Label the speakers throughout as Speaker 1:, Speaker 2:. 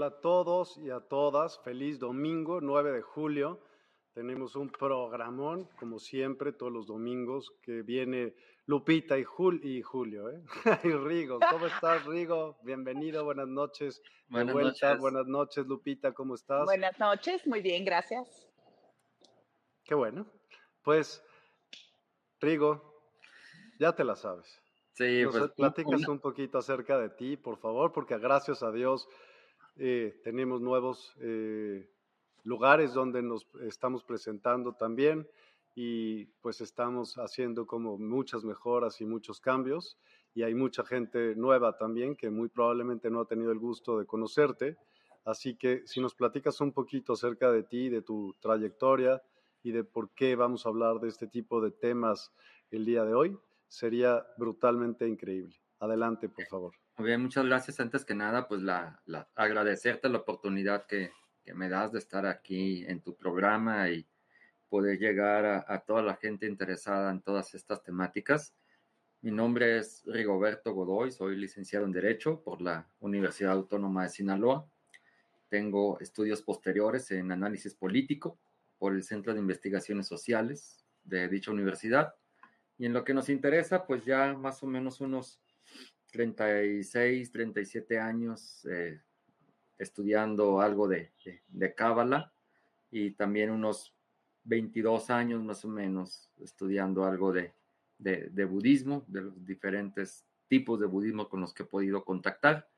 Speaker 1: Hola a todos y a todas. Feliz domingo, 9 de julio. Tenemos un programón, como siempre, todos los domingos, que viene Lupita y, y Julio. ¿eh? y Rigo, ¿cómo estás, Rigo? Bienvenido, buenas noches.
Speaker 2: Buenas noches.
Speaker 1: Buenas noches, Lupita, ¿cómo estás?
Speaker 3: Buenas noches, muy bien, gracias.
Speaker 1: Qué bueno. Pues, Rigo, ya te la sabes.
Speaker 2: Sí, pues.
Speaker 1: Platicas un poquito acerca de ti, por favor, porque gracias a Dios eh, tenemos nuevos eh, lugares donde nos estamos presentando también y pues estamos haciendo como muchas mejoras y muchos cambios y hay mucha gente nueva también que muy probablemente no ha tenido el gusto de conocerte. Así que si nos platicas un poquito acerca de ti, de tu trayectoria y de por qué vamos a hablar de este tipo de temas el día de hoy, sería brutalmente increíble. Adelante, por favor.
Speaker 2: Muy bien, muchas gracias. Antes que nada, pues la, agradecerte la oportunidad que, me das de estar aquí en tu programa y poder llegar a, toda la gente interesada en todas estas temáticas. Mi nombre es Rigoberto Godoy, soy licenciado en Derecho por la Universidad Autónoma de Sinaloa. Tengo estudios posteriores en análisis político por el Centro de Investigaciones Sociales de dicha universidad. Y en lo que nos interesa, pues ya más o menos unos 36, 37 años eh, estudiando algo de, de, y también unos 22 años más o menos estudiando algo de, de, budismo, de los diferentes tipos de budismo con los que he podido contactar.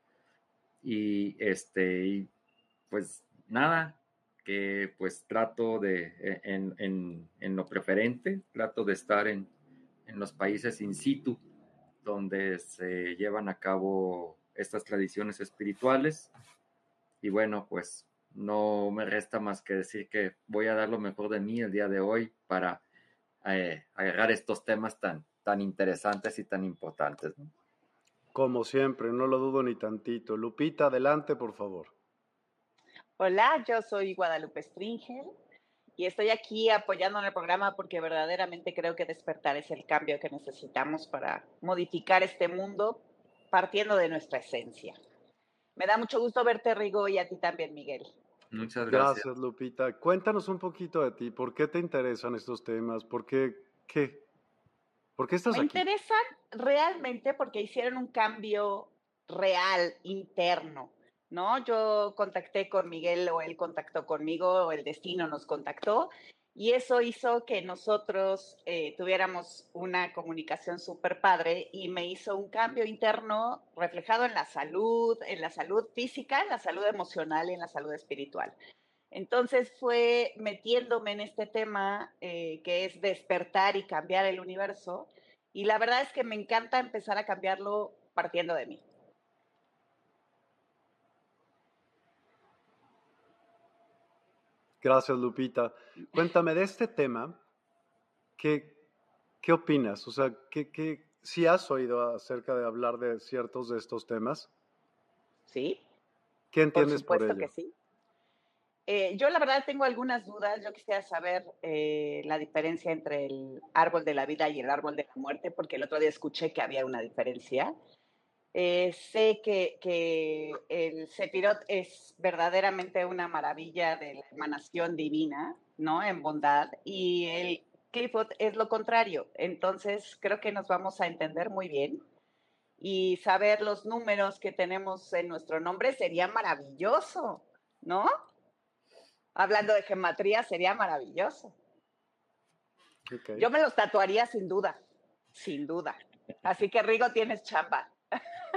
Speaker 2: Y este, pues nada, que pues trato de, e, en, en, en lo preferente, trato de estar en, en los países in situ donde se llevan a cabo estas tradiciones espirituales. Y bueno, pues no me resta más que decir que voy a dar lo mejor de mí el día de hoy para eh, agarrar estos temas tan, tan interesantes y tan importantes.
Speaker 1: Como siempre, no lo dudo ni tantito. Lupita, adelante, por favor.
Speaker 3: Hola, yo soy Guadalupe Stringer y estoy aquí apoyando en el programa porque verdaderamente creo que despertar es el cambio que necesitamos para modificar este mundo partiendo de nuestra esencia. Me da mucho gusto verte, Rigo, y a ti también, Miguel.
Speaker 2: Muchas gracias.
Speaker 1: Gracias, Lupita. Cuéntanos un poquito de ti. ¿Por qué te interesan estos temas? ¿Por qué? ¿Qué? ¿Por qué estás
Speaker 3: Me
Speaker 1: aquí?
Speaker 3: Me interesan realmente porque hicieron un cambio real, interno ¿no? Yo contacté con Miguel o él contactó conmigo o el destino nos contactó y eso hizo que nosotros eh, tuviéramos una comunicación súper padre y me hizo un cambio interno reflejado en la salud, en la salud física, en la salud emocional y en la salud espiritual. Entonces fue metiéndome en este tema eh, que es despertar y cambiar el universo y la verdad es que me encanta empezar a cambiarlo partiendo de mí.
Speaker 1: Gracias, Lupita. Cuéntame de este tema, ¿qué, qué opinas? O sea, ¿qué, qué, si has oído acerca de hablar de ciertos de estos temas?
Speaker 3: Sí.
Speaker 1: ¿Qué entiendes por,
Speaker 3: supuesto que sí. Eh, yo la verdad tengo algunas dudas. Yo quisiera saber eh, la diferencia entre el árbol de la vida y el árbol de la muerte, porque el otro día escuché que había una diferencia. Eh, sé que, el Sepirot es verdaderamente una maravilla de la emanación divina, ¿no? En bondad. Y el Clifford es lo contrario. Entonces, creo que nos vamos a entender muy bien. Y saber los números que tenemos en nuestro nombre sería maravilloso, ¿no? Hablando de gematría, sería maravilloso. Yo me los tatuaría sin duda, sin duda. Así que Rigo, tienes chamba.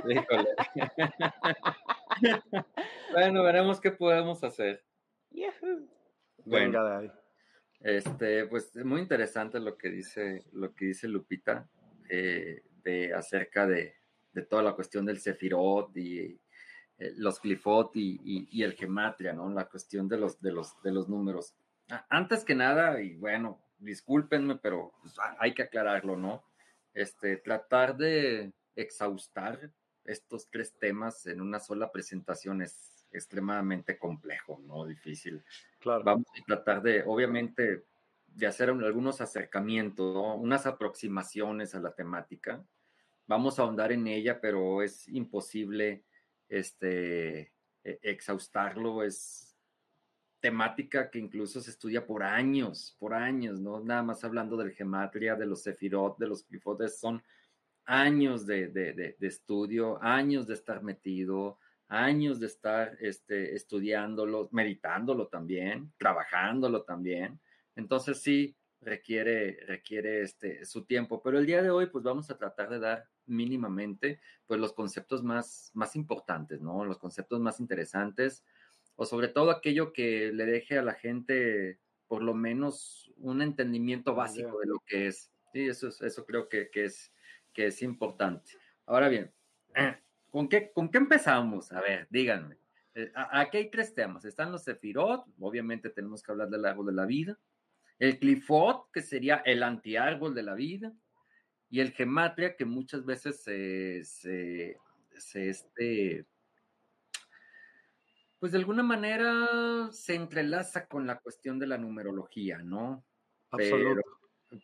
Speaker 2: bueno, veremos qué podemos hacer.
Speaker 1: Venga de ahí.
Speaker 2: Este, pues muy interesante lo que dice, lo que dice Lupita, eh, de acerca de, toda la cuestión del Sefirot y eh, los Clifot y, el Gematria, ¿no? La cuestión de los, de los, de los números. Antes que nada, y bueno, discúlpenme, pero pues, hay que aclararlo, ¿no? Este, tratar de exhaustar estos tres temas en una sola presentación es extremadamente complejo, ¿no? Difícil.
Speaker 1: Claro.
Speaker 2: Vamos a tratar de, obviamente, de hacer algunos acercamientos, ¿no? unas aproximaciones a la temática. Vamos a ahondar en ella, pero es imposible este, eh, exhaustarlo, es temática que incluso se estudia por años, por años, ¿no? Nada más hablando del gematria, de los sefirot, de los grifotes, son años de, de, estudio, años de estar metido, años de estar este, estudiándolo, meditándolo también, trabajándolo también. Entonces sí, requiere, requiere este, su tiempo, pero el día de hoy pues vamos a tratar de dar mínimamente pues los conceptos más, más importantes, ¿no? Los conceptos más interesantes o sobre todo aquello que le deje a la gente por lo menos un entendimiento básico de lo que es. Sí, eso, eso creo que, que, es, que es importante. Ahora bien, ¿con qué, ¿con qué empezamos? A ver, díganme. Eh, aquí hay tres temas. Están los sefirot, obviamente tenemos que hablar del árbol de la vida. El clifot, que sería el antiárbol de la vida. Y el gematria, que muchas veces se, se, se este, pues de alguna manera se entrelaza con la cuestión de la numerología, ¿no? Pero,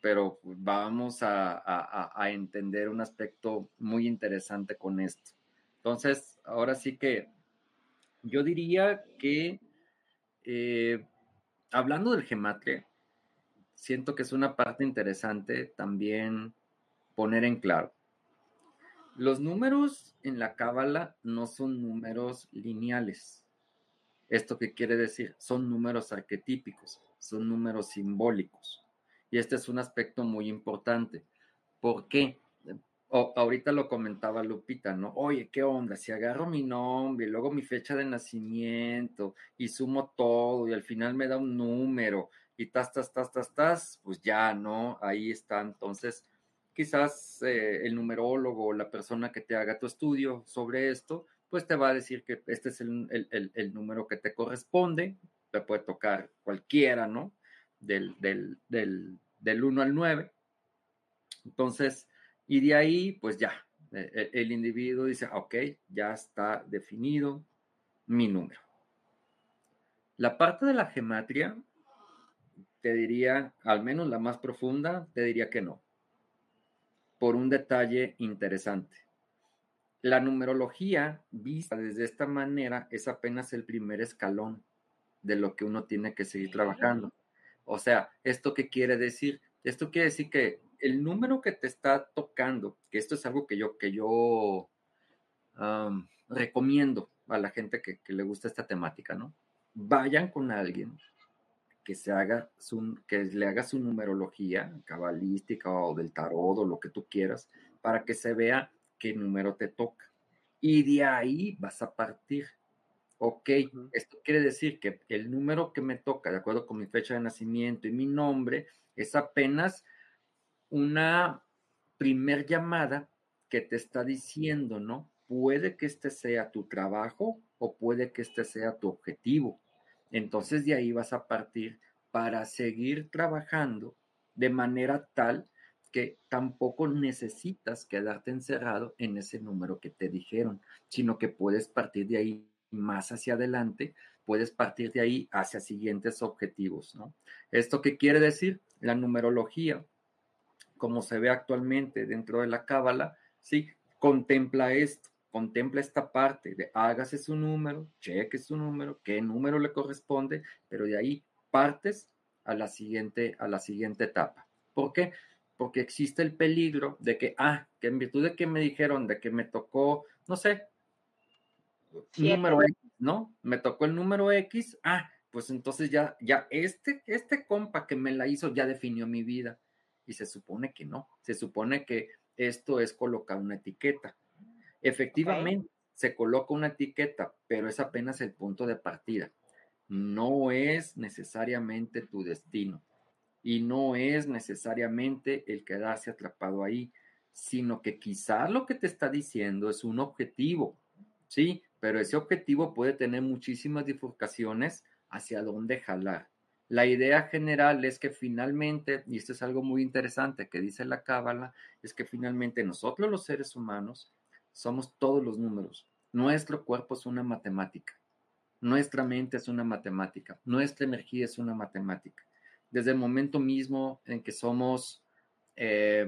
Speaker 2: pero vamos a, entender un aspecto muy interesante con esto. Entonces, ahora sí que yo diría que eh, hablando del gematria, siento que es una parte interesante también poner en claro. Los números en la cábala no son números lineales ¿Esto qué quiere decir? Son números arquetípicos, son números simbólicos. Y este es un aspecto muy importante. ¿Por qué? ahorita lo comentaba Lupita, ¿no? Oye, ¿qué onda? Si agarro mi nombre y luego mi fecha de nacimiento y sumo todo y al final me da un número y tas, tas, tas, tas, tas, pues ya, ¿no? Ahí está. Entonces, quizás eh, el numerólogo o la persona que te haga tu estudio sobre esto, pues te va a decir que este es el, número que te corresponde, te puede tocar cualquiera, ¿no? Del, del, del, 1 al 9. Entonces, y de ahí, pues ya, e, e, el, individuo dice, ok, ya está definido mi número. La parte de la gematria, te diría, al menos la más profunda, te diría que no, por un detalle interesante. La numerología vista desde esta manera es apenas el primer escalón de lo que uno tiene que seguir trabajando. O sea, ¿esto qué quiere decir? Esto quiere decir que el número que te está tocando, que esto es algo que yo, que yo recomiendo a la gente que, le gusta esta temática, ¿no? Vayan con alguien que se haga que le haga su numerología cabalística o del tarot o lo que tú quieras, para que se vea qué número te toca. Y de ahí vas a partir. Ok, esto quiere decir que el número que me toca, de acuerdo con mi fecha de nacimiento y mi nombre, es apenas una primer llamada que te está diciendo, ¿no? Puede que este sea tu trabajo o puede que este sea tu objetivo. Entonces de ahí vas a partir para seguir trabajando de manera tal que tampoco necesitas quedarte encerrado en ese número que te dijeron, sino que puedes partir de ahí más hacia adelante, puedes partir de ahí hacia siguientes objetivos, ¿no? ¿Esto qué quiere decir? La numerología, como se ve actualmente dentro de la cábala, ¿sí? Contempla esto, contempla esta parte de hágase su número, cheque su número, qué número le corresponde, pero de ahí partes a la siguiente, a la siguiente etapa. ¿Por qué? porque existe el peligro de que, ah, que en virtud de que me dijeron, de que me tocó, no sé, número X, ¿no? Me tocó el número X, ah, pues entonces ya, ya este, este compa que me la hizo ya definió mi vida. Y se supone que no, se supone que esto es colocar una etiqueta. Efectivamente, se coloca una etiqueta, pero es apenas el punto de partida. No es necesariamente tu destino y no es necesariamente el quedarse atrapado ahí, sino que quizás lo que te está diciendo es un objetivo, ¿sí? Pero ese objetivo puede tener muchísimas bifurcaciones hacia dónde jalar. La idea general es que finalmente, y esto es algo muy interesante que dice la Cábala, es que finalmente nosotros los seres humanos somos todos los números. Nuestro cuerpo es una matemática. Nuestra mente es una matemática. Nuestra energía es una matemática desde el momento mismo en que somos eh,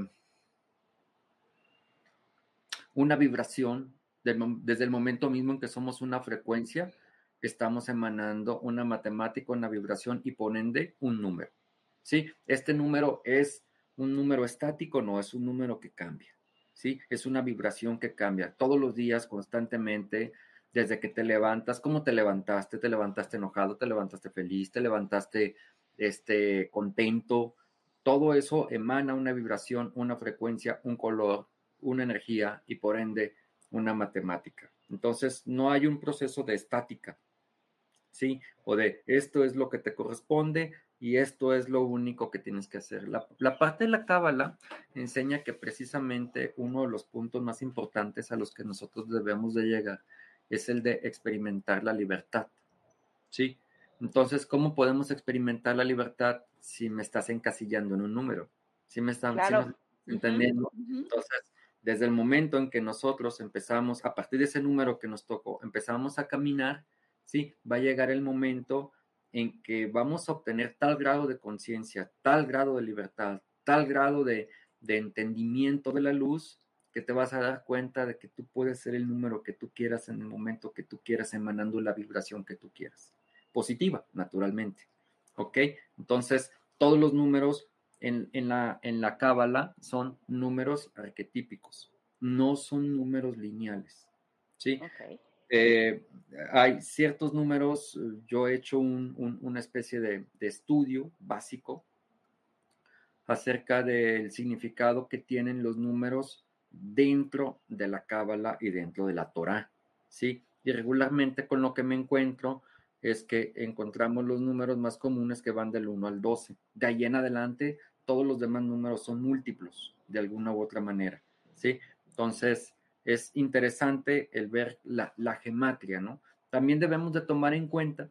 Speaker 2: una vibración, desde el momento mismo en que somos una frecuencia, estamos emanando una matemática, una vibración y por ende un número. ¿Sí? Este número es un número estático, no es un número que cambia. ¿Sí? Es una vibración que cambia todos los días, constantemente, desde que te levantas, cómo te levantaste, te levantaste enojado, te levantaste feliz, te levantaste este, contento. Todo eso emana una vibración, una frecuencia, un color, una energía y por ende una matemática. Entonces, no hay un proceso de estática, ¿sí? O de esto es lo que te corresponde y esto es lo único que tienes que hacer. La, la parte de la cábala enseña que precisamente uno de los puntos más importantes a los que nosotros debemos de llegar es el de experimentar la libertad. ¿Sí? Entonces, ¿cómo podemos experimentar la libertad si me estás encasillando en un número? Si me están entendiendo. Entonces, desde el momento en que nosotros empezamos, a partir de ese número que nos tocó, empezamos a caminar, ¿sí? Va a llegar el momento en que vamos a obtener tal grado de conciencia, tal grado de libertad, tal grado de, de entendimiento de la luz, que te vas a dar cuenta de que tú puedes ser el número que tú quieras en el momento que tú quieras, emanando la vibración que tú quieras. Positiva, naturalmente. ¿Ok? Entonces, todos los números en, la, en la cábala son números arquetípicos, no son números lineales. ¿Sí? Eh, hay ciertos números, yo he hecho una especie de, de estudio básico acerca del significado que tienen los números dentro de la Cábala y dentro de la Torá, ¿sí? Y regularmente con lo que me encuentro es que encontramos los números más comunes que van del 1 al 12. De ahí en adelante, todos los demás números son múltiplos, de alguna u otra manera, ¿sí? Entonces, es interesante el ver la, la gematria, ¿no? También debemos de tomar en cuenta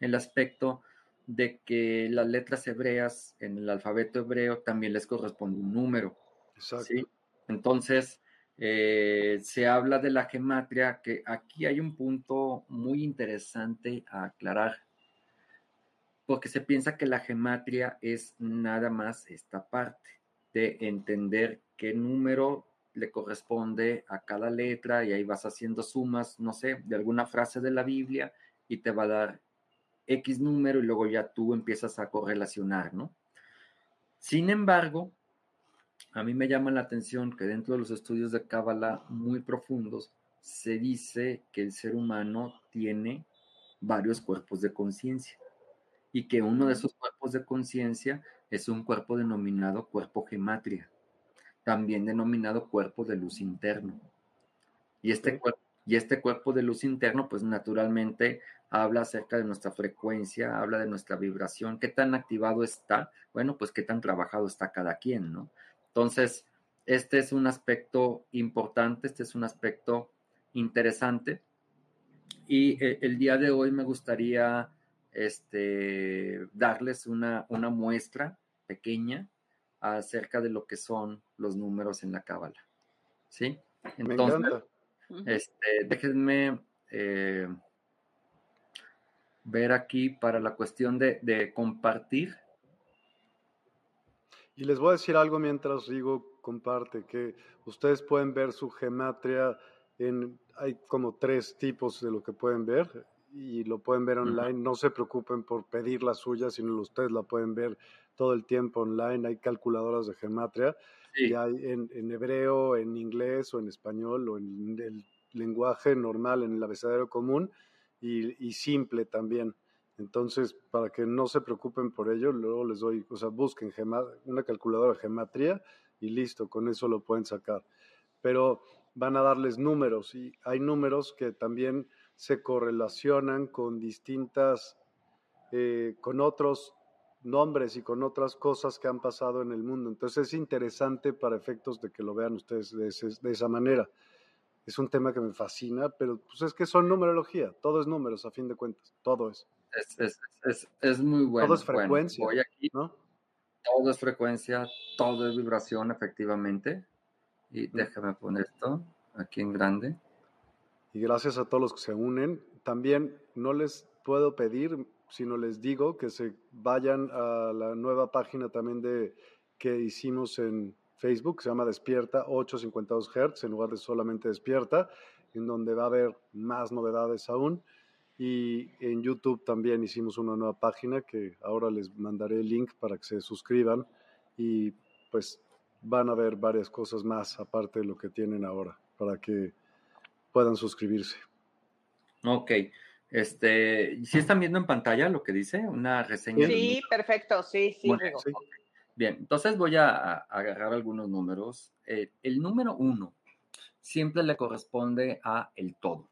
Speaker 2: el aspecto de que las letras hebreas en el alfabeto hebreo también les corresponde un número. Exacto. ¿sí? Entonces, eh, se habla de la gematria, que aquí hay un punto muy interesante a aclarar, porque se piensa que la gematria es nada más esta parte de entender qué número le corresponde a cada letra y ahí vas haciendo sumas, no sé, de alguna frase de la Biblia y te va a dar X número y luego ya tú empiezas a correlacionar, ¿no? Sin embargo, a mí me llama la atención que dentro de los estudios de Cábala muy profundos se dice que el ser humano tiene varios cuerpos de conciencia y que uno de esos cuerpos de conciencia es un cuerpo denominado cuerpo gematria, también denominado cuerpo de luz interno. Y este, cuerpo, y este cuerpo de luz interno, pues naturalmente habla acerca de nuestra frecuencia, habla de nuestra vibración, qué tan activado está, bueno, pues qué tan trabajado está cada quien, ¿no? Entonces, este es un aspecto importante, este es un aspecto interesante. Y eh, el día de hoy me gustaría este, darles una, una muestra pequeña acerca de lo que son los números en la cábala. ¿Sí? Entonces, este, déjenme eh, ver aquí para la cuestión de, de compartir
Speaker 1: y les voy a decir algo mientras digo comparte, que ustedes pueden ver su gematria en, hay como tres tipos de lo que pueden ver y lo pueden ver online. No se preocupen por pedir la suya, sino ustedes la pueden ver todo el tiempo online. Hay calculadoras de gematria y hay en, hebreo, en inglés o en español o en el lenguaje normal, en el abecedario común y simple también. Entonces, para que no se preocupen por ello, luego les doy, o sea, busquen una calculadora de gematría y listo, con eso lo pueden sacar. Pero van a darles números y hay números que también se correlacionan con distintas, eh, con otros nombres y con otras cosas que han pasado en el mundo. Entonces es interesante para efectos de que lo vean ustedes de esa manera es un tema que me fascina, pero pues es que son numerología, todo es números a fin de cuentas, todo es.
Speaker 2: Es, muy bueno.
Speaker 1: Todo es frecuencia.
Speaker 2: voy aquí, ¿no? Todo es frecuencia, todo es vibración, efectivamente. Y déjame poner esto aquí en grande.
Speaker 1: Y gracias a todos los que se unen. También no les puedo pedir, sino les digo que se vayan a la nueva página también de que hicimos en Facebook, se llama Despierta 852 Hz, en lugar de solamente Despierta, en donde va a haber más novedades aún. Y en YouTube también hicimos una nueva página que ahora les mandaré el link para que se suscriban y pues van a ver varias cosas más aparte de lo que tienen ahora para que puedan suscribirse.
Speaker 2: Ok. Este, ¿sí están viendo en pantalla lo que dice? Una reseña.
Speaker 3: Sí, perfecto, sí, sí.
Speaker 2: Bien, entonces voy a, agarrar algunos números. Eh, el número uno siempre le corresponde a el todo,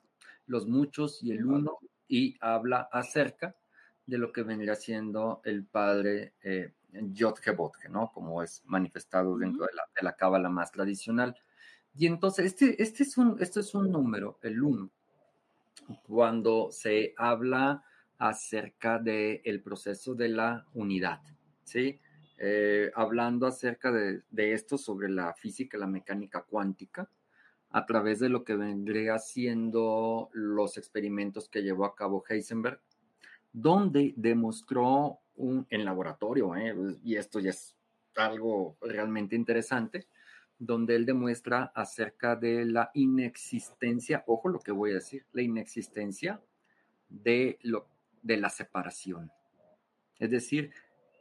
Speaker 2: los muchos y el uno, y habla acerca de lo que vendría siendo el padre eh, ¿no? Como es manifestado dentro de la, de la cábala más tradicional. Y entonces, este, este, es un, este es un número, el uno, cuando se habla acerca del el proceso de la unidad, ¿sí? Eh, hablando acerca de, esto sobre la física la mecánica cuántica a través de lo que vendría siendo los experimentos que llevó a cabo Heisenberg, donde demostró un, en laboratorio, ¿eh? y esto ya es algo realmente interesante, donde él demuestra acerca de la inexistencia, ojo lo que voy a decir, la inexistencia de, de la separación. Es decir,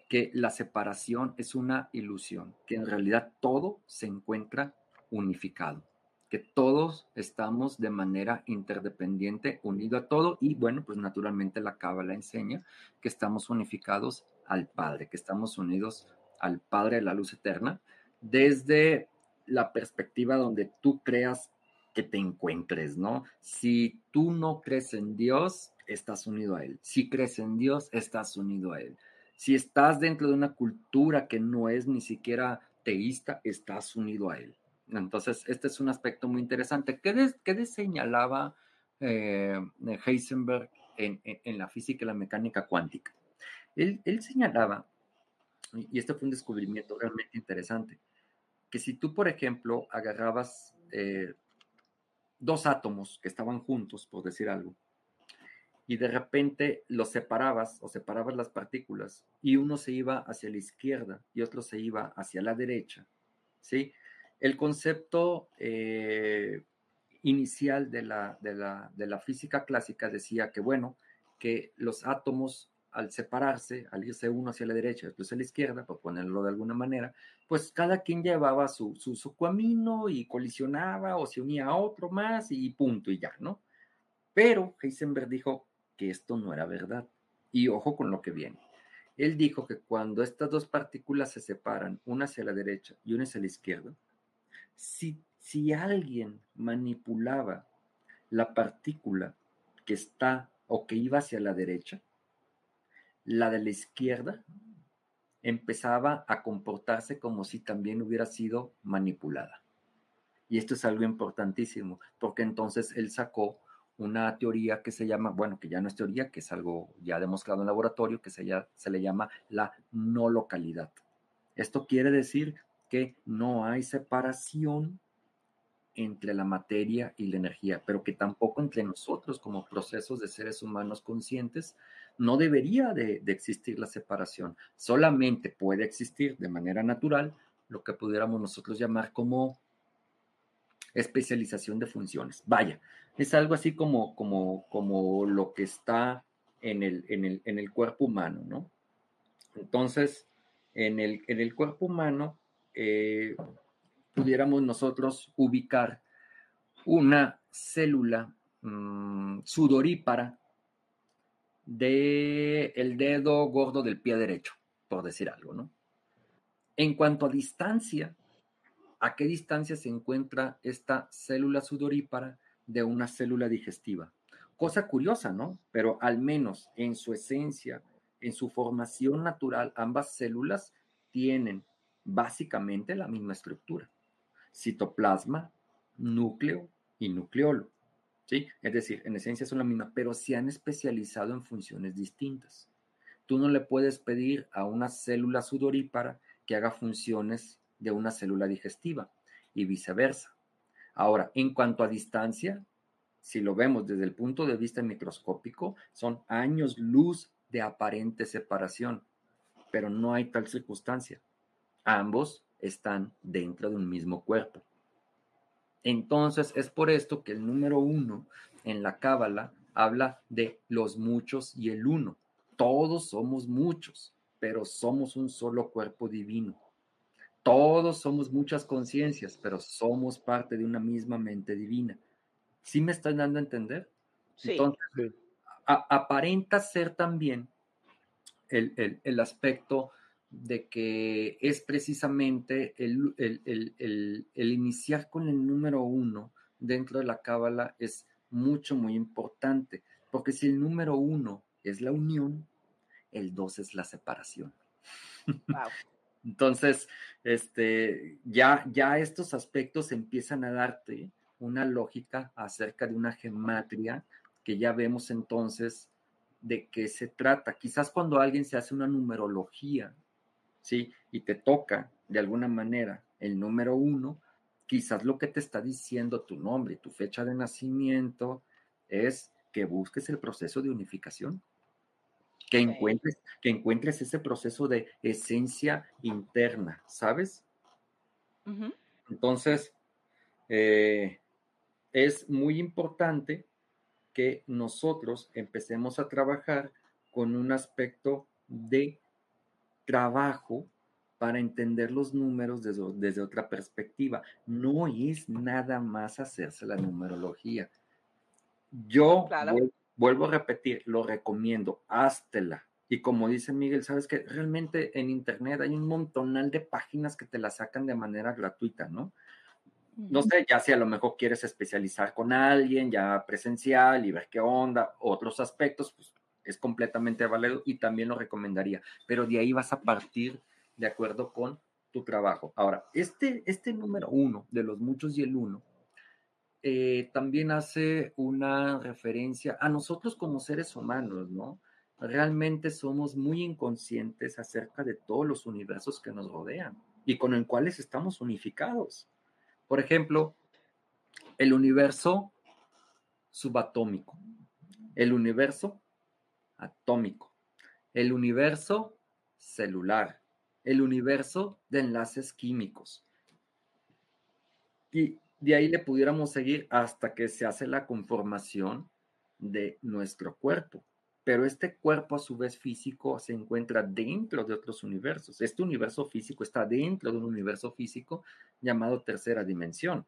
Speaker 2: que la separación es una ilusión, que en realidad todo se encuentra unificado, que todos estamos de manera interdependiente, unido a todo y bueno, pues naturalmente la Cábala enseña que estamos unificados al Padre, que estamos unidos al Padre de la luz eterna desde la perspectiva donde tú creas que te encuentres, ¿no? Si tú no crees en Dios, estás unido a Él. Si crees en Dios, estás unido a Él. Si estás dentro de una cultura que no es ni siquiera teísta, estás unido a él. Entonces, este es un aspecto muy interesante. ¿Qué, qué señalaba eh, Heisenberg en, la física y la mecánica cuántica? Él, señalaba, y este fue un descubrimiento realmente interesante, que si tú, por ejemplo, agarrabas eh, dos átomos que estaban juntos, por decir algo, y de repente los separabas o separabas las partículas y uno se iba hacia la izquierda y otro se iba hacia la derecha, ¿sí? El concepto eh, inicial de la, de, la, física clásica decía que, bueno, que los átomos al separarse, al irse uno hacia la derecha otro hacia la izquierda, por ponerlo de alguna manera, pues cada quien llevaba su, su, su, camino y colisionaba o se unía a otro más y punto y ya, ¿no? Pero Heisenberg dijo, que esto no era verdad. Y ojo con lo que viene. Él dijo que cuando estas dos partículas se separan, una hacia la derecha y una hacia la izquierda, si, si alguien manipulaba la partícula que está o que iba hacia la derecha, la de la izquierda empezaba a comportarse como si también hubiera sido manipulada. Y esto es algo importantísimo, porque entonces él sacó una teoría que se llama, bueno, que ya no es teoría, que es algo ya demostrado en laboratorio, que se, se le llama la no localidad. Esto quiere decir que no hay separación entre la materia y la energía, pero que tampoco entre nosotros como procesos de seres humanos conscientes no debería de, existir la separación. Solamente puede existir de manera natural lo que pudiéramos nosotros llamar como especialización de funciones. Vaya, es algo así como, como, como lo que está en el, en el, en el cuerpo humano, ¿no? Entonces, en el, en el cuerpo humano, eh, pudiéramos nosotros ubicar una célula mm, sudorípara del el dedo gordo del pie derecho, por decir algo, ¿no? En cuanto a distancia, ¿a qué distancia se encuentra esta célula sudorípara de una célula digestiva. Cosa curiosa, ¿no? Pero al menos en su esencia, en su formación natural, ambas células tienen básicamente la misma estructura. Citoplasma, núcleo y nucleolo. ¿Sí? Es decir, en esencia son la misma, pero se han especializado en funciones distintas. Tú no le puedes pedir a una célula sudorípara que haga funciones de una célula digestiva y viceversa. Ahora, en cuanto a distancia, si lo vemos desde el punto de vista microscópico, son años luz de aparente separación, pero no hay tal circunstancia. Ambos están dentro de un mismo cuerpo. Entonces, es por esto que el número uno en la cábala habla de los muchos y el uno. Todos somos muchos, pero somos un solo cuerpo divino. Todos somos muchas conciencias, pero somos parte de una misma mente divina. ¿Sí me están dando a entender?
Speaker 3: Sí.
Speaker 2: Entonces, aparenta ser también el, el, aspecto de que es precisamente el, el, iniciar con el número uno dentro de la cábala es mucho, muy importante, porque si el número uno es la unión, el dos es la separación. Entonces, este, ya, ya estos aspectos empiezan a darte una lógica acerca de una gematria que ya vemos entonces de qué se trata. Quizás cuando alguien se hace una numerología, ¿sí? Y te toca de alguna manera el número uno, quizás lo que te está diciendo tu nombre tu fecha de nacimiento es que busques el proceso de unificación, que encuentres, que encuentres ese proceso de esencia interna, ¿sabes? Entonces, eh, es muy importante que nosotros empecemos a trabajar con un aspecto de trabajo para entender los números desde, otra perspectiva. No es nada más hacerse la numerología. Yo vuelvo a repetir, lo recomiendo, háztela. Y como dice Miguel, sabes que realmente en Internet hay un montonal de páginas que te la sacan de manera gratuita, ¿no? no sé, ya si a lo mejor quieres especializar con alguien, ya presencial y ver qué onda, otros aspectos, pues es completamente válido y también lo recomendaría, pero de ahí vas a partir de acuerdo con tu trabajo. Ahora, este, este número uno de los muchos y el uno eh, también hace una referencia a nosotros como seres humanos, ¿no? Realmente somos muy inconscientes acerca de todos los universos que nos rodean y con los cuales estamos unificados. Por ejemplo, el universo subatómico, el universo atómico, el universo celular, el universo de enlaces químicos. Y de ahí le pudiéramos seguir hasta que se hace la conformación de nuestro cuerpo. Pero este cuerpo a su vez físico se encuentra dentro de otros universos. Este universo físico está dentro de un universo físico llamado tercera dimensión.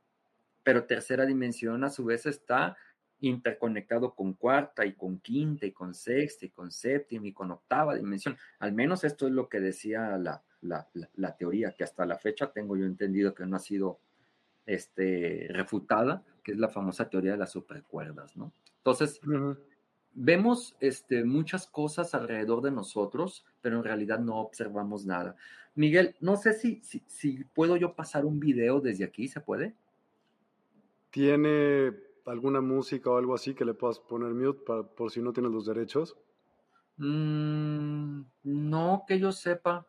Speaker 2: Pero tercera dimensión a su vez está interconectado con cuarta y con quinta y con sexta y con séptima y con octava dimensión. Al menos esto es lo que decía la, la, teoría, que hasta la fecha tengo yo entendido que no ha sido este, refutada, que es la famosa teoría de las supercuerdas, ¿no? Entonces, vemos este, muchas cosas alrededor de nosotros, pero en realidad no observamos nada. Miguel, no sé si, si, puedo yo pasar un video desde aquí, ¿se puede?
Speaker 1: ¿Tiene alguna música o algo así que le puedas poner mute por si no tienes los derechos?
Speaker 2: Mm, no, que yo sepa.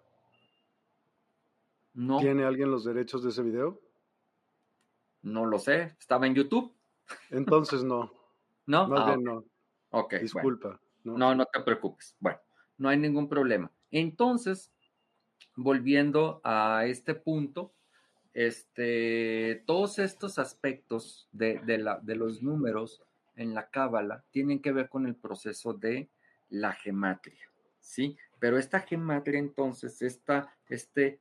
Speaker 1: No. ¿Tiene alguien los derechos de ese video?
Speaker 2: No lo sé. ¿Estaba en YouTube?
Speaker 1: Entonces no.
Speaker 2: ¿No?
Speaker 1: Más ah, bien no.
Speaker 2: Ok.
Speaker 1: Disculpa.
Speaker 2: ¿no? no, te preocupes. Bueno, no hay ningún problema. Entonces, volviendo a este punto, este, todos estos aspectos de, la, de los números en la cábala tienen que ver con el proceso de la gematria, ¿sí? Pero esta gematria, entonces, esta, este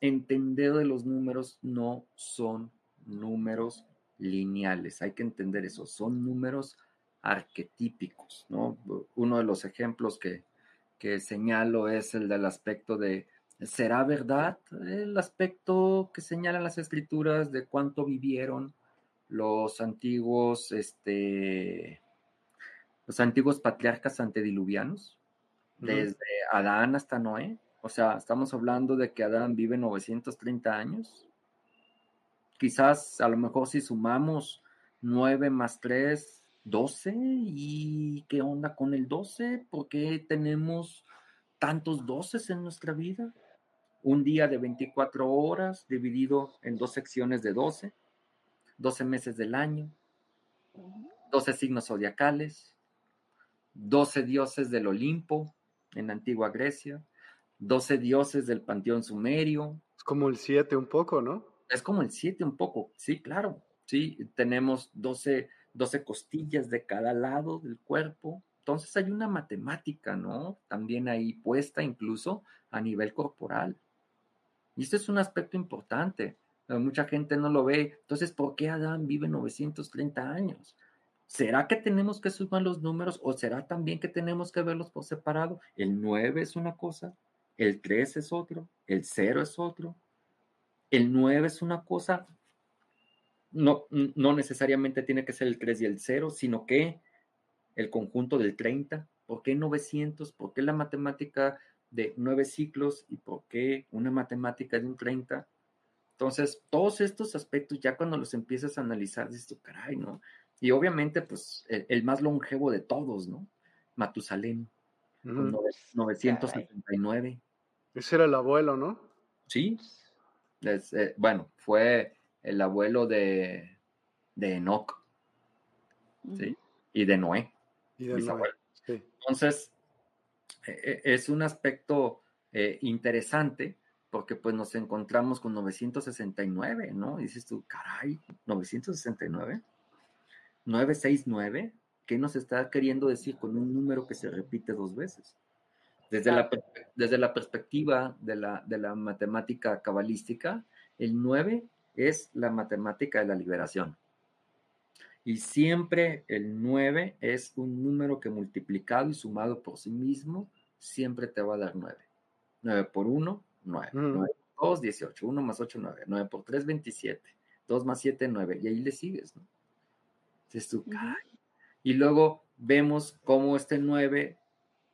Speaker 2: entender de los números no son números lineales, hay que entender eso, son números arquetípicos, ¿no? Uno de los ejemplos que, señalo es el del aspecto de, ¿será verdad el aspecto que señalan las escrituras de cuánto vivieron los antiguos, este, los antiguos patriarcas antediluvianos? Desde Adán hasta Noé. O sea, estamos hablando de que Adán vive 930 años. Quizás a lo mejor si sumamos 9 más 3, 12 y qué onda con el 12, ¿por qué tenemos tantos 12 en nuestra vida? Un día de 24 horas dividido en dos secciones de 12, 12 meses del año, 12 signos zodiacales, 12 dioses del Olimpo en la antigua Grecia, 12 dioses del panteón sumerio.
Speaker 1: Es como el 7 un poco, ¿no?
Speaker 2: Es como el 7 un poco, sí, claro. Sí, tenemos 12 12 costillas de cada lado del cuerpo. Entonces hay una matemática, ¿no? También ahí puesta incluso a nivel corporal. Y este es un aspecto importante. Mucha gente no lo ve. Entonces, ¿por qué Adán vive 930 años? ¿Será que tenemos que sumar los números o será también que tenemos que verlos por separado? El 9 es una cosa, el 3 es otro, el 0 es otro. El 9 es una cosa, no, no necesariamente tiene que ser el 3 y el 0, sino que el conjunto del 30. ¿Por qué 900? ¿Por qué la matemática de 9 ciclos? ¿Y por qué una matemática de un 30? Entonces, todos estos aspectos, ya cuando los empiezas a analizar, dices, caray, ¿no? Y obviamente, pues, el, más longevo de todos, ¿no? Matusalén, 979.
Speaker 1: Ese era el abuelo, ¿no?
Speaker 2: Sí. Eh, bueno, fue el abuelo de, de Enoch. ¿sí? Y de Noé. Y de Noé. Entonces, es un aspecto eh, interesante porque pues nos encontramos con 969, ¿no? Y dices tú, caray, 969, 969, ¿qué nos está queriendo decir con un número que se repite dos veces? Desde, la, desde la perspectiva de la, de la matemática cabalística, el 9 es la matemática de la liberación. Y siempre el 9 es un número que multiplicado y sumado por sí mismo, siempre te va a dar 9. 9 por 1, 9. 9 por 2, 18. 1 más 8, 9. 9 por 3, 27. 2 más 7, 9. Y ahí le sigues, ¿no? Entonces tú, Y luego vemos cómo este 9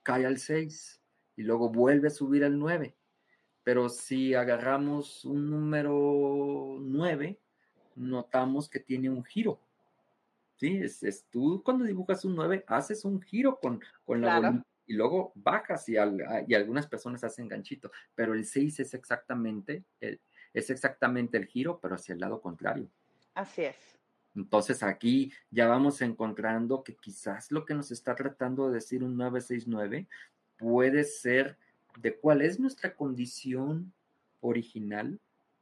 Speaker 2: cae al 6 y luego vuelve a subir al 9. Pero si agarramos un número 9, notamos que tiene un giro. ¿Sí? Es, tú cuando dibujas un 9, haces un giro con, con la bolita y luego bajas y, y, algunas personas hacen ganchito, pero el 6 es exactamente el, es exactamente el giro, pero hacia el lado contrario.
Speaker 3: Así es.
Speaker 2: Entonces aquí ya vamos encontrando que quizás lo que nos está tratando de decir un 969 puede ser de cuál es nuestra condición original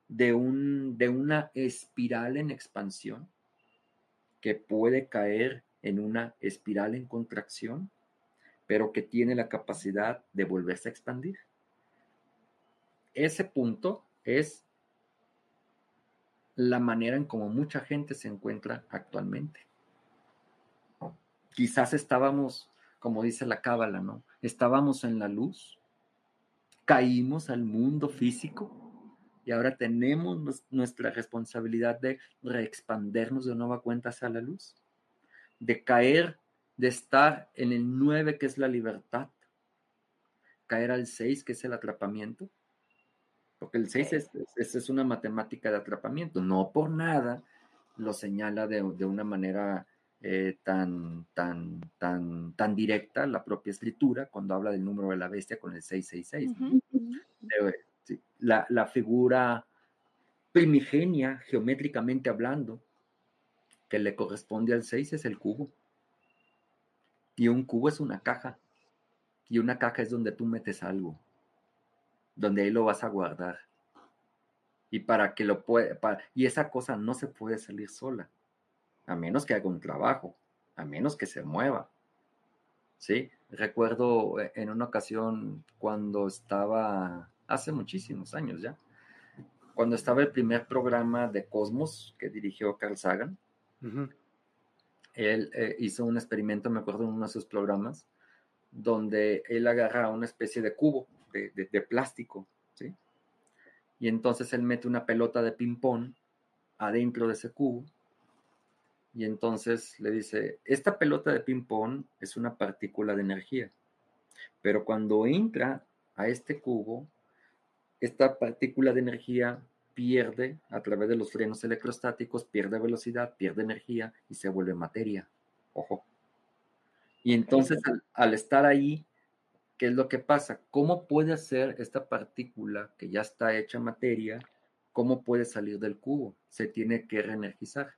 Speaker 2: de, un, de una espiral en expansión que puede caer en una espiral en contracción pero que tiene la capacidad de volverse a expandir. Ese punto es la manera en como mucha gente se encuentra actualmente. Quizás estábamos, como dice la cábala, ¿no? Estábamos en la luz, caímos al mundo físico y ahora tenemos nuestra responsabilidad de reexpandernos de nueva cuenta hacia la luz, de caer de estar en el 9, que es la libertad, caer al 6, que es el atrapamiento. Porque el 6 es, es, una matemática de atrapamiento. No por nada lo señala de, una manera eh, tan, tan, tan, tan directa la propia escritura cuando habla del número de la bestia con el 666. La, la figura primigenia, geométricamente hablando, que le corresponde al 6 es el cubo. Y un cubo es una caja. Y una caja es donde tú metes algo. Donde ahí lo vas a guardar. Y para que lo pueda. y esa cosa no se puede salir sola. A menos que haga un trabajo. A menos que se mueva. ¿Sí? Recuerdo eh, en una ocasión cuando estaba. Hace muchísimos años ya. Cuando estaba el primer programa de Cosmos que dirigió Carl Sagan él eh, hizo un experimento, me acuerdo, en uno de sus programas, donde él agarra una especie de cubo de, plástico, ¿sí? Y entonces él mete una pelota de ping-pong adentro de ese cubo. Y entonces le dice, esta pelota de ping-pong es una partícula de energía, pero cuando entra a este cubo, esta partícula de energía pierde a través de los frenos electrostáticos, pierde velocidad, pierde energía y se vuelve materia. Ojo. Y entonces al, estar ahí, ¿qué es lo que pasa? ¿Cómo puede hacer esta partícula que ya está hecha materia? ¿Cómo puede salir del cubo? Se tiene que reenergizar.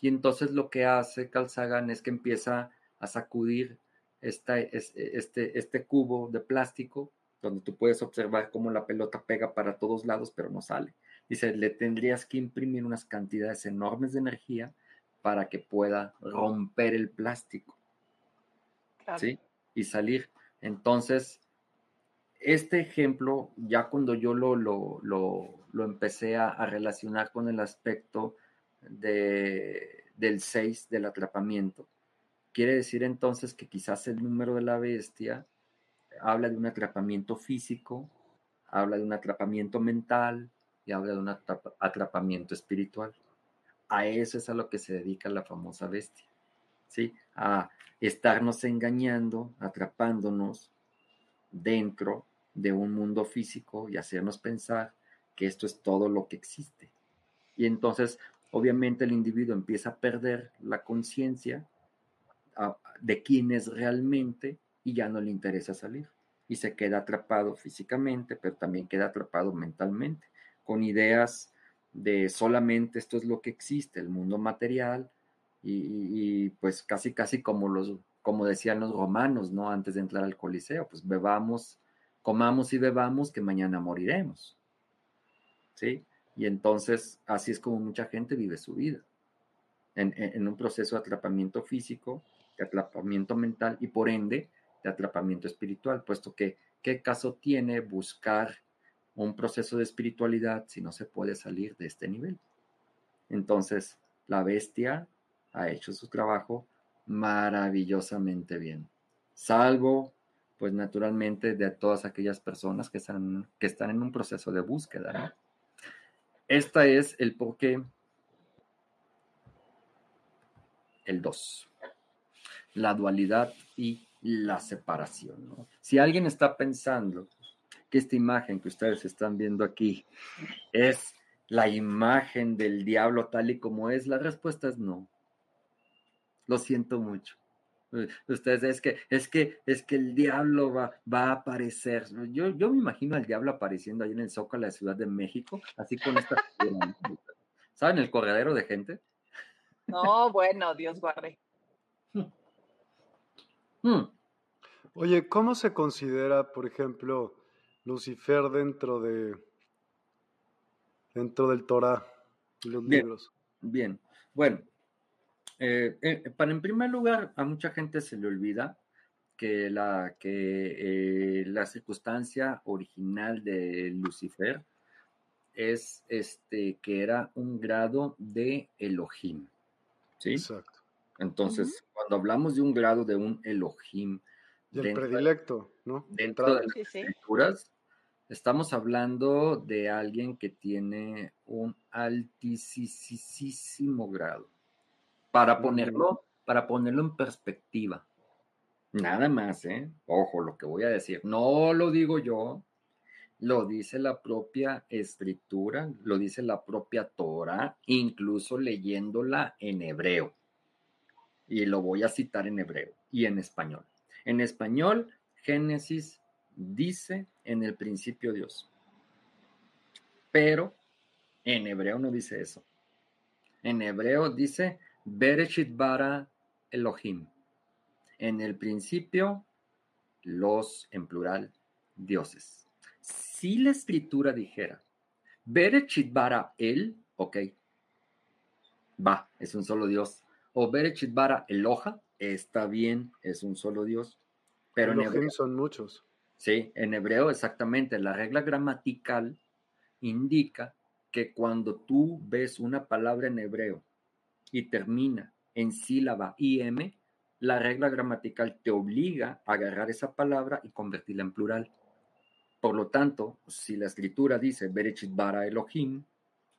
Speaker 2: Y entonces lo que hace Carl es que empieza a sacudir esta, este, este cubo de plástico, donde tú puedes observar cómo la pelota pega para todos lados, pero no sale. Dice, le tendrías que imprimir unas cantidades enormes de energía para que pueda romper el plástico. ¿Sí? Y salir. Entonces, este ejemplo, ya cuando yo lo, lo, lo, empecé a, a, relacionar con el aspecto de, del 6 del atrapamiento, quiere decir entonces que quizás el número de la bestia habla de un atrapamiento físico, habla de un atrapamiento mental y habla de un atrapamiento espiritual. A eso es a lo que se dedica la famosa bestia, ¿sí? A estarnos engañando, atrapándonos dentro de un mundo físico y hacernos pensar que esto es todo lo que existe. Y entonces, obviamente, el individuo empieza a perder la conciencia de quién es realmente y ya no le interesa salir. Y se queda atrapado físicamente, pero también queda atrapado mentalmente, con ideas de solamente esto es lo que existe, el mundo material, y, pues casi, casi como, los, como decían los romanos, ¿no? Antes de entrar al Coliseo, pues bebamos, comamos y bebamos que mañana moriremos. ¿Sí? Y entonces así es como mucha gente vive su vida, en, en un proceso de atrapamiento físico, de atrapamiento mental y por ende de atrapamiento espiritual, puesto que qué caso tiene buscar un proceso de espiritualidad si no se puede salir de este nivel. Entonces, la bestia ha hecho su trabajo maravillosamente bien, salvo, pues naturalmente, de todas aquellas personas que están, que están en un proceso de búsqueda. Esta es el porqué. El 2. La dualidad y la separación. Si alguien está pensando que esta imagen que ustedes están viendo aquí es la imagen del diablo tal y como es, la respuesta es no. Lo siento mucho. Ustedes es que es que es que el diablo va, va a aparecer. Yo, yo me imagino al diablo apareciendo ahí en el Zócalo de la Ciudad de México, así con esta ¿Saben el corredero de gente?
Speaker 3: No, bueno, Dios guarde.
Speaker 1: Hmm. Oye, ¿cómo se considera, por ejemplo, Lucifer dentro de dentro del Torah y los libros?
Speaker 2: Bien, bueno, eh, eh, para en primer lugar, a mucha gente se le olvida que la, que, eh, la circunstancia original de Lucifer es este, que era un grado de Elohim. ¿Sí? Exacto. Entonces, cuando hablamos de un grado de un Elohim.
Speaker 1: Del predilecto, ¿no?
Speaker 2: Dentro de las escrituras, estamos hablando de alguien que tiene un altísimo grado. Para ponerlo, para ponerlo en perspectiva. Nada más, ¿eh? Ojo, lo que voy a decir. No lo digo yo, lo dice la propia escritura, lo dice la propia Torah, incluso leyéndola en hebreo y lo voy a citar en hebreo y en español. En español, Génesis dice en el principio Dios. Pero en hebreo no dice eso. En hebreo dice Bereshit bara Elohim. En el principio, los, en plural, dioses. Si la escritura dijera Bereshit bara el, ok, va, es un solo Dios o Berechit Bara Eloja, está bien, es un solo Dios. Pero en hebreo
Speaker 1: son muchos.
Speaker 2: Sí, en hebreo exactamente. La regla gramatical indica que cuando tú ves una palabra en hebreo y termina en sílaba IM, la regla gramatical te obliga a agarrar esa palabra y convertirla en plural. Por lo tanto, si la escritura dice Berechit bara Elohim,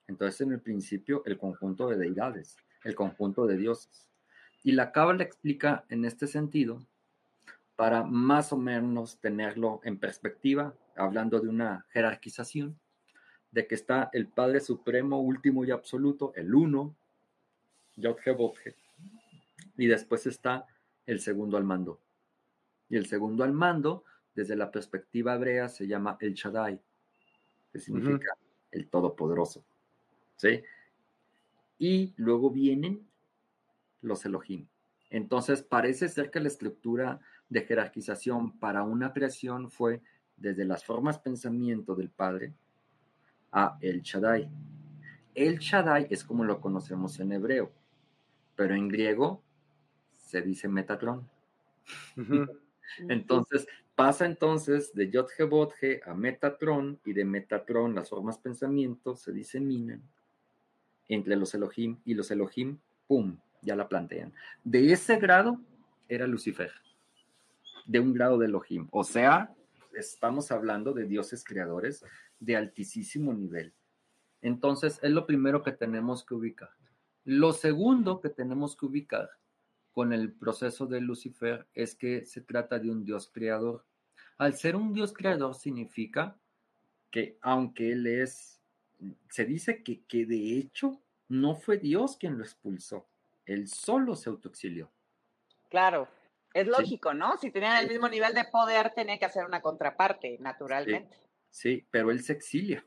Speaker 2: entonces en el principio el conjunto de deidades el conjunto de dioses. Y la Cábala explica en este sentido, para más o menos tenerlo en perspectiva, hablando de una jerarquización, de que está el Padre Supremo, último y absoluto, el uno, Yod y después está el segundo al mando. Y el segundo al mando, desde la perspectiva hebrea, se llama el Shaddai, que significa el Todopoderoso. ¿Sí? Y luego vienen los Elohim. Entonces parece ser que la estructura de jerarquización para una creación fue desde las formas pensamiento del Padre a El Shaddai. El Shaddai es como lo conocemos en hebreo, pero en griego se dice Metatron. entonces, pasa entonces de Yotge a Metatron y de Metatron las formas pensamiento se diseminan entre los Elohim y los Elohim, ¡pum! Ya la plantean. De ese grado era Lucifer, de un grado de Elohim. O sea, estamos hablando de dioses creadores de altísimo nivel. Entonces, es lo primero que tenemos que ubicar. Lo segundo que tenemos que ubicar con el proceso de Lucifer es que se trata de un Dios creador. Al ser un Dios creador significa que aunque Él es, se dice que, que de hecho no fue Dios quien lo expulsó, Él solo se autoexilió.
Speaker 3: Claro, es lógico, ¿no? Si tenían el mismo nivel de poder, tenía que hacer una contraparte, naturalmente.
Speaker 2: Sí, pero Él se exilia.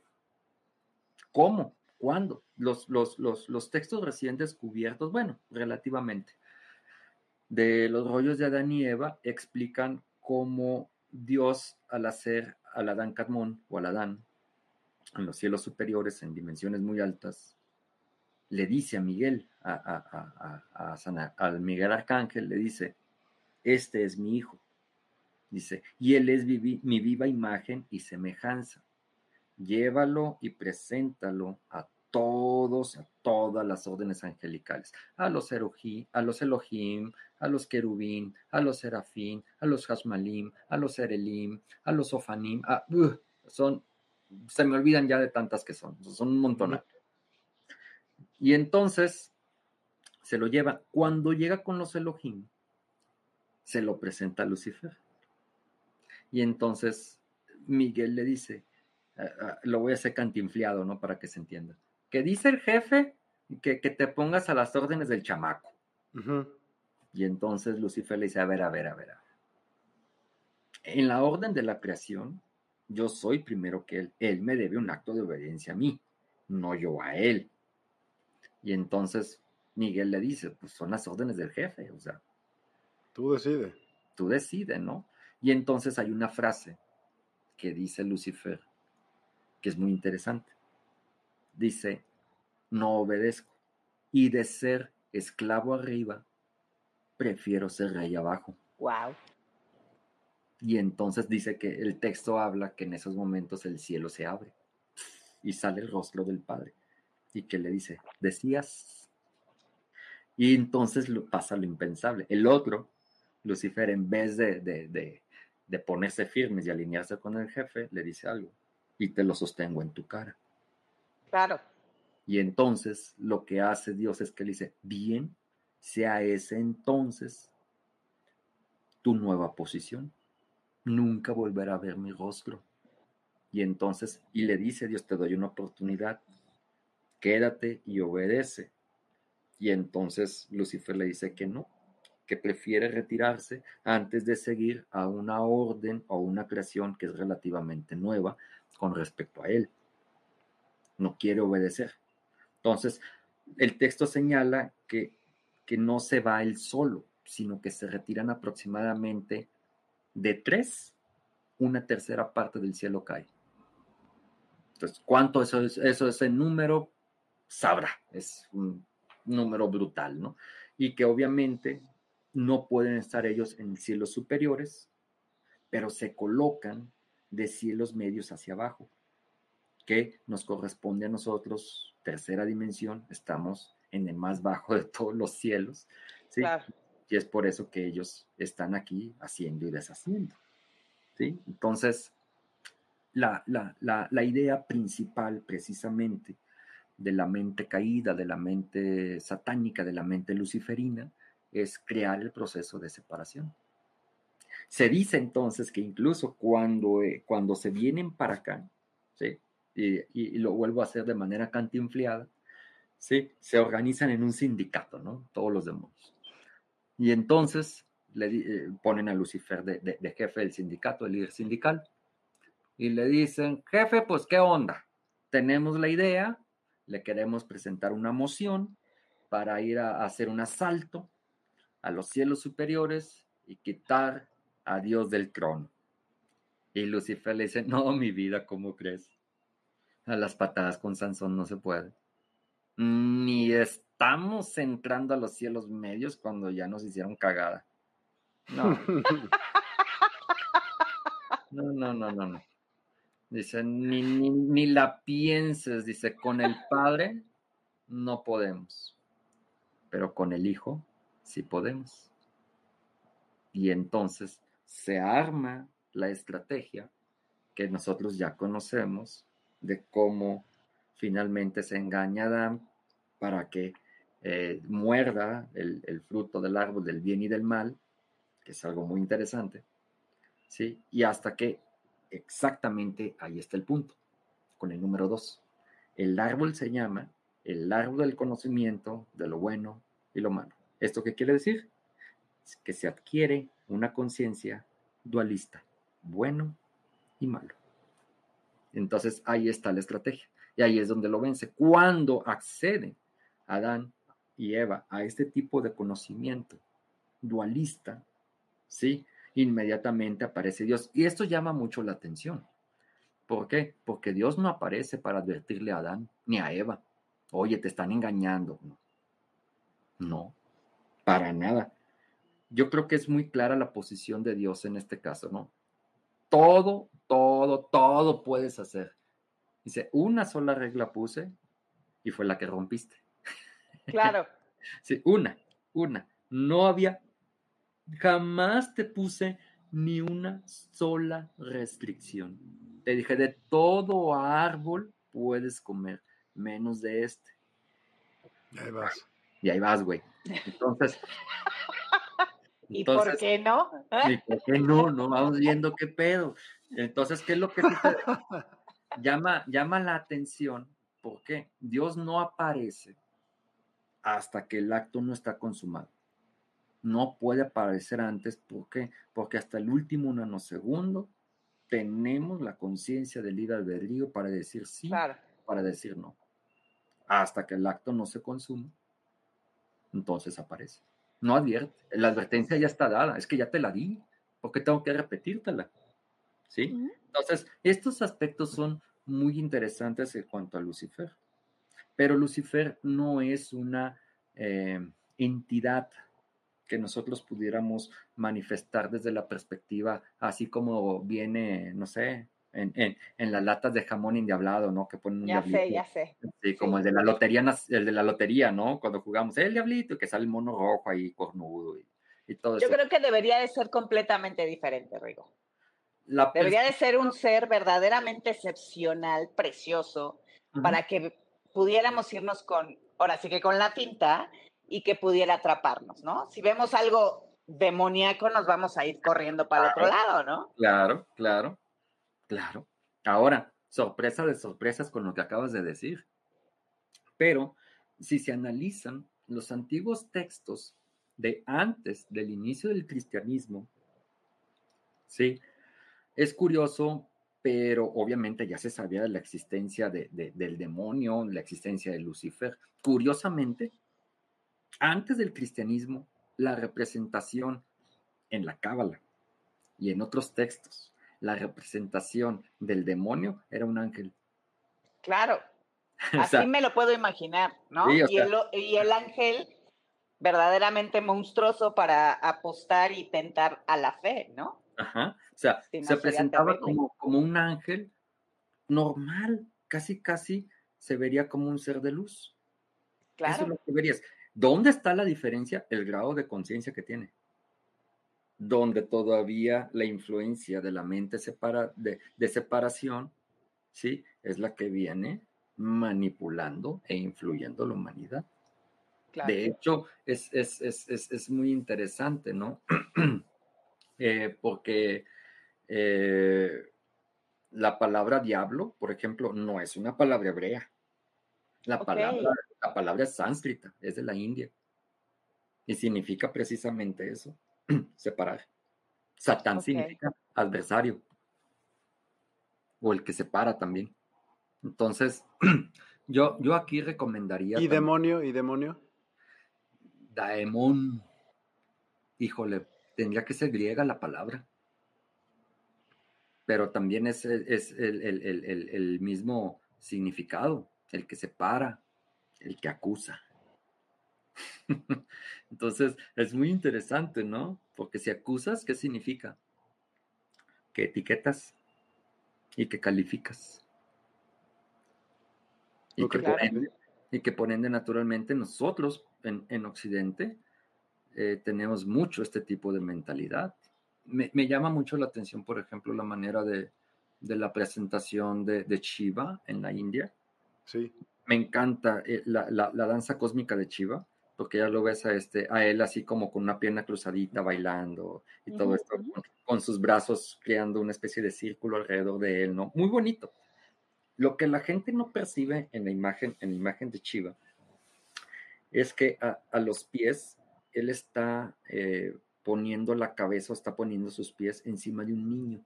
Speaker 2: ¿Cómo? ¿Cuándo? Los, los, los, los textos recién descubiertos, bueno, relativamente de los rollos de Adán y Eva explican cómo Dios al hacer al Adán Cadmón o al Adán en los cielos superiores en dimensiones muy altas, le dice a Miguel, a, a, al Miguel Arcángel, le dice, este es mi hijo. Dice, y él es mi viva imagen y semejanza. Llévalo y preséntalo a todos, a todas las órdenes angelicales, a los, Elohim, a los Elohim, a los querubín, a los serafín, a los hasmalim, a los erelim, a los ofanim, son, se me olvidan ya de tantas que son, son un montón. Y entonces se lo lleva, cuando llega con los Elohim, se lo presenta a Lucifer. Y entonces Miguel le dice, ah, ah, lo voy a hacer cantinfliado, ¿no? Para que se entienda que dice el jefe que, te pongas a las órdenes del chamaco. Y entonces Lucifer le dice, a ver, a ver, a ver. En la orden de la creación, yo soy primero que él. Él me debe un acto de obediencia a mí, no yo a él. Y entonces Miguel le dice, pues son las órdenes del jefe, o sea.
Speaker 1: Tú decides.
Speaker 2: Tú decides, ¿no? Y entonces hay una frase que dice Lucifer, que es muy interesante dice, no obedezco. Y de ser esclavo arriba, prefiero ser rey abajo.
Speaker 3: Wow.
Speaker 2: Y entonces dice que el texto habla que en esos momentos el cielo se abre y sale el rostro del Padre. Y que le dice, decías. Y entonces pasa lo impensable. El otro, Lucifer, en vez de, de, de ponerse firmes y alinearse con el jefe, le dice algo. Y te lo sostengo en tu cara.
Speaker 3: Claro.
Speaker 2: Y entonces lo que hace Dios es que le dice, bien, sea ese entonces tu nueva posición. Nunca volverá a ver mi rostro. Y entonces, y le dice Dios, te doy una oportunidad, quédate y obedece. Y entonces Lucifer le dice que no, que prefiere retirarse antes de seguir a una orden o una creación que es relativamente nueva con respecto a él no quiere obedecer. Entonces, el texto señala que, que no se va él solo, sino que se retiran aproximadamente de tres, una tercera parte del cielo cae. Entonces, ¿cuánto eso es, eso es el número? Sabrá, es un número brutal, ¿no? Y que obviamente no pueden estar ellos en cielos superiores, pero se colocan de cielos medios hacia abajo que nos corresponde a nosotros, tercera dimensión, estamos en el más bajo de todos los cielos, ¿sí? Y es por eso que ellos están aquí haciendo y deshaciendo, ¿sí? Entonces, la, la idea principal precisamente de la mente caída, de la mente satánica, de la mente luciferina, es crear el proceso de separación. Se dice entonces que incluso cuando, eh, cuando se vienen para acá, ¿sí? y, lo vuelvo a hacer de manera cantinfliada, ¿sí? se organizan en un sindicato, ¿no? Todos los demonios. Y entonces le eh, ponen a Lucifer de, jefe del sindicato, el líder sindical, y le dicen, jefe, pues qué onda, tenemos la idea, le queremos presentar una moción para ir a, hacer un asalto a los cielos superiores y quitar a Dios del trono. Y Lucifer le dice, no, mi vida, ¿cómo crees? A las patadas con Sansón no se puede. Ni es estamos entrando a los cielos medios cuando ya nos hicieron cagada. No. No, no, no, no, no. Dice, ni, ni, ni la pienses, dice, con el Padre no podemos, pero con el Hijo sí podemos. Y entonces se arma la estrategia que nosotros ya conocemos de cómo finalmente se engaña a Adán para que eh, muerda el, fruto del árbol del bien y del mal, que es algo muy interesante, ¿sí? Y hasta que exactamente ahí está el punto, con el número dos. El árbol se llama el árbol del conocimiento de lo bueno y lo malo. ¿Esto qué quiere decir? Que se adquiere una conciencia dualista, bueno y malo. Entonces ahí está la estrategia. Y ahí es donde lo vence. Cuando acceden Adán y Eva a este tipo de conocimiento dualista, ¿sí? Inmediatamente aparece Dios. Y esto llama mucho la atención. ¿Por qué? Porque Dios no aparece para advertirle a Adán ni a Eva. Oye, te están engañando. No, no para nada. Yo creo que es muy clara la posición de Dios en este caso, ¿no? Todo, todo, todo puedes hacer. Dice, una sola regla puse y fue la que rompiste.
Speaker 3: Claro.
Speaker 2: sí, una, una. No había, jamás te puse ni una sola restricción. Te dije, de todo árbol puedes comer, menos de este.
Speaker 1: Y ahí vas.
Speaker 2: Y ahí vas, güey. Entonces.
Speaker 3: ¿Y entonces, por qué no?
Speaker 2: ¿Y por qué no? No vamos viendo qué pedo. Entonces, ¿qué es lo que llama, llama la atención? Porque Dios no aparece hasta que el acto no está consumado. No puede aparecer antes. ¿Por qué? Porque hasta el último nanosegundo tenemos la conciencia del libre albedrío para decir sí,
Speaker 3: claro.
Speaker 2: para decir no. Hasta que el acto no se consume, entonces aparece. No advierte. La advertencia ya está dada. Es que ya te la di. ¿Por qué tengo que repetírtela? ¿Sí? Entonces, estos aspectos son muy interesantes en cuanto a Lucifer. Pero Lucifer no es una eh, entidad que nosotros pudiéramos manifestar desde la perspectiva, así como viene, no sé, en, en, en las latas de jamón indiablado, ¿no? Que ponen un
Speaker 3: ya
Speaker 2: diablito.
Speaker 3: sé, ya sé.
Speaker 2: Sí, como sí. el de la lotería, el de la lotería, ¿no? Cuando jugamos el diablito, que sale el mono rojo ahí, cornudo y, y todo
Speaker 3: Yo
Speaker 2: eso.
Speaker 3: creo que debería de ser completamente diferente, Rigo. La debería de ser un ser verdaderamente excepcional, precioso, uh -huh. para que pudiéramos irnos con, ahora sí que con la pinta y que pudiera atraparnos, ¿no? Si vemos algo demoníaco, nos vamos a ir corriendo para el otro lado, ¿no?
Speaker 2: Claro, claro. Claro. Ahora, sorpresa de sorpresas con lo que acabas de decir. Pero si se analizan los antiguos textos de antes del inicio del cristianismo, sí, es curioso, pero obviamente ya se sabía de la existencia de, de, del demonio, la existencia de Lucifer. Curiosamente, antes del cristianismo, la representación en la Cábala y en otros textos la representación del demonio era un ángel.
Speaker 3: Claro, así o sea, me lo puedo imaginar, ¿no?
Speaker 2: Sí,
Speaker 3: y,
Speaker 2: sea,
Speaker 3: el, y, el, ángel verdaderamente monstruoso para apostar y tentar a la fe, ¿no?
Speaker 2: Ajá, o sea, se presentaba como, como un ángel normal, casi, casi se vería como un ser de luz.
Speaker 3: Claro.
Speaker 2: Eso es lo que verías. ¿Dónde está la diferencia? El grado de conciencia que tiene donde todavía la influencia de la mente separa, de, de, separación, ¿sí? Es la que viene manipulando e influyendo la humanidad.
Speaker 3: Claro.
Speaker 2: De hecho, es, es, es, es, muy interesante, ¿no? eh, porque eh, la palabra diablo, por ejemplo, no es una palabra hebrea. La,
Speaker 3: okay.
Speaker 2: palabra, la palabra es sánscrita, es de la India. Y significa precisamente eso separar. Satán okay. significa adversario o el que separa también. Entonces, yo, yo aquí recomendaría.
Speaker 1: ¿Y también, demonio? ¿Y demonio?
Speaker 2: Daemon. Híjole, tendría que ser griega la palabra. Pero también es, es el, el, el, el mismo significado, el que separa, el que acusa. Entonces, es muy interesante, ¿no? Porque si acusas, ¿qué significa? Que etiquetas y que calificas. Y, que, por ende, y que por ende, naturalmente, nosotros en, Occidente eh, tenemos mucho este tipo de mentalidad. Me, llama mucho la atención, por ejemplo, la manera de, la presentación de, de Shiva en la India.
Speaker 1: Sí.
Speaker 2: Me encanta eh, la, la, danza cósmica de Shiva porque ya lo ves a, este, a él así como con una pierna cruzadita bailando y todo esto, con, sus brazos creando una especie de círculo alrededor de él, ¿no? Muy bonito. Lo que la gente no percibe en la imagen, en la imagen de Chiva, es que a, los pies él está eh, poniendo la cabeza o está poniendo sus pies encima de un niño.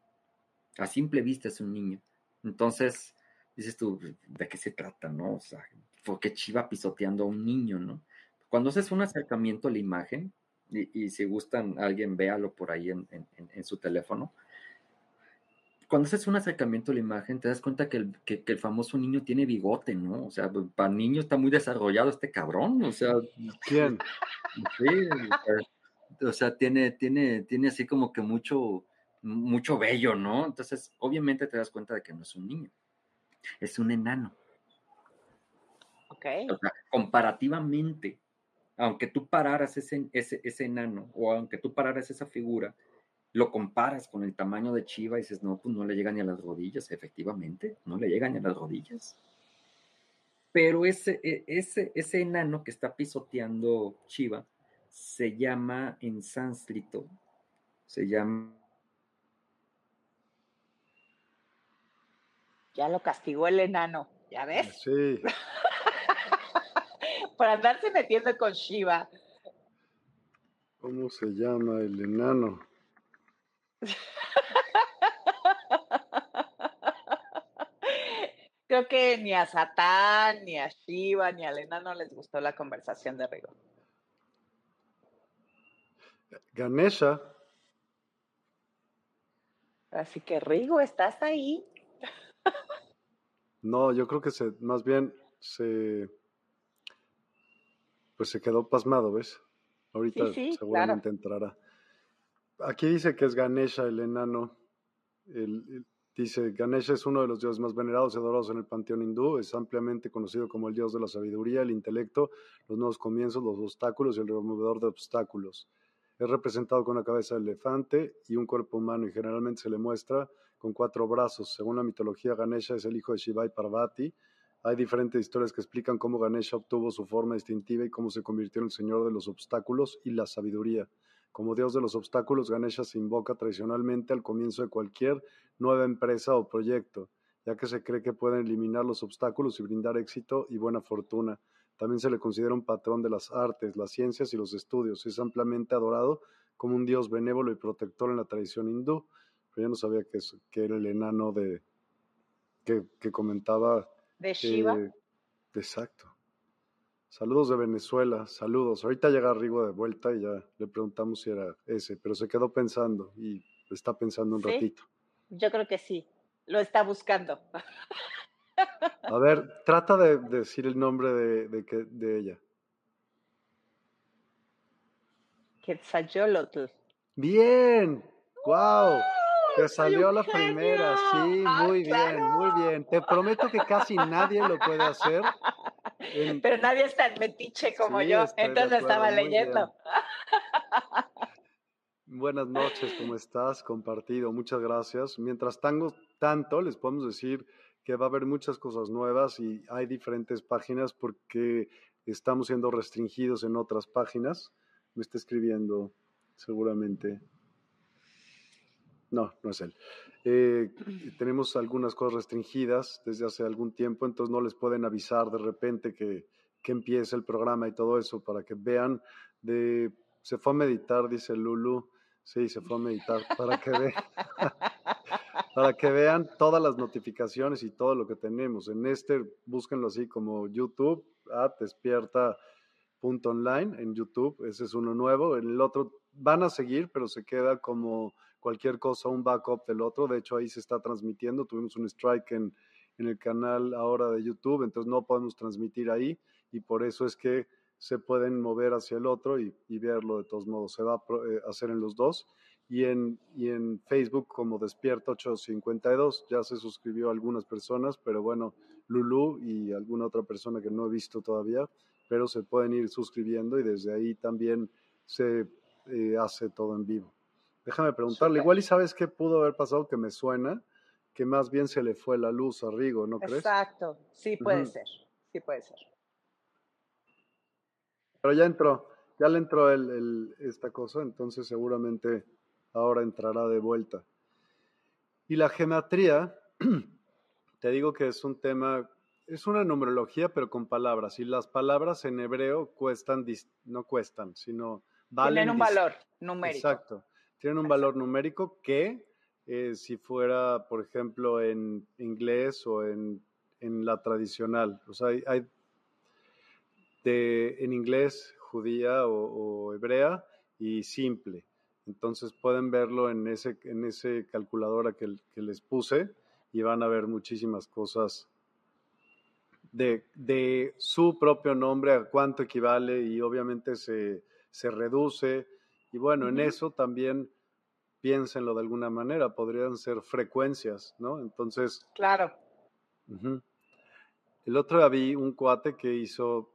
Speaker 2: A simple vista es un niño. Entonces, dices tú, ¿de qué se trata, no? O sea, ¿por qué Chiva pisoteando a un niño, no? Cuando haces un acercamiento a la imagen, y, si gustan, alguien véalo por ahí en, su teléfono, cuando haces un acercamiento a la imagen, te das cuenta que el, el, famoso niño tiene bigote, ¿no? O sea, para niño está muy desarrollado este cabrón, o sea.
Speaker 1: ¿Quién?
Speaker 2: Sí, o sea, tiene, tiene, tiene así como que mucho, mucho vello, ¿no? Entonces, obviamente te das cuenta de que no es un niño, es un enano.
Speaker 3: Ok.
Speaker 2: O sea, comparativamente aunque tú pararas ese, ese, enano o aunque tú pararas esa figura, lo comparas con el tamaño de Chiva y dices, no, pues no le llega ni a las rodillas, efectivamente, no le llega ni a las rodillas. Pero ese, e, ese, ese enano que está pisoteando Chiva se llama en sánscrito, se llama...
Speaker 3: Ya lo castigó el enano, ¿ya ves?
Speaker 1: Sí.
Speaker 3: por andarse metiendo con Shiva.
Speaker 1: ¿Cómo se llama el enano?
Speaker 3: Creo que ni a Satán, ni a Shiva, ni al enano les gustó la conversación de Rigo.
Speaker 1: Ganesha.
Speaker 3: Así que Rigo, ¿estás ahí?
Speaker 1: no, yo creo que se, más bien se pues se quedó pasmado, ¿ves? Ahorita seguramente entrará. Aquí dice que es Ganesha, el enano. dice, Ganesha es uno de los dioses más venerados y adorados en el panteón hindú. Es ampliamente conocido como el dios de la sabiduría, el intelecto, los nuevos comienzos, los obstáculos y el removedor de obstáculos. Es representado con una cabeza de elefante y un cuerpo humano y generalmente se le muestra con cuatro brazos. Según la mitología, Ganesha es el hijo de Shiva y Parvati, hay diferentes historias que explican cómo Ganesha obtuvo su forma distintiva y cómo se convirtió en el señor de los obstáculos y la sabiduría. Como dios de los obstáculos, Ganesha se invoca tradicionalmente al comienzo de cualquier nueva empresa o proyecto, ya que se cree que pueden eliminar los obstáculos y brindar éxito y buena fortuna. También se le considera un patrón de las artes, las ciencias y los estudios. Es ampliamente adorado como un dios benévolo y protector en la tradición hindú. Pero yo no sabía que, que era el enano de que, que comentaba
Speaker 3: de Shiva.
Speaker 1: Eh, exacto. Saludos de Venezuela, saludos. Ahorita llega Rigo de vuelta y ya le preguntamos si era ese, pero se quedó pensando y está pensando un ratito.
Speaker 3: Yo creo que sí, lo está buscando.
Speaker 1: A ver, trata de, decir el nombre de, de, de ella.
Speaker 3: Quetzalcoatl.
Speaker 1: Bien, wow. Te salió la primera, sí, ah, muy bien, muy bien. Te prometo que casi nadie lo puede hacer.
Speaker 3: Pero nadie es tan metiche como yo, entonces estaba leyendo.
Speaker 1: Buenas noches, ¿cómo estás? Compartido, muchas gracias. Mientras tanto, tanto, les podemos decir que va a haber muchas cosas nuevas y hay diferentes páginas porque estamos siendo restringidos en otras páginas. Me está escribiendo seguramente. No, no es él. Eh, tenemos algunas cosas restringidas desde hace algún tiempo, entonces no les pueden avisar de repente que, que empiece el programa y todo eso para que vean. Se fue a meditar, dice Lulu. Sí, se fue a meditar para que, vean, para que vean todas las notificaciones y todo lo que tenemos. En este, búsquenlo así como YouTube, ah, despierta.online en YouTube, ese es uno nuevo. En el otro van a seguir, pero se queda como cualquier cosa, un backup del otro. De hecho, ahí se está transmitiendo. Tuvimos un strike en, en el canal ahora de YouTube, entonces no podemos transmitir ahí y por eso es que se pueden mover hacia el otro y, verlo de todos modos. Se va a eh, hacer en los dos. Y en, y en Facebook como Despierta 852 ya se suscribió algunas personas, pero bueno, Lulu y alguna otra persona que no he visto todavía, pero se pueden ir suscribiendo y desde ahí también se eh, hace todo en vivo. Déjame preguntarle, igual y sabes qué pudo haber pasado que me suena, que más bien se le fue la luz a Rigo, ¿no crees?
Speaker 3: Exacto, sí puede ser, sí puede ser.
Speaker 1: Pero ya entró, ya le entró el, esta cosa, entonces seguramente ahora entrará de vuelta. Y la gematría, te digo que es un tema, es una numerología, pero con palabras. Y las palabras en hebreo cuestan, no cuestan, sino
Speaker 3: valen. Tienen un valor numérico.
Speaker 1: Exacto. Tienen un valor numérico que eh, si fuera, por ejemplo, en inglés o en, la tradicional. O sea, hay, de, en inglés judía o, hebrea y simple. Entonces pueden verlo en ese, en ese calculadora que, que les puse y van a ver muchísimas cosas de, de, su propio nombre, a cuánto equivale y obviamente se, se reduce. Y bueno, en eso también piénsenlo de alguna manera, podrían ser frecuencias, ¿no? Entonces.
Speaker 3: Claro.
Speaker 1: El otro día vi un cuate que hizo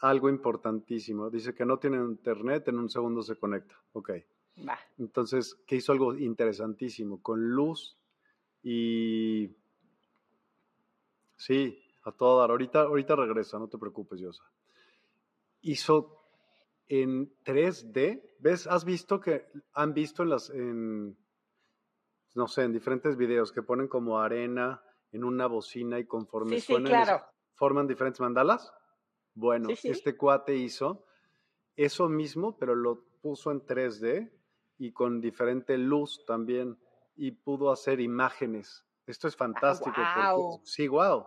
Speaker 1: algo importantísimo. Dice que no tiene internet, en un segundo se conecta. Ok. Entonces, que hizo algo interesantísimo, con luz y... Sí, a todo dar. Ahorita, ahorita regresa, no te preocupes, Yosa. Hizo en 3D. ¿Ves? ¿Has visto que han visto en las, en, no sé, en diferentes videos que ponen como arena en una bocina y conforme suenan, forman diferentes mandalas? Bueno, este cuate hizo eso mismo, pero lo puso en 3D y con diferente luz también y pudo hacer imágenes. Esto es fantástico. sí, wow.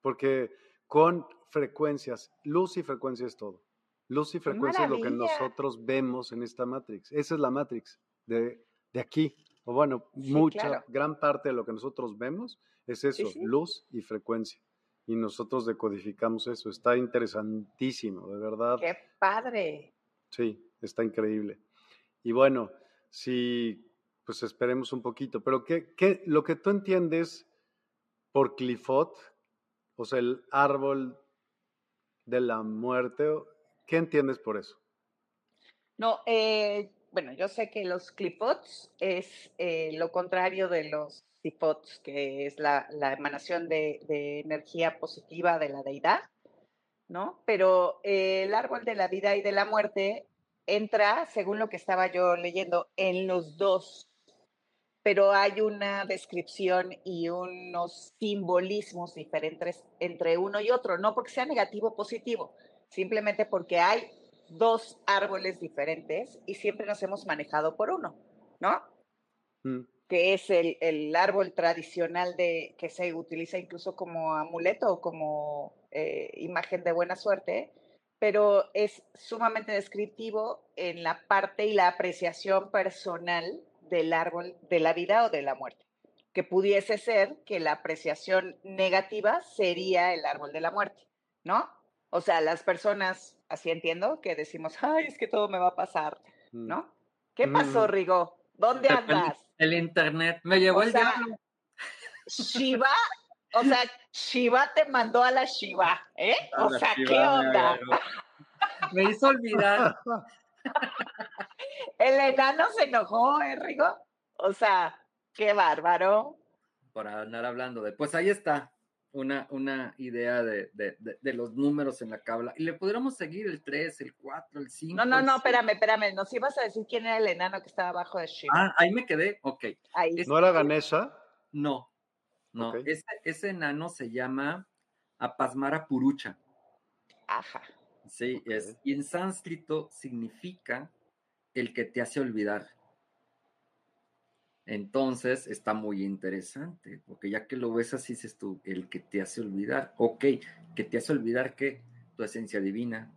Speaker 1: Porque con frecuencias, luz y frecuencia es todo. Luz y frecuencia es lo que nosotros vemos en esta Matrix. Esa es la Matrix de, aquí. O bueno, mucha, gran parte de lo que nosotros vemos es eso, luz y frecuencia. Y nosotros decodificamos eso. Está interesantísimo, de verdad.
Speaker 3: ¡Qué padre!
Speaker 1: Sí, está increíble. Y bueno, si pues esperemos un poquito. Pero ¿qué, qué, lo que tú entiendes por Clifot, o sea, el árbol de la muerte, ¿Qué entiendes por eso?
Speaker 3: No, eh, bueno, yo sé que los clipots es eh, lo contrario de los sipots, que es la, emanación de, energía positiva de la deidad, ¿no? Pero eh, el árbol de la vida y de la muerte entra, según lo que estaba yo leyendo, en los dos, pero hay una descripción y unos simbolismos diferentes entre uno y otro, no porque sea negativo o positivo, simplemente porque hay dos árboles diferentes y siempre nos hemos manejado por uno, ¿no? Mm. Que es el, árbol tradicional de, que se utiliza incluso como amuleto o como eh, imagen de buena suerte, pero es sumamente descriptivo en la parte y la apreciación personal del árbol de la vida o de la muerte. Que pudiese ser que la apreciación negativa sería el árbol de la muerte, ¿no? O sea, las personas, así entiendo, que decimos, ay, es que todo me va a pasar, mm. ¿no? ¿Qué pasó, mm. Rigo? ¿Dónde andas?
Speaker 2: El, internet me llevó el diablo.
Speaker 3: Shiva, o sea, Shiva te mandó a la Shiva, ¿eh? o sea, ¿qué onda?
Speaker 2: Me, hizo olvidar.
Speaker 3: el enano se enojó, ¿eh, Rigo? O sea, qué bárbaro.
Speaker 2: Por andar hablando de, pues ahí está, una, una idea de, los números en la cabla. Y le pudiéramos seguir el 3, el 4, el 5.
Speaker 3: No, no, no, espérame, espérame. Nos ibas a decir quién era el enano que estaba abajo de Shiva.
Speaker 2: Ah, ahí me quedé. Ok.
Speaker 1: ¿No era Ganesha?
Speaker 2: No, no. Ese, enano se llama Apasmara Purucha.
Speaker 3: Ajá.
Speaker 2: Sí, es, y en sánscrito significa el que te hace olvidar. Entonces está muy interesante, porque ya que lo ves así, dices tú, el que te hace olvidar, ok, que te hace olvidar que tu esencia divina,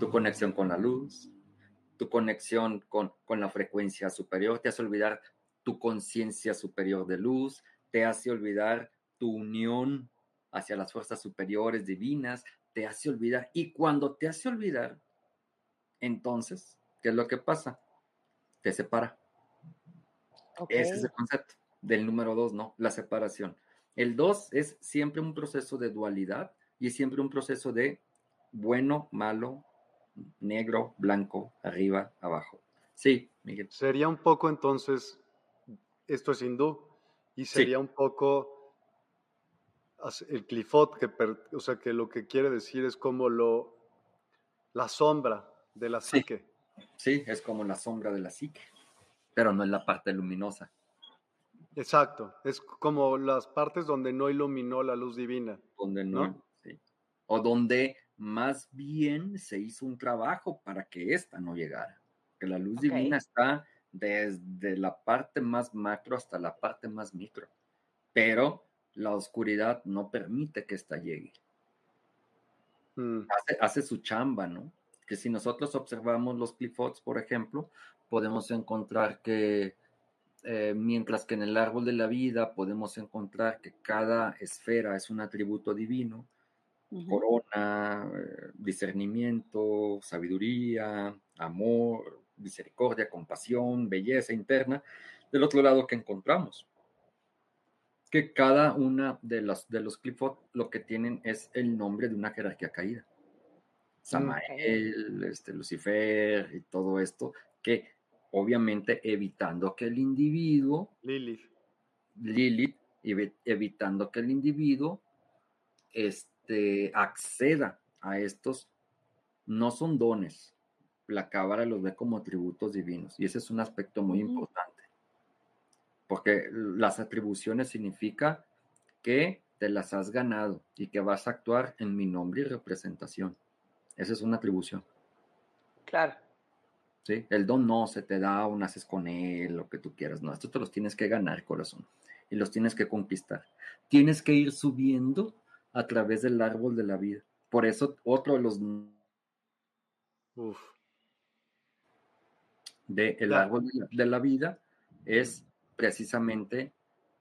Speaker 2: tu conexión con la luz, tu conexión con, con la frecuencia superior, te hace olvidar tu conciencia superior de luz, te hace olvidar tu unión hacia las fuerzas superiores divinas, te hace olvidar. Y cuando te hace olvidar, entonces, ¿qué es lo que pasa? Te separa. Ese es el concepto del número dos, ¿no? La separación. El dos es siempre un proceso de dualidad y siempre un proceso de bueno, malo, negro, blanco, arriba, abajo. Sí, Miguel.
Speaker 1: Sería un poco entonces, esto es hindú, y sería un poco el clifot, que o sea, que lo que quiere decir es como lo, la sombra de la psique.
Speaker 2: Sí, es como la sombra de la psique, pero no es la parte luminosa.
Speaker 1: Exacto, es como las partes donde no iluminó la luz divina.
Speaker 2: Donde no, Sí. O donde más bien se hizo un trabajo para que ésta no llegara. Que la luz divina está desde la parte más macro hasta la parte más micro. Pero la oscuridad no permite que ésta llegue. Mm. Hace, su chamba, ¿no? Que si nosotros observamos los clifots, por ejemplo, podemos encontrar que eh, mientras que en el árbol de la vida podemos encontrar que cada esfera es un atributo divino, corona, eh, discernimiento, sabiduría, amor, misericordia, compasión, belleza interna. Del otro lado, que encontramos? Que cada una de los, de los clifot lo que tienen es el nombre de una jerarquía caída. Samael, este, Lucifer y todo esto, que obviamente evitando que el individuo,
Speaker 1: Lilith,
Speaker 2: Lilith, evitando que el individuo este, acceda a estos, no son dones, la cámara los ve como atributos divinos y ese es un aspecto muy importante, porque las atribuciones significa que te las has ganado y que vas a actuar en mi nombre y representación. Esa es una atribución.
Speaker 3: Claro.
Speaker 2: ¿Sí? El don no se te da o naces con él, lo que tú quieras, no, estos te los tienes que ganar, corazón, y los tienes que conquistar. Tienes que ir subiendo a través del árbol de la vida. Por eso, otro de los... De el árbol de la vida es precisamente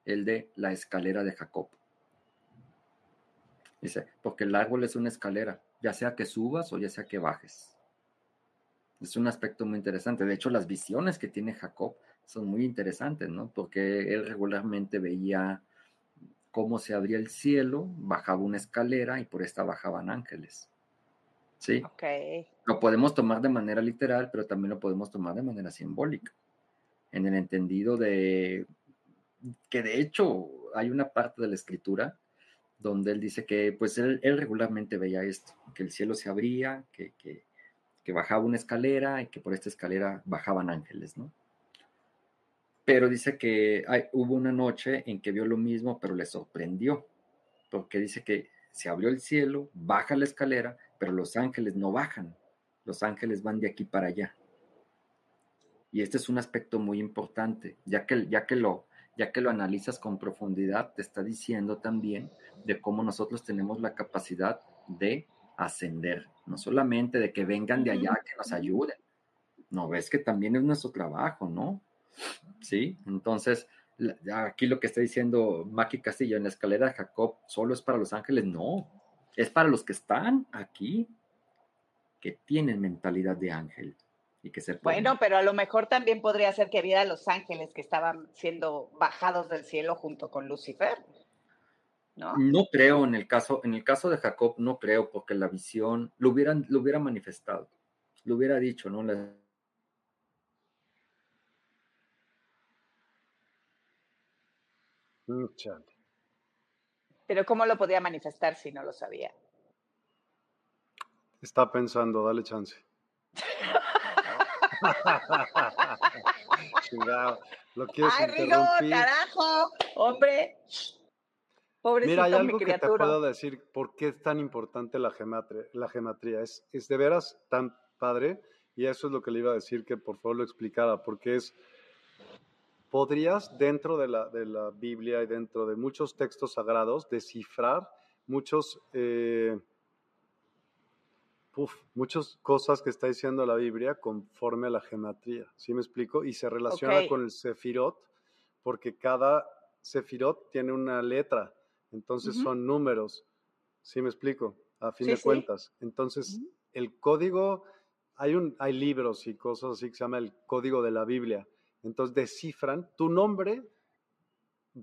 Speaker 2: el de la escalera de Jacob. Dice, porque el árbol es una escalera, ya sea que subas o ya sea que bajes. Es un aspecto muy interesante. De hecho, las visiones que tiene Jacob son muy interesantes, ¿no? Porque él regularmente veía cómo se abría el cielo, bajaba una escalera y por esta bajaban ángeles. ¿Sí?
Speaker 3: Ok.
Speaker 2: Lo podemos tomar de manera literal, pero también lo podemos tomar de manera simbólica. En el entendido de que de hecho hay una parte de la escritura donde él dice que pues él, regularmente veía esto, que el cielo se abría, que, que, que bajaba una escalera y que por esta escalera bajaban ángeles, ¿no? Pero dice que hay, hubo una noche en que vio lo mismo, pero le sorprendió, porque dice que se abrió el cielo, baja la escalera, pero los ángeles no bajan, los ángeles van de aquí para allá. Y este es un aspecto muy importante, ya que, ya que, lo, ya que lo analizas con profundidad, te está diciendo también de cómo nosotros tenemos la capacidad de ascender, no solamente de que vengan de allá, que nos ayuden. No, ves que también es nuestro trabajo, ¿no? Sí, entonces aquí lo que está diciendo Maki Castillo en la escalera de Jacob solo es para los ángeles, no, es para los que están aquí, que tienen mentalidad de ángel y que se
Speaker 3: Bueno, pero a lo mejor también podría ser que viera los ángeles que estaban siendo bajados del cielo junto con Lucifer. ¿No?
Speaker 2: ¿no? creo en el caso, en el caso de Jacob, no creo, porque la visión lo hubieran, lo hubiera manifestado, lo hubiera dicho, ¿no?
Speaker 3: Pero ¿cómo lo podía manifestar si no lo sabía?
Speaker 1: Está pensando, dale chance. lo quieres
Speaker 3: ¡Ay, Rigo, carajo! ¡Hombre!
Speaker 1: Pobrecito, Mira, hay algo que te puedo decir por qué es tan importante la gematria. La gematría es, es de veras tan padre y eso es lo que le iba a decir que por favor lo explicara, porque es, podrías dentro de la, de la Biblia y dentro de muchos textos sagrados descifrar muchos, eh, muchas cosas que está diciendo la Biblia conforme a la gematría, ¿sí me explico? Y se relaciona con el sefirot, porque cada sefirot tiene una letra entonces son números, ¿sí me explico? a fin de cuentas. Entonces, el código, hay, un, hay libros y cosas así que se llama el código de la Biblia. Entonces, descifran tu nombre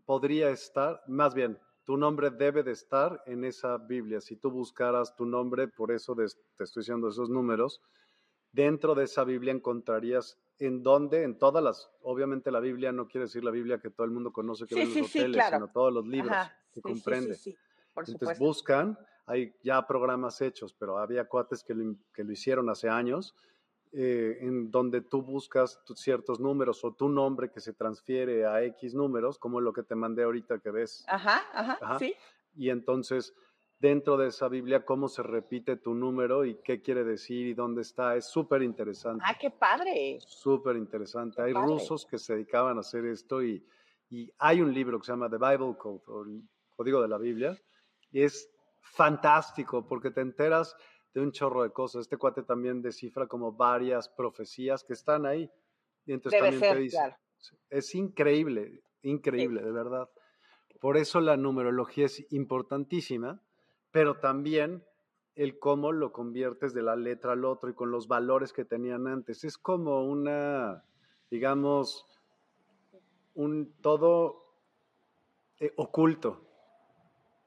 Speaker 1: podría estar, más bien, tu nombre debe de estar en esa Biblia. Si tú buscaras tu nombre, por eso te estoy diciendo esos números, dentro de esa Biblia encontrarías en dónde, en todas las, obviamente la Biblia no quiere decir la Biblia que todo el mundo conoce que
Speaker 3: sí,
Speaker 1: los hoteles, sino todos los libros que comprende. Entonces buscan, hay ya programas hechos, pero había cuates que que lo hicieron hace años eh, en donde tú buscas ciertos números o tu nombre que se transfiere a X números, como lo que te mandé ahorita que ves.
Speaker 3: Ajá, ajá, sí.
Speaker 1: Y entonces, dentro de esa Biblia, cómo se repite tu número y qué quiere decir y dónde está, es súper interesante.
Speaker 3: Ah, qué padre.
Speaker 1: Súper interesante. Hay rusos que se dedicaban a hacer esto y, y hay un libro que se llama The Bible Code, o el Código de la Biblia, y es fantástico porque te enteras de un chorro de cosas. Este cuate también descifra como varias profecías que están ahí. Y entonces también te dice, es increíble, increíble, de verdad. Por eso la numerología es importantísima, pero también el cómo lo conviertes de la letra al otro y con los valores que tenían antes. Es como una, digamos, un todo eh, oculto.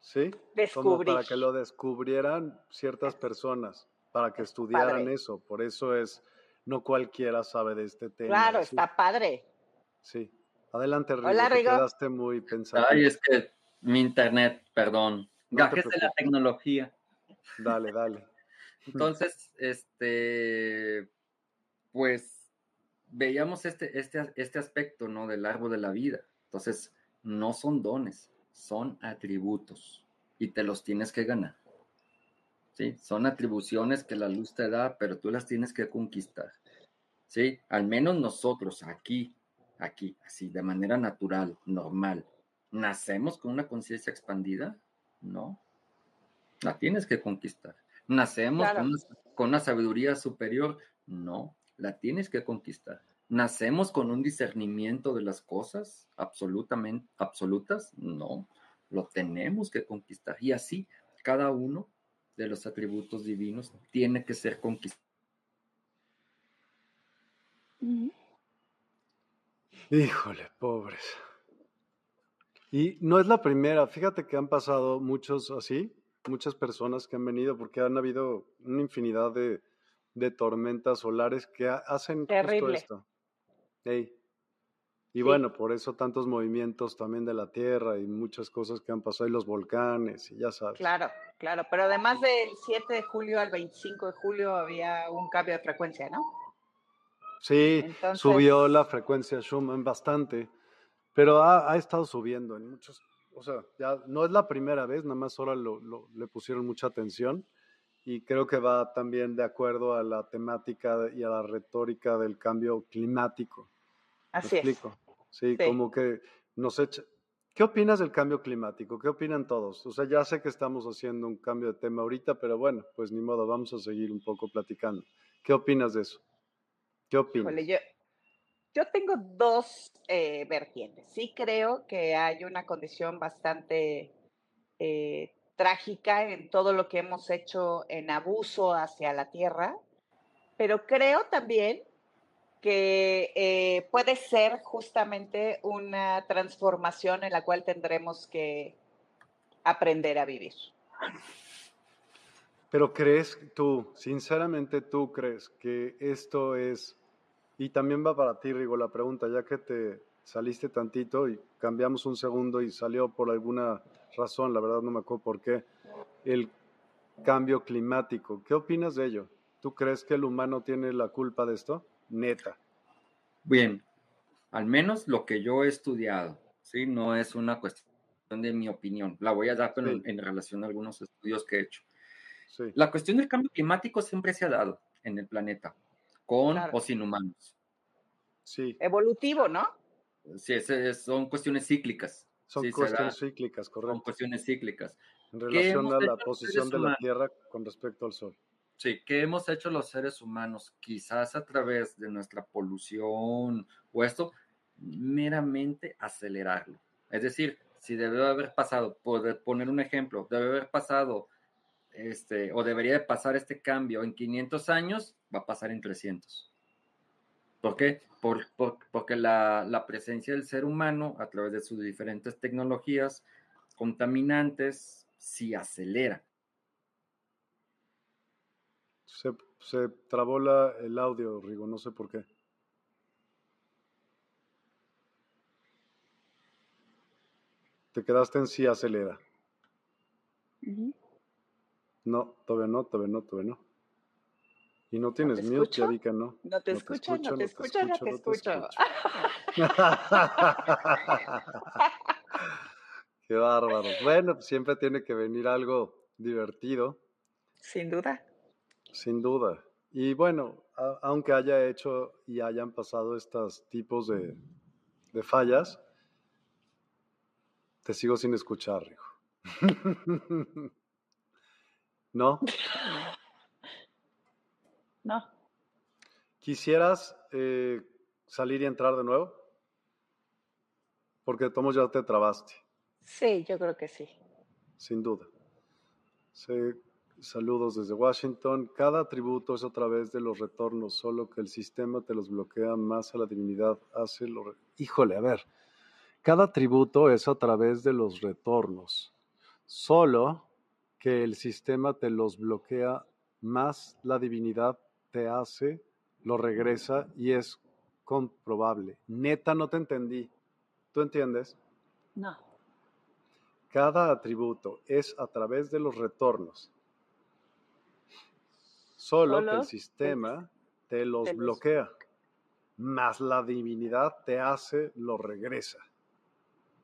Speaker 1: ¿Sí? Como para que lo descubrieran ciertas personas, para que estudiaran eso. Por eso es, no cualquiera sabe de este tema.
Speaker 3: Claro, está padre.
Speaker 1: Sí. Adelante, Rigo, Hola, Rigo. quedaste muy pensado.
Speaker 2: Ay, es que mi internet, perdón. Gajes de la tecnología.
Speaker 1: Dale, dale.
Speaker 2: Entonces, este, pues veíamos este, este, este aspecto, ¿no? Del árbol de la vida. Entonces, no son dones, son atributos y te los tienes que ganar. ¿Sí? Son atribuciones que la luz te da, pero tú las tienes que conquistar. ¿Sí? Al menos nosotros aquí, aquí, así, de manera natural, normal, ¿nacemos con una conciencia expandida? No. La tienes que conquistar. ¿Nacemos con, una, con una sabiduría superior? No. La tienes que conquistar. ¿Nacemos con un discernimiento de las cosas absolutamente absolutas? No, lo tenemos que conquistar. Y así, cada uno de los atributos divinos tiene que ser conquistado.
Speaker 1: Híjole, pobres. Y no es la primera, fíjate que han pasado muchos así, muchas personas que han venido, porque han habido una infinidad de, tormentas solares que hacen justo esto. Y bueno, por eso tantos movimientos también de la Tierra y muchas cosas que han pasado y los volcanes y ya sabes.
Speaker 3: Claro, claro, pero además del 7 de julio al 25 de julio había un cambio de frecuencia, ¿no?
Speaker 1: Sí, subió la frecuencia Schumann bastante, pero ha, estado subiendo en muchos, o sea, ya no es la primera vez, nada más ahora lo, le pusieron mucha atención y creo que va también de acuerdo a la temática y a la retórica del cambio climático.
Speaker 3: Así explico?
Speaker 1: Sí, como que nos echa... ¿Qué opinas del cambio climático? ¿Qué opinan todos? O sea, ya sé que estamos haciendo un cambio de tema ahorita, pero bueno, pues ni modo, vamos a seguir un poco platicando. ¿Qué opinas de eso? ¿Qué opinas?
Speaker 3: yo, yo, tengo dos eh, vertientes. Sí creo que hay una condición bastante eh, trágica en todo lo que hemos hecho en abuso hacia la tierra, pero creo también que eh, puede ser justamente una transformación en la cual tendremos que aprender a vivir.
Speaker 1: Pero crees tú, sinceramente tú crees que esto es, y también va para ti, Rigo, la pregunta, ya que te saliste tantito y cambiamos un segundo y salió por alguna razón, la verdad no me acuerdo por qué, el cambio climático. ¿Qué opinas de ello? ¿Tú crees que el humano tiene la culpa de esto? Neta.
Speaker 2: Bien, al menos lo que yo he estudiado, ¿sí? No es una cuestión de mi opinión. La voy a dar en, relación a algunos estudios que he hecho. La cuestión del cambio climático siempre se ha dado en el planeta, con o sin humanos.
Speaker 1: Sí.
Speaker 3: Evolutivo, ¿no?
Speaker 2: Sí, son cuestiones cíclicas.
Speaker 1: Son cuestiones cíclicas, correcto.
Speaker 2: Son cuestiones cíclicas.
Speaker 1: En relación a la posición de la Tierra con respecto al Sol.
Speaker 2: Sí, ¿qué hemos hecho los seres humanos? Quizás a través de nuestra polución o esto, meramente acelerarlo. Es decir, si debe haber pasado, por poner un ejemplo, debe haber pasado este, o debería de pasar este cambio en 500 años, va a pasar en 300. ¿Por qué? porque la, la, presencia del ser humano a través de sus diferentes tecnologías contaminantes sí acelera.
Speaker 1: Se, se trabó la, el audio, Rigo, no sé por qué. Te quedaste en sí acelera. No, todavía no, todavía no, todavía no. Y no tienes ¿No mute, ya vi que no.
Speaker 3: No te, escucho, no te escucho, no te escucho.
Speaker 1: Qué bárbaro. Bueno, pues siempre tiene que venir algo divertido.
Speaker 3: Sin duda.
Speaker 1: Sin duda. Y bueno, aunque haya hecho y hayan pasado estos tipos de, de fallas, te sigo sin escuchar, hijo. ¿No?
Speaker 3: No.
Speaker 1: ¿Quisieras eh, salir y entrar de nuevo? Porque Tomo ya te trabaste.
Speaker 3: Sí, yo creo que sí.
Speaker 1: Sin duda. Saludos desde Washington. Cada atributo es a través de los retornos, solo que el sistema te los bloquea más a la divinidad. Hace lo... Híjole, a ver. Cada atributo es a través de los retornos, solo que el sistema te los bloquea más la divinidad te hace, lo regresa y es comprobable. Neta, no te entendí. ¿Tú entiendes?
Speaker 3: No.
Speaker 1: Cada atributo es a través de los retornos. Solo, que el sistema te los bloquea, más la divinidad te hace, lo regresa.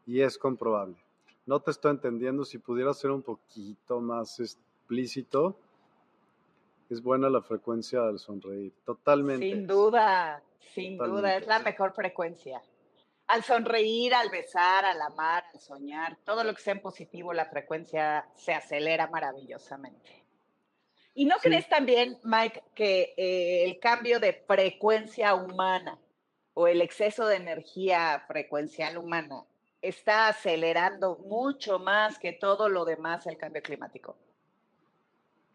Speaker 1: Y es comprobable. No te estoy entendiendo. Si pudiera ser un poquito más explícito, es buena la frecuencia al sonreír, totalmente.
Speaker 3: Sin duda, sin duda, es la mejor frecuencia. Al sonreír, al besar, al amar, al soñar, todo lo que sea en positivo, la frecuencia se acelera maravillosamente. ¿Y no crees también, Mike, que eh, el cambio de frecuencia humana o el exceso de energía frecuencial humana está acelerando mucho más que todo lo demás el cambio climático?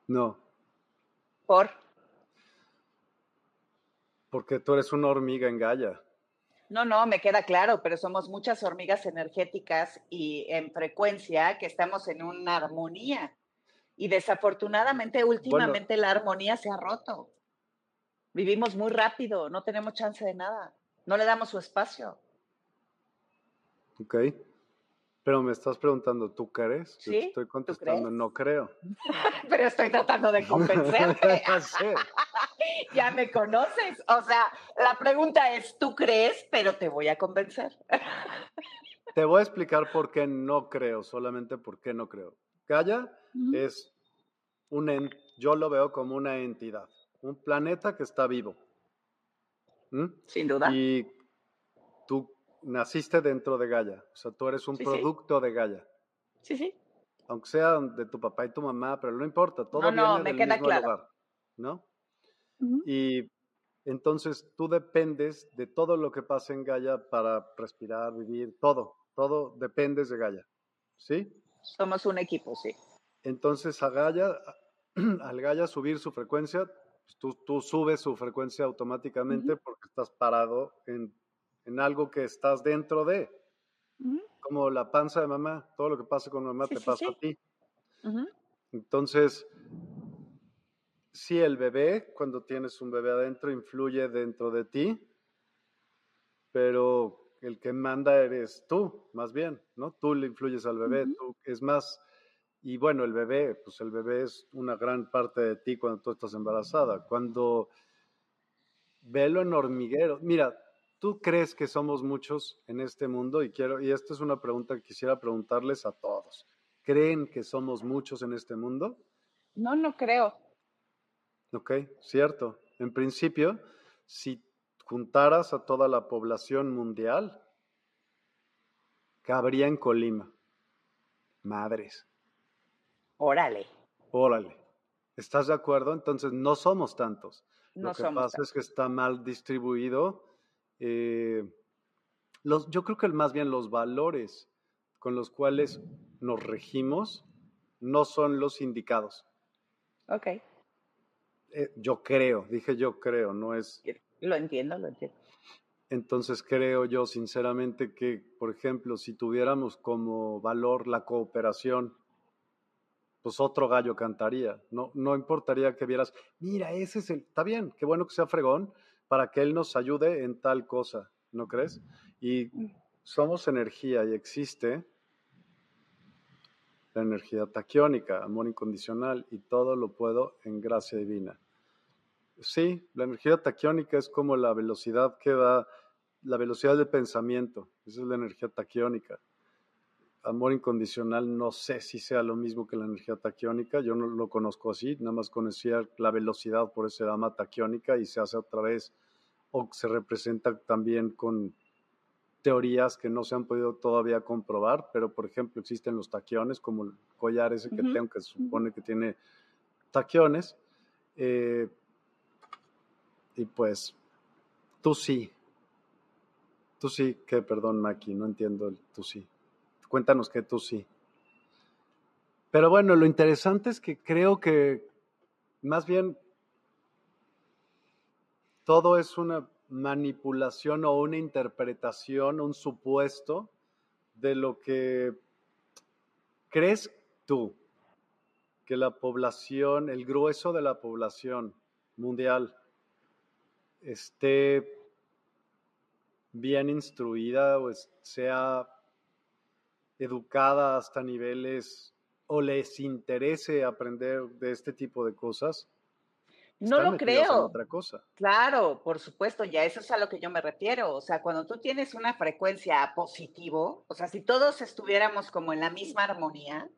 Speaker 1: No,
Speaker 3: ¿Por?
Speaker 1: Porque tú eres una hormiga en Gaia.
Speaker 3: No, no, me queda claro, pero somos muchas hormigas energéticas y en frecuencia que estamos en una armonía. Y desafortunadamente, últimamente la armonía se ha roto. Vivimos muy rápido, no tenemos chance de nada, no le damos su espacio.
Speaker 1: Ok. Pero me estás preguntando, ¿tú crees? Yo te estoy contestando, no creo.
Speaker 3: Pero estoy tratando de convencerte. ya me conoces. O sea, la pregunta es, ¿tú crees? Pero te voy a convencer.
Speaker 1: te voy a explicar por qué no creo, solamente por qué no creo. Gaia es un, yo lo veo como una entidad, un planeta que está vivo.
Speaker 3: ¿Mm? Sin duda.
Speaker 1: Y tú naciste dentro de Gaia, o sea, tú eres un producto de Gaia.
Speaker 3: Sí, sí.
Speaker 1: Aunque sea de tu papá y tu mamá, pero no importa, todo viene del mismo lugar, ¿no? Y entonces tú dependes de todo lo que pasa en Gaia para respirar, vivir, todo, todo dependes de Gaia, ¿sí?
Speaker 3: Somos un equipo, sí.
Speaker 1: Entonces a Gaia, al Gaia subir su frecuencia, pues, tú, tú subes su frecuencia automáticamente porque estás parado en en algo que estás dentro de. Como la panza de mamá, todo lo que pasa con mamá te pasa a ti. Entonces, si el bebé, cuando tienes un bebé adentro, influye dentro de ti, pero el que manda eres tú, más bien, ¿no? Tú le influyes al bebé, tú, es más, y bueno, el bebé, pues el bebé es una gran parte de ti cuando tú estás embarazada. Cuando velo en hormiguero, mira, ¿Tú crees que somos muchos en este mundo? Y quiero, y esta es una pregunta que quisiera preguntarles a todos. ¿Creen que somos muchos en este mundo?
Speaker 3: No, no creo.
Speaker 1: Ok, cierto. En principio, si juntaras a toda la población mundial, cabría en Colima. Madres.
Speaker 3: Órale.
Speaker 1: Órale. ¿Estás de acuerdo? Entonces no somos tantos. No Lo que pasa es que está mal distribuido eh, los, yo creo que más bien los valores con los cuales nos regimos no son los indicados.
Speaker 3: Ok.
Speaker 1: Eh, yo creo, dije yo creo, no es...
Speaker 3: Lo entiendo, lo entiendo.
Speaker 1: Entonces creo yo sinceramente que, por ejemplo, si tuviéramos como valor la cooperación, pues otro gallo cantaría. No, no importaría que vieras, mira, ese es el, está bien, qué bueno que sea fregón para que él nos ayude en tal cosa, ¿no crees? Y mm. somos energía y existe la energía taquiónica, amor incondicional, y todo lo puedo en gracia divina. Sí, la energía taquiónica es como la velocidad que da, la velocidad del pensamiento, esa es la energía taquiónica. Amor incondicional no sé si sea lo mismo que la energía taquiónica, yo no lo conozco así, nada más conocía la velocidad, por eso se llama taquiónica y se hace otra vez o se representa también con teorías que no se han podido todavía comprobar, pero por ejemplo existen los taquiones, como el collar ese que tengo, que se supone que tiene taquiones, eh, y pues tú sí, tú sí, que perdón Maki, no entiendo el tú sí. Cuéntanos que tú sí. Pero bueno, lo interesante es que creo que más bien todo es una manipulación o una interpretación, un supuesto de lo que crees tú que la población, el grueso de la población mundial esté bien instruida o sea educada hasta niveles o les interese aprender de este tipo de cosas.
Speaker 3: No lo creo.
Speaker 1: Otra cosa.
Speaker 3: Claro, por supuesto, ya eso es a lo que yo me refiero. O sea, cuando tú tienes una frecuencia positivo, o sea, si todos estuviéramos como en la misma armonía,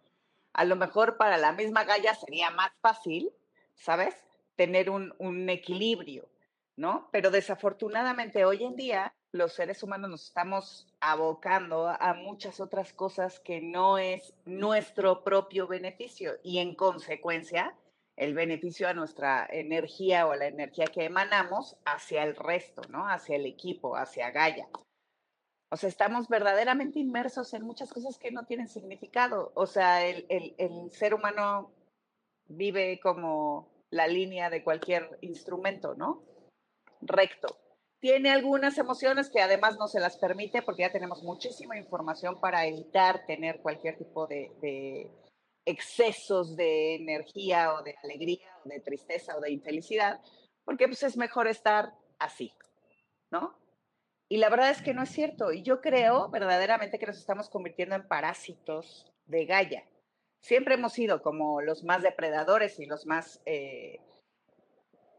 Speaker 3: a lo mejor para la misma galla sería más fácil, ¿sabes? Tener un, un equilibrio, ¿no? Pero desafortunadamente hoy en día los seres humanos nos estamos abocando a muchas otras cosas que no es nuestro propio beneficio y en consecuencia el beneficio a nuestra energía o la energía que emanamos hacia el resto, ¿no? Hacia el equipo, hacia Gaia. O sea, estamos verdaderamente inmersos en muchas cosas que no tienen significado. O sea, el, el ser humano vive como la línea de cualquier instrumento, ¿no? Recto tiene algunas emociones que además no se las permite porque ya tenemos muchísima información para evitar tener cualquier tipo de, excesos de energía o de alegría o de tristeza o de infelicidad, porque pues es mejor estar así, ¿no? Y la verdad es que no es cierto. Y yo creo verdaderamente que nos estamos convirtiendo en parásitos de Gaia. Siempre hemos sido como los más depredadores y los más eh,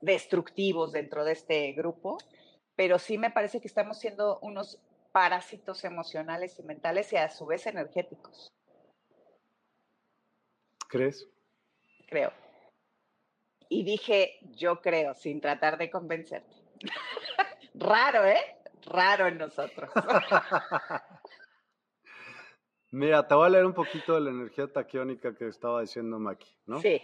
Speaker 3: destructivos dentro de este grupo pero sí me parece que estamos siendo unos parásitos emocionales y mentales y a su vez energéticos.
Speaker 1: ¿Crees?
Speaker 3: Creo. Y dije, yo creo, sin tratar de convencerte. Raro, ¿eh? Raro en nosotros.
Speaker 1: Mira, te voy a leer un poquito de la energía taquiónica que estaba diciendo Maki, ¿no?
Speaker 3: Sí.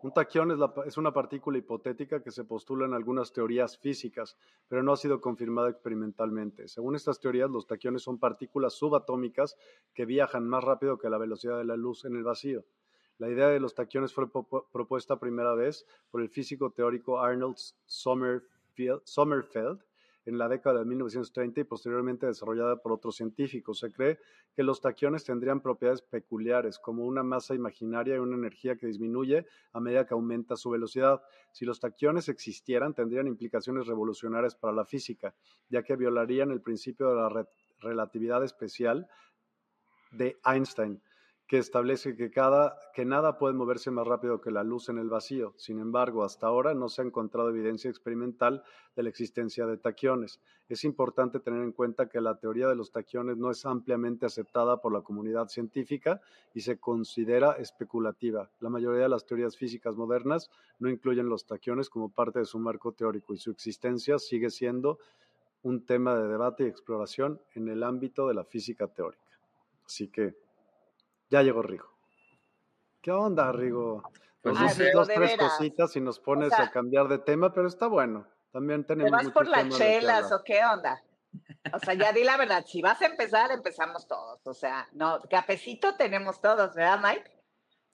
Speaker 1: Un taquión es, una partícula hipotética que se postula en algunas teorías físicas, pero no ha sido confirmada experimentalmente. Según estas teorías, los taquiones son partículas subatómicas que viajan más rápido que la velocidad de la luz en el vacío. La idea de los taquiones fue propuesta primera vez por el físico teórico Arnold Sommerfeld en la década de 1930 y posteriormente desarrollada por otros científicos. Se cree que los taquiones tendrían propiedades peculiares, como una masa imaginaria y una energía que disminuye a medida que aumenta su velocidad. Si los taquiones existieran, tendrían implicaciones revolucionarias para la física, ya que violarían el principio de la relatividad especial de Einstein que establece que, nada puede moverse más rápido que la luz en el vacío. Sin embargo, hasta ahora no se ha encontrado evidencia experimental de la existencia de taquiones. Es importante tener en cuenta que la teoría de los taquiones no es ampliamente aceptada por la comunidad científica y se considera especulativa. La mayoría de las teorías físicas modernas no incluyen los taquiones como parte de su marco teórico y su existencia sigue siendo un tema de debate y exploración en el ámbito de la física teórica. Así que ya llegó Rigo. ¿Qué onda, Rigo? Pues ah, dos, tres cositas y nos pones a cambiar de tema, pero está bueno. También tenemos.
Speaker 3: ¿Te vas por las chelas o qué onda? O sea, ya di la verdad, si vas a empezar, empezamos todos. O sea, no, cafecito tenemos todos, ¿verdad, Mike?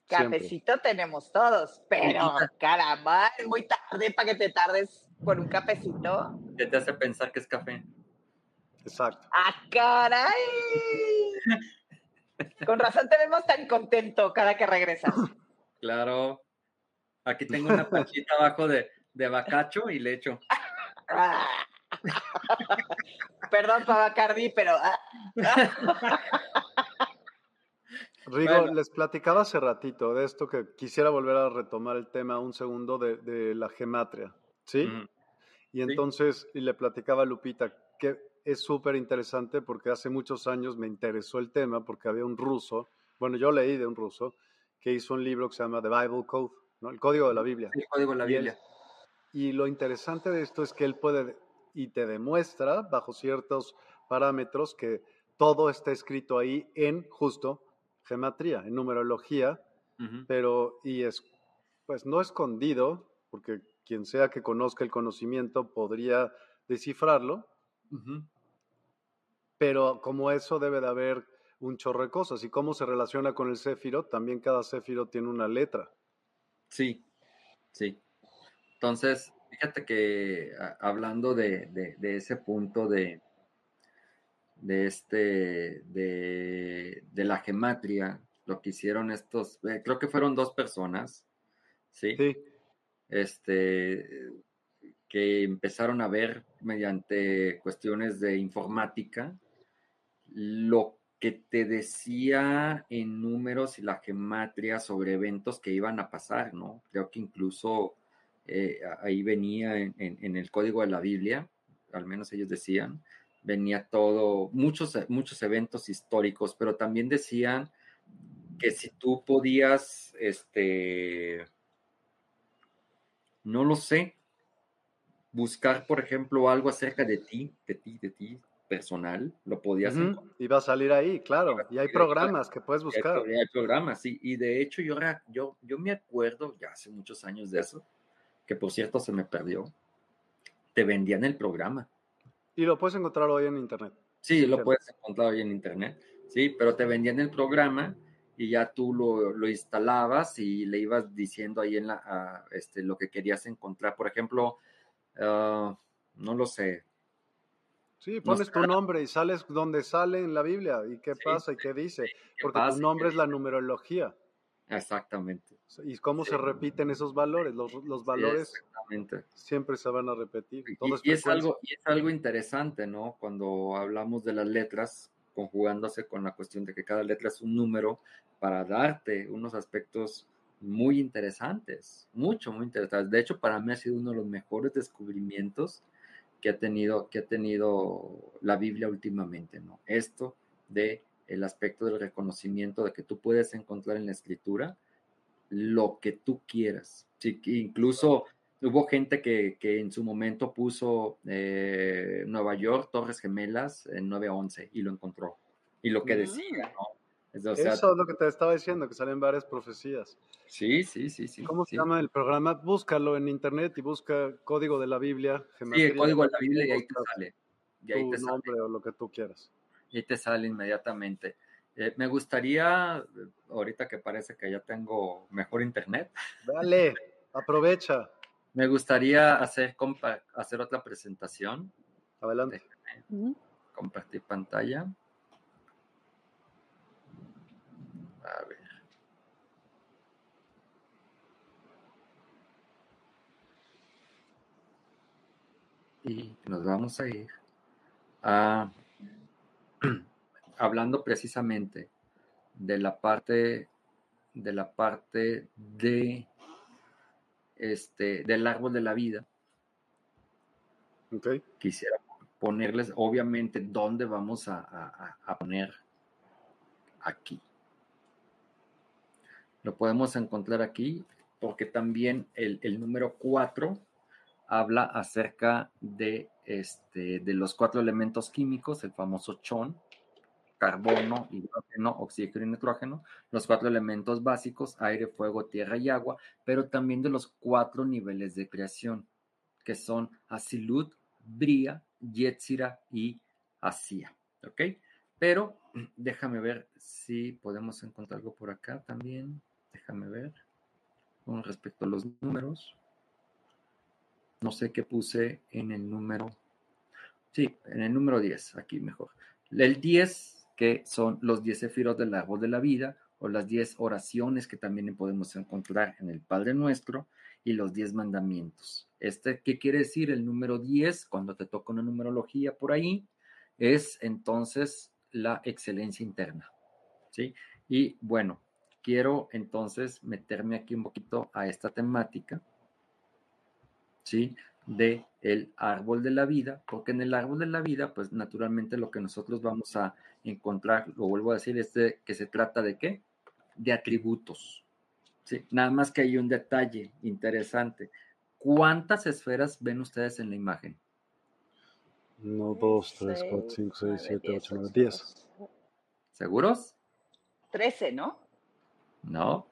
Speaker 3: Cafecito tenemos todos, pero caramba, es muy tarde para que te tardes por un cafecito.
Speaker 2: ¿Qué te hace pensar que es café?
Speaker 1: Exacto.
Speaker 3: ¡Ah, caray! Con razón te vemos tan contento cada que regresas.
Speaker 2: Claro. Aquí tengo una panchita abajo de, de bacacho y lecho.
Speaker 3: Ah. Perdón, Bacardi, pero... ah.
Speaker 1: Rigo,
Speaker 2: Bueno.
Speaker 1: les platicaba hace ratito de esto que quisiera volver a retomar el tema un segundo de, de la gematria, ¿sí? Y entonces, y le platicaba a Lupita que es súper interesante porque hace muchos años me interesó el tema porque había un ruso, bueno, yo leí de un ruso, que hizo un libro que se llama The Bible Code, ¿no? El Código de la Biblia.
Speaker 2: El código de la
Speaker 1: Y él-
Speaker 2: Biblia.
Speaker 1: Y lo interesante de esto es que él puede y te demuestra bajo ciertos parámetros que todo está escrito ahí en justo gematría, en numerología, pero y es pues no escondido, porque quien sea que conozca el conocimiento podría descifrarlo. Pero como eso debe de haber un chorro de cosas y cómo se relaciona con el céfiro, también cada céfiro tiene una letra.
Speaker 2: Sí, sí. Entonces, fíjate que a- hablando de, de- de ese punto de, de este, de, de la gematria, lo que hicieron estos, eh, creo que fueron dos personas, ¿sí?
Speaker 1: Sí,
Speaker 2: Este, que empezaron a ver mediante cuestiones de informática lo que te decía en números y la gematria sobre eventos que iban a pasar, ¿no? Creo que incluso eh, ahí venía en, en- en el código de la Biblia, al menos ellos decían, venía todo, muchos, muchos eventos históricos, pero también decían que si tú podías, este, no lo sé, buscar, por ejemplo, algo acerca de ti, de ti, de ti personal, lo podías encontrar.
Speaker 1: y va a salir ahí, claro. Y hay programas que puedes buscar.
Speaker 2: hay programas, sí. Y de hecho, yo, yo, yo me acuerdo, ya hace muchos años de eso, que por cierto se me perdió. Te vendían el programa.
Speaker 1: Y lo puedes encontrar hoy en internet.
Speaker 2: Sí, lo puedes encontrar hoy en internet, sí, pero te vendían el programa y ya tú lo, lo instalabas y le ibas diciendo ahí en la, a, este, lo que querías encontrar. Por ejemplo, ah, no lo sé,
Speaker 1: Sí, pones tu nombre y sales donde sale en la Biblia y qué
Speaker 2: Sí,
Speaker 1: pasa y qué dice,
Speaker 2: qué
Speaker 1: porque
Speaker 2: pasa
Speaker 1: tu
Speaker 2: y
Speaker 1: nombre es la numerología
Speaker 2: exactamente.
Speaker 1: y cómo
Speaker 2: Sí.
Speaker 1: se repiten esos valores. Los, los
Speaker 2: Sí,
Speaker 1: valores siempre se van a repetir.
Speaker 2: Y,
Speaker 1: Todo es
Speaker 2: y es algo, y es algo interesante, ¿no? Cuando hablamos de las letras, conjugándose con la cuestión de que cada letra es un número para darte unos aspectos muy interesantes, mucho, muy interesantes. De hecho, para mí ha sido uno de los mejores descubrimientos que ha tenido, que ha tenido la Biblia últimamente, ¿no? Esto de el aspecto del reconocimiento de que tú puedes encontrar en la escritura lo que tú quieras. Sí, incluso hubo gente que, que en su momento puso eh, Nueva York, Torres Gemelas en 911 y lo encontró. Y lo que decía, ¿no? Es- o sea,
Speaker 1: Eso es lo que te estaba diciendo, que salen varias profecías.
Speaker 2: sí, sí, sí, sí.
Speaker 1: ¿Cómo
Speaker 2: sí.
Speaker 1: se llama el programa? Búscalo en internet y busca código de la Biblia.
Speaker 2: Sí, el código de la Biblia y ahí te sale. Y ahí
Speaker 1: tu
Speaker 2: te sale,
Speaker 1: nombre o lo que tú quieras.
Speaker 2: y ahí te sale inmediatamente. Eh, me gustaría, ahorita que parece que ya tengo mejor internet,
Speaker 1: Dale, aprovecha.
Speaker 2: me gustaría hacer, hacer otra presentación.
Speaker 1: Adelante.
Speaker 2: compartir pantalla. Y nos vamos a ir a hablando precisamente de la parte de la parte de este del árbol de la vida.
Speaker 1: Ok.
Speaker 2: Quisiera ponerles, obviamente, dónde vamos a, a- a poner aquí. Lo podemos encontrar aquí porque también el, el número 4 habla acerca de, este, de los cuatro elementos químicos, el famoso chon, carbono, hidrógeno, oxígeno y nitrógeno, los cuatro elementos básicos, aire, fuego, tierra y agua, pero también de los cuatro niveles de creación, que son Asilut, Bria, Yetzira y Asia. Pero déjame ver si podemos encontrar algo por acá también. Déjame ver. Con respecto a los números. No sé qué puse en el número. Sí, en el número 10, aquí mejor. El 10, que son los 10 sefirot del árbol de la vida, o las 10 oraciones que también podemos encontrar en el Padre Nuestro, y los 10 mandamientos. Este, ¿qué quiere decir? El número 10, cuando te toca una numerología por ahí, es entonces la excelencia interna. ¿Sí? Y bueno, quiero entonces meterme aquí un poquito a esta temática, ¿sí? De el árbol de la vida, porque en el árbol de la vida, pues naturalmente lo que nosotros vamos a encontrar, lo vuelvo a decir, es que se trata de qué? De atributos. Sí, nada más que hay un detalle interesante. ¿Cuántas esferas ven ustedes en la imagen?
Speaker 1: 1, 2, 3, 4, 5, 6, 7, 8, 9, 10.
Speaker 2: ¿Seguros?
Speaker 3: 13, ¿no?
Speaker 2: No.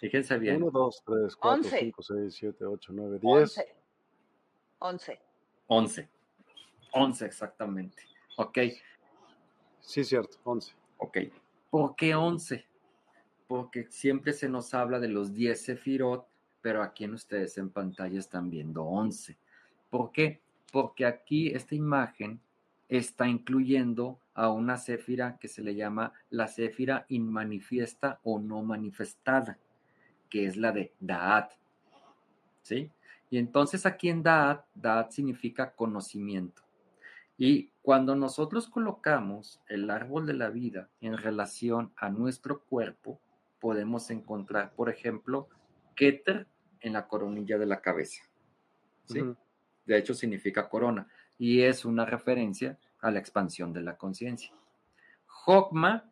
Speaker 2: Fíjense bien.
Speaker 1: 1, 2, 3, 4, 5, 6, 7, 8, 9, 10.
Speaker 3: 11.
Speaker 2: 11. 11 exactamente. Ok.
Speaker 1: Sí, cierto, 11.
Speaker 2: Ok. ¿Por qué 11? Porque siempre se nos habla de los 10 sefirot, pero aquí en ustedes en pantalla están viendo 11. ¿Por qué? Porque aquí esta imagen está incluyendo a una céfira que se le llama la céfira inmanifiesta o no manifestada, que es la de Da'at. ¿Sí? Y entonces aquí en Da'at, Da'at significa conocimiento. Y cuando nosotros colocamos el árbol de la vida en relación a nuestro cuerpo, podemos encontrar, por ejemplo, Keter en la coronilla de la cabeza. ¿Sí? De hecho, significa corona y es una referencia a la expansión de la conciencia. Jogma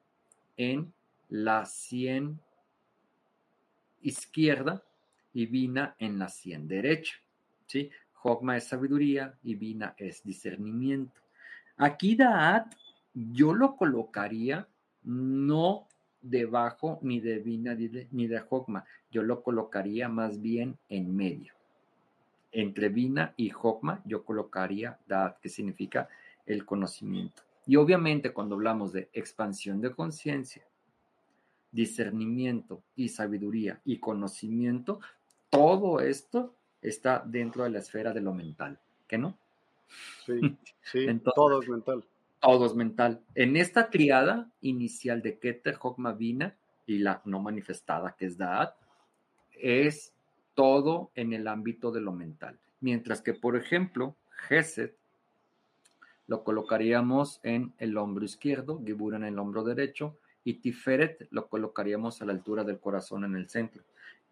Speaker 2: en la sien izquierda y Vina en la sien derecha. ¿sí? Jogma es sabiduría y Vina es discernimiento. Aquí Daat yo lo colocaría no debajo ni de Vina ni de Jogma, yo lo colocaría más bien en medio entre Vina y Jokma yo colocaría Da'at, que significa el conocimiento. Y obviamente cuando hablamos de expansión de conciencia, discernimiento y sabiduría y conocimiento, todo esto está dentro de la esfera de lo mental, ¿qué no?
Speaker 1: Sí, sí, todo es mental.
Speaker 2: Todo es mental. En esta triada inicial de Keter, Jokma, Vina y la no manifestada que es Da'at, es todo en el ámbito de lo mental. Mientras que, por ejemplo, Geset lo colocaríamos en el hombro izquierdo, Gibur en el hombro derecho y Tiferet lo colocaríamos a la altura del corazón en el centro.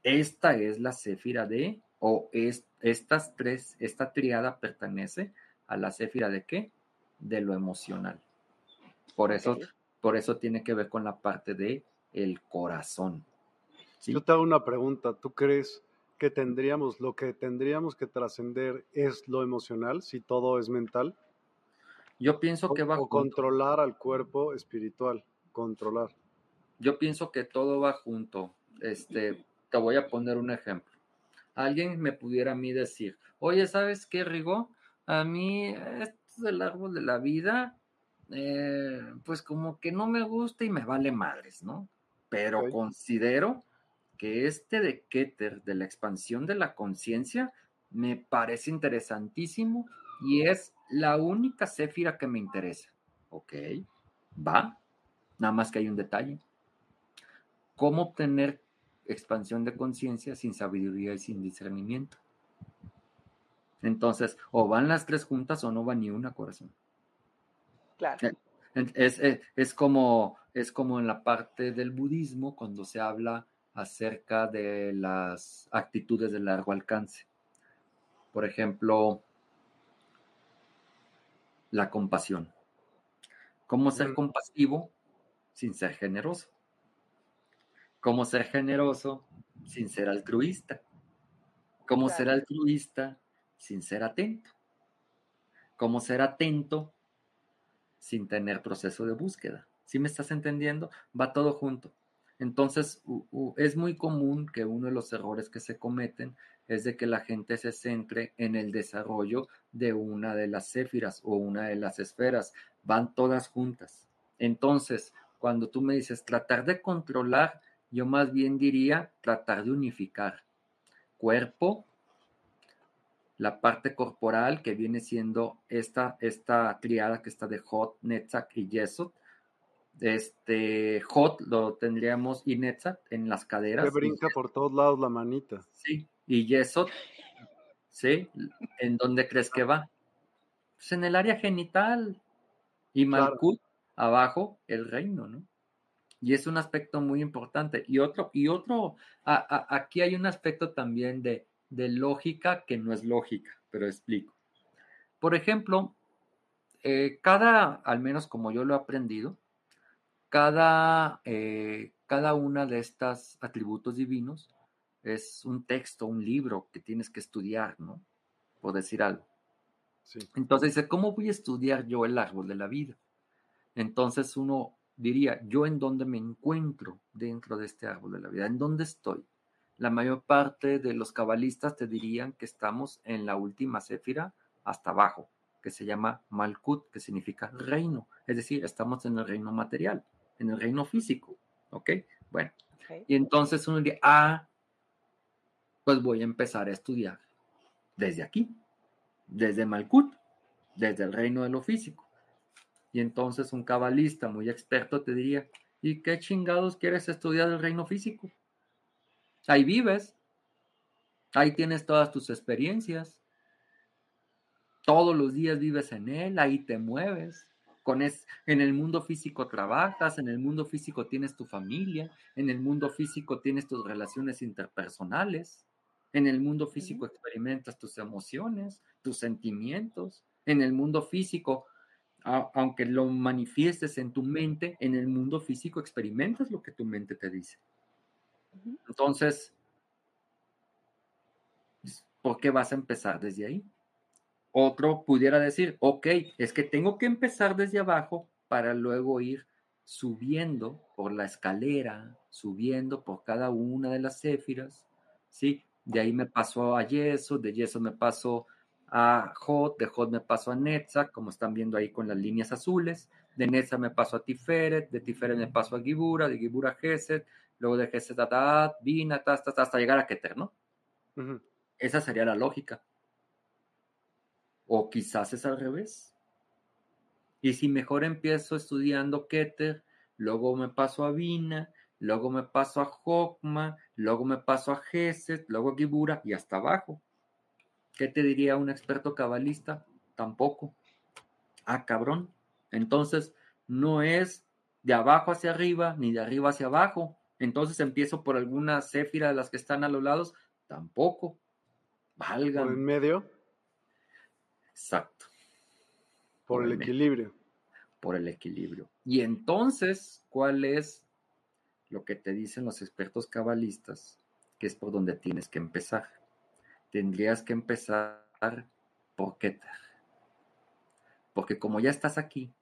Speaker 2: Esta es la céfira de, o es, estas tres, esta triada pertenece a la céfira de qué? De lo emocional. Por eso, por eso tiene que ver con la parte de el corazón.
Speaker 1: Yo te hago una pregunta. ¿Tú crees que tendríamos, lo que tendríamos que trascender es lo emocional, si todo es mental.
Speaker 2: Yo pienso que va
Speaker 1: o controlar al cuerpo espiritual, controlar.
Speaker 2: Yo pienso que todo va junto. Este, te voy a poner un ejemplo. Alguien me pudiera a mí decir, oye, ¿sabes qué, Rigo? A mí esto del árbol de la vida, eh, pues como que no me gusta y me vale madres, ¿no? Pero considero que este de Keter, de la expansión de la conciencia, me parece interesantísimo y es la única céfira que me interesa. Ok, va. Nada más que hay un detalle. ¿Cómo obtener expansión de conciencia sin sabiduría y sin discernimiento? Entonces, o van las tres juntas o no va ni una, corazón.
Speaker 3: Claro.
Speaker 2: Es, es, es, como, es como en la parte del budismo cuando se habla acerca de las actitudes de largo alcance. Por ejemplo, la compasión. ¿Cómo ser compasivo sin ser generoso? ¿Cómo ser generoso sin ser altruista? ¿Cómo ser altruista sin ser atento? ¿Cómo ser atento sin tener proceso de búsqueda? ¿Sí me estás entendiendo? Va todo junto. Entonces, es muy común que uno de los errores que se cometen es de que la gente se centre en el desarrollo de una de las céfiras o una de las esferas. Van todas juntas. Entonces, cuando tú me dices tratar de controlar yo más bien diría tratar de unificar cuerpo, la parte corporal que viene siendo esta, esta triada que está de Hot, Netzach y Yesod. Este Hot lo tendríamos y Netzach en las caderas.
Speaker 1: Que brinca por todos lados la manita.
Speaker 2: Sí, y Yesod, ¿sí? ¿En dónde crees que va? Pues en el área genital. Y Malkut, abajo, el reino, ¿no? Y es un aspecto muy importante. Y otro, y otro, aquí hay un aspecto también de, de lógica que no es lógica, pero explico. Por ejemplo, eh, cada, al menos como yo lo he aprendido, cada, eh, cada una de estas atributos divinos es un texto, un libro que tienes que estudiar, ¿no? Por decir algo. Entonces dice, ¿cómo voy a estudiar yo el árbol de la vida? Entonces uno diría, ¿yo en dónde me encuentro dentro de este árbol de la vida? ¿En dónde estoy? La mayor parte de los cabalistas te dirían que estamos en la última céfira hasta abajo, que se llama Malkut, que significa reino. Es decir, estamos en el reino material, en el reino físico. ¿Ok? Bueno. Y entonces uno diría, ah, pues voy a empezar a estudiar desde aquí, desde Malkut, desde el reino de lo físico. Y entonces un cabalista muy experto te diría, ¿y qué chingados quieres estudiar del reino físico? Ahí vives. Ahí tienes todas tus experiencias. Todos los días vives en él, ahí te mueves. Con es, en el mundo físico trabajas, en el mundo físico tienes tu familia, en el mundo físico tienes tus relaciones interpersonales, en el mundo físico experimentas tus emociones, tus sentimientos, en el mundo físico, aunque lo manifiestes en tu mente, en el mundo físico experimentas lo que tu mente te dice. Entonces, ¿por qué vas a empezar desde ahí? Otro pudiera decir, ok, es que tengo que empezar desde abajo para luego ir subiendo por la escalera, subiendo por cada una de las céfiras, ¿sí? De ahí me paso a Yeso, de Yeso me paso a Hot, de Hot me paso a Netza, como están viendo ahí con las líneas azules, de Netza me paso a Tiferet, de Tiferet me paso a Gibura, de Gibura a Geset, luego de Geset a Bina, hasta, llegar a Keter, ¿no? Esa sería la lógica. O quizás es al revés. Y si mejor empiezo estudiando Keter, luego me paso a Bina, luego me paso a Jokma, luego me paso a Geset, luego a Gibura y hasta abajo. ¿Qué te diría un experto cabalista? Tampoco. Ah, cabrón. Entonces, no es de abajo hacia arriba ni de arriba hacia abajo. Entonces empiezo por alguna céfira de las que están a los lados. Tampoco. Valga.
Speaker 1: ¿Por en medio?
Speaker 2: Exacto.
Speaker 1: Por, el, equilibrio.
Speaker 2: Por el equilibrio. Y entonces, ¿cuál es lo que te dicen los expertos cabalistas? Que es por donde tienes que empezar. Tendrías que empezar por Keter. Porque como ya estás aquí,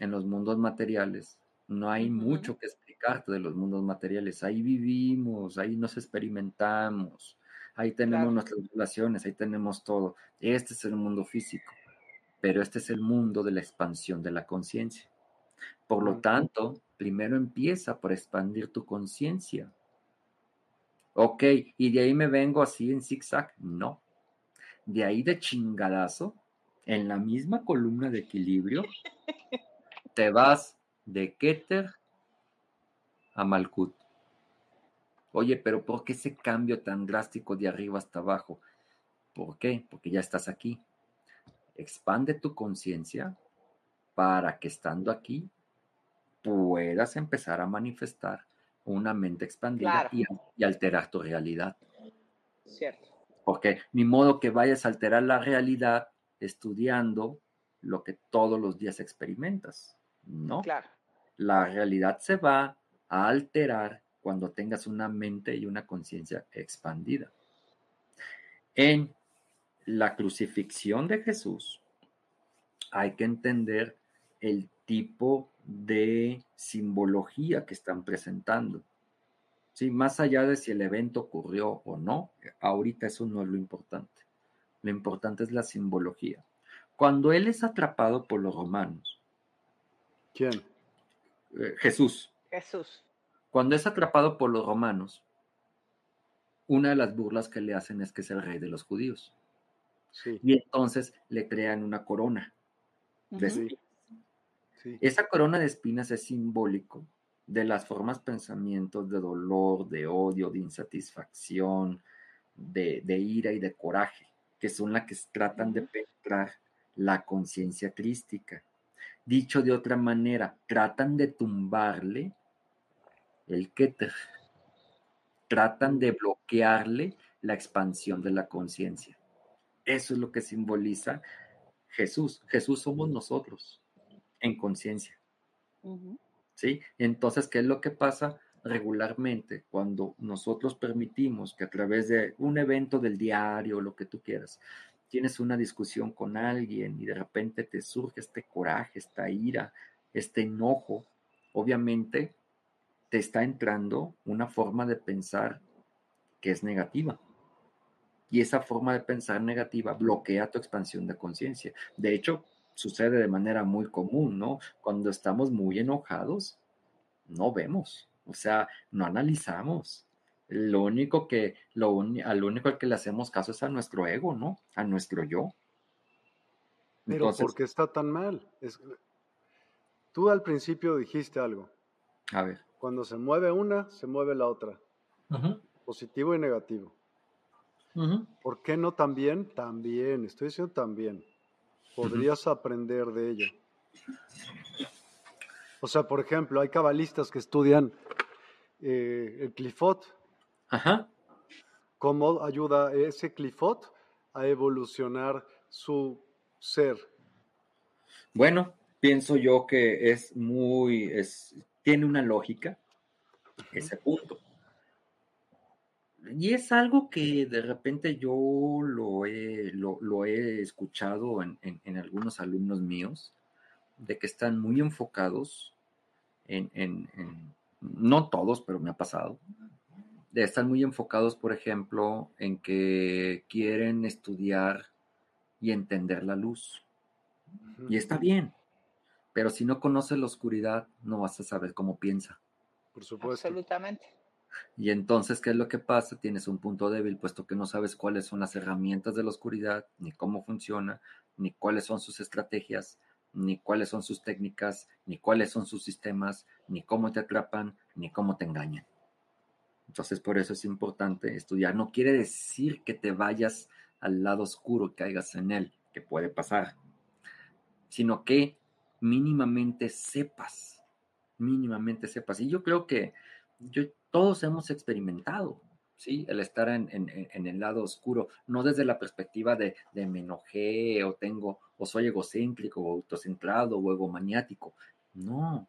Speaker 2: en los mundos materiales, no hay mucho que explicarte de los mundos materiales. Ahí vivimos, ahí nos experimentamos, ahí tenemos nuestras relaciones, ahí tenemos todo. Este es el mundo físico, pero este es el mundo de la expansión de la conciencia. Por lo tanto, primero empieza por expandir tu conciencia. Ok, y de ahí me vengo así en zigzag. No. De ahí de chingadazo, en la misma columna de equilibrio, te vas de Keter a Malkut. Oye, pero ¿por qué ese cambio tan drástico de arriba hasta abajo? ¿Por qué? Porque ya estás aquí. Expande tu conciencia para que estando aquí puedas empezar a manifestar una mente expandida y, y, alterar tu realidad.
Speaker 3: Cierto.
Speaker 2: Porque ni modo que vayas a alterar la realidad estudiando lo que todos los días experimentas. ¿no?
Speaker 3: Claro.
Speaker 2: La realidad se va a alterar cuando tengas una mente y una conciencia expandida. En la crucifixión de Jesús hay que entender el tipo de simbología que están presentando. Sí, más allá de si el evento ocurrió o no, ahorita eso no es lo importante. Lo importante es la simbología. Cuando él es atrapado por los romanos,
Speaker 1: ¿Quién?
Speaker 2: Eh, Jesús.
Speaker 3: Jesús.
Speaker 2: Cuando es atrapado por los romanos, una de las burlas que le hacen es que es el rey de los judíos. Y entonces le crean una corona de Esa corona de espinas es simbólico de las formas pensamientos de dolor, de odio, de insatisfacción, de, de ira y de coraje, que son las que tratan de penetrar la conciencia crística. Dicho de otra manera, tratan de tumbarle el Keter, tratan de bloquearle la expansión de la conciencia. Eso es lo que simboliza Jesús. Jesús somos nosotros en conciencia. ¿Sí? Entonces, ¿qué es lo que pasa regularmente cuando nosotros permitimos que a través de un evento del diario, lo que tú quieras, tienes una discusión con alguien y de repente te surge este coraje, esta ira, este enojo, obviamente te está entrando una forma de pensar que es negativa. Y esa forma de pensar negativa bloquea tu expansión de conciencia. De hecho, sucede de manera muy común, ¿no? Cuando estamos muy enojados, no vemos, o sea, no analizamos. Lo único que, lo al único al que le hacemos caso es a nuestro ego, ¿no? A nuestro yo.
Speaker 1: Pero ¿por qué está tan mal? Tú al principio dijiste algo.
Speaker 2: A ver.
Speaker 1: Cuando se mueve una, se mueve la otra. Positivo y negativo. ¿Por qué no también? También, estoy diciendo también. Podrías aprender de ello. O sea, por ejemplo, hay cabalistas que estudian eh, el clifot.
Speaker 2: Ajá.
Speaker 1: ¿Cómo ayuda ese clifot a evolucionar su ser?
Speaker 2: Bueno, pienso yo que es muy, es, tiene una lógica ese punto. Y es algo que de repente yo lo he, lo, he escuchado en, en, algunos alumnos míos, de que están muy enfocados en, en, no todos, pero me ha pasado, de estar muy enfocados, por ejemplo, en que quieren estudiar y entender la luz. Y está bien, pero si no conoces la oscuridad, no vas a saber cómo piensa.
Speaker 1: Por supuesto.
Speaker 3: Absolutamente.
Speaker 2: Y entonces, ¿qué es lo que pasa? Tienes un punto débil, puesto que no sabes cuáles son las herramientas de la oscuridad, ni cómo funciona, ni cuáles son sus estrategias, ni cuáles son sus técnicas, ni cuáles son sus sistemas, ni cómo te atrapan, ni cómo te engañan. Entonces, por eso es importante estudiar. No quiere decir que te vayas al lado oscuro caigas en él, que puede pasar, sino que mínimamente sepas, mínimamente sepas. Y yo creo que yo, todos hemos experimentado, ¿sí? El estar en, el lado oscuro, no desde la perspectiva de, me enojé o tengo, o soy egocéntrico o autocentrado o egomaniático, no,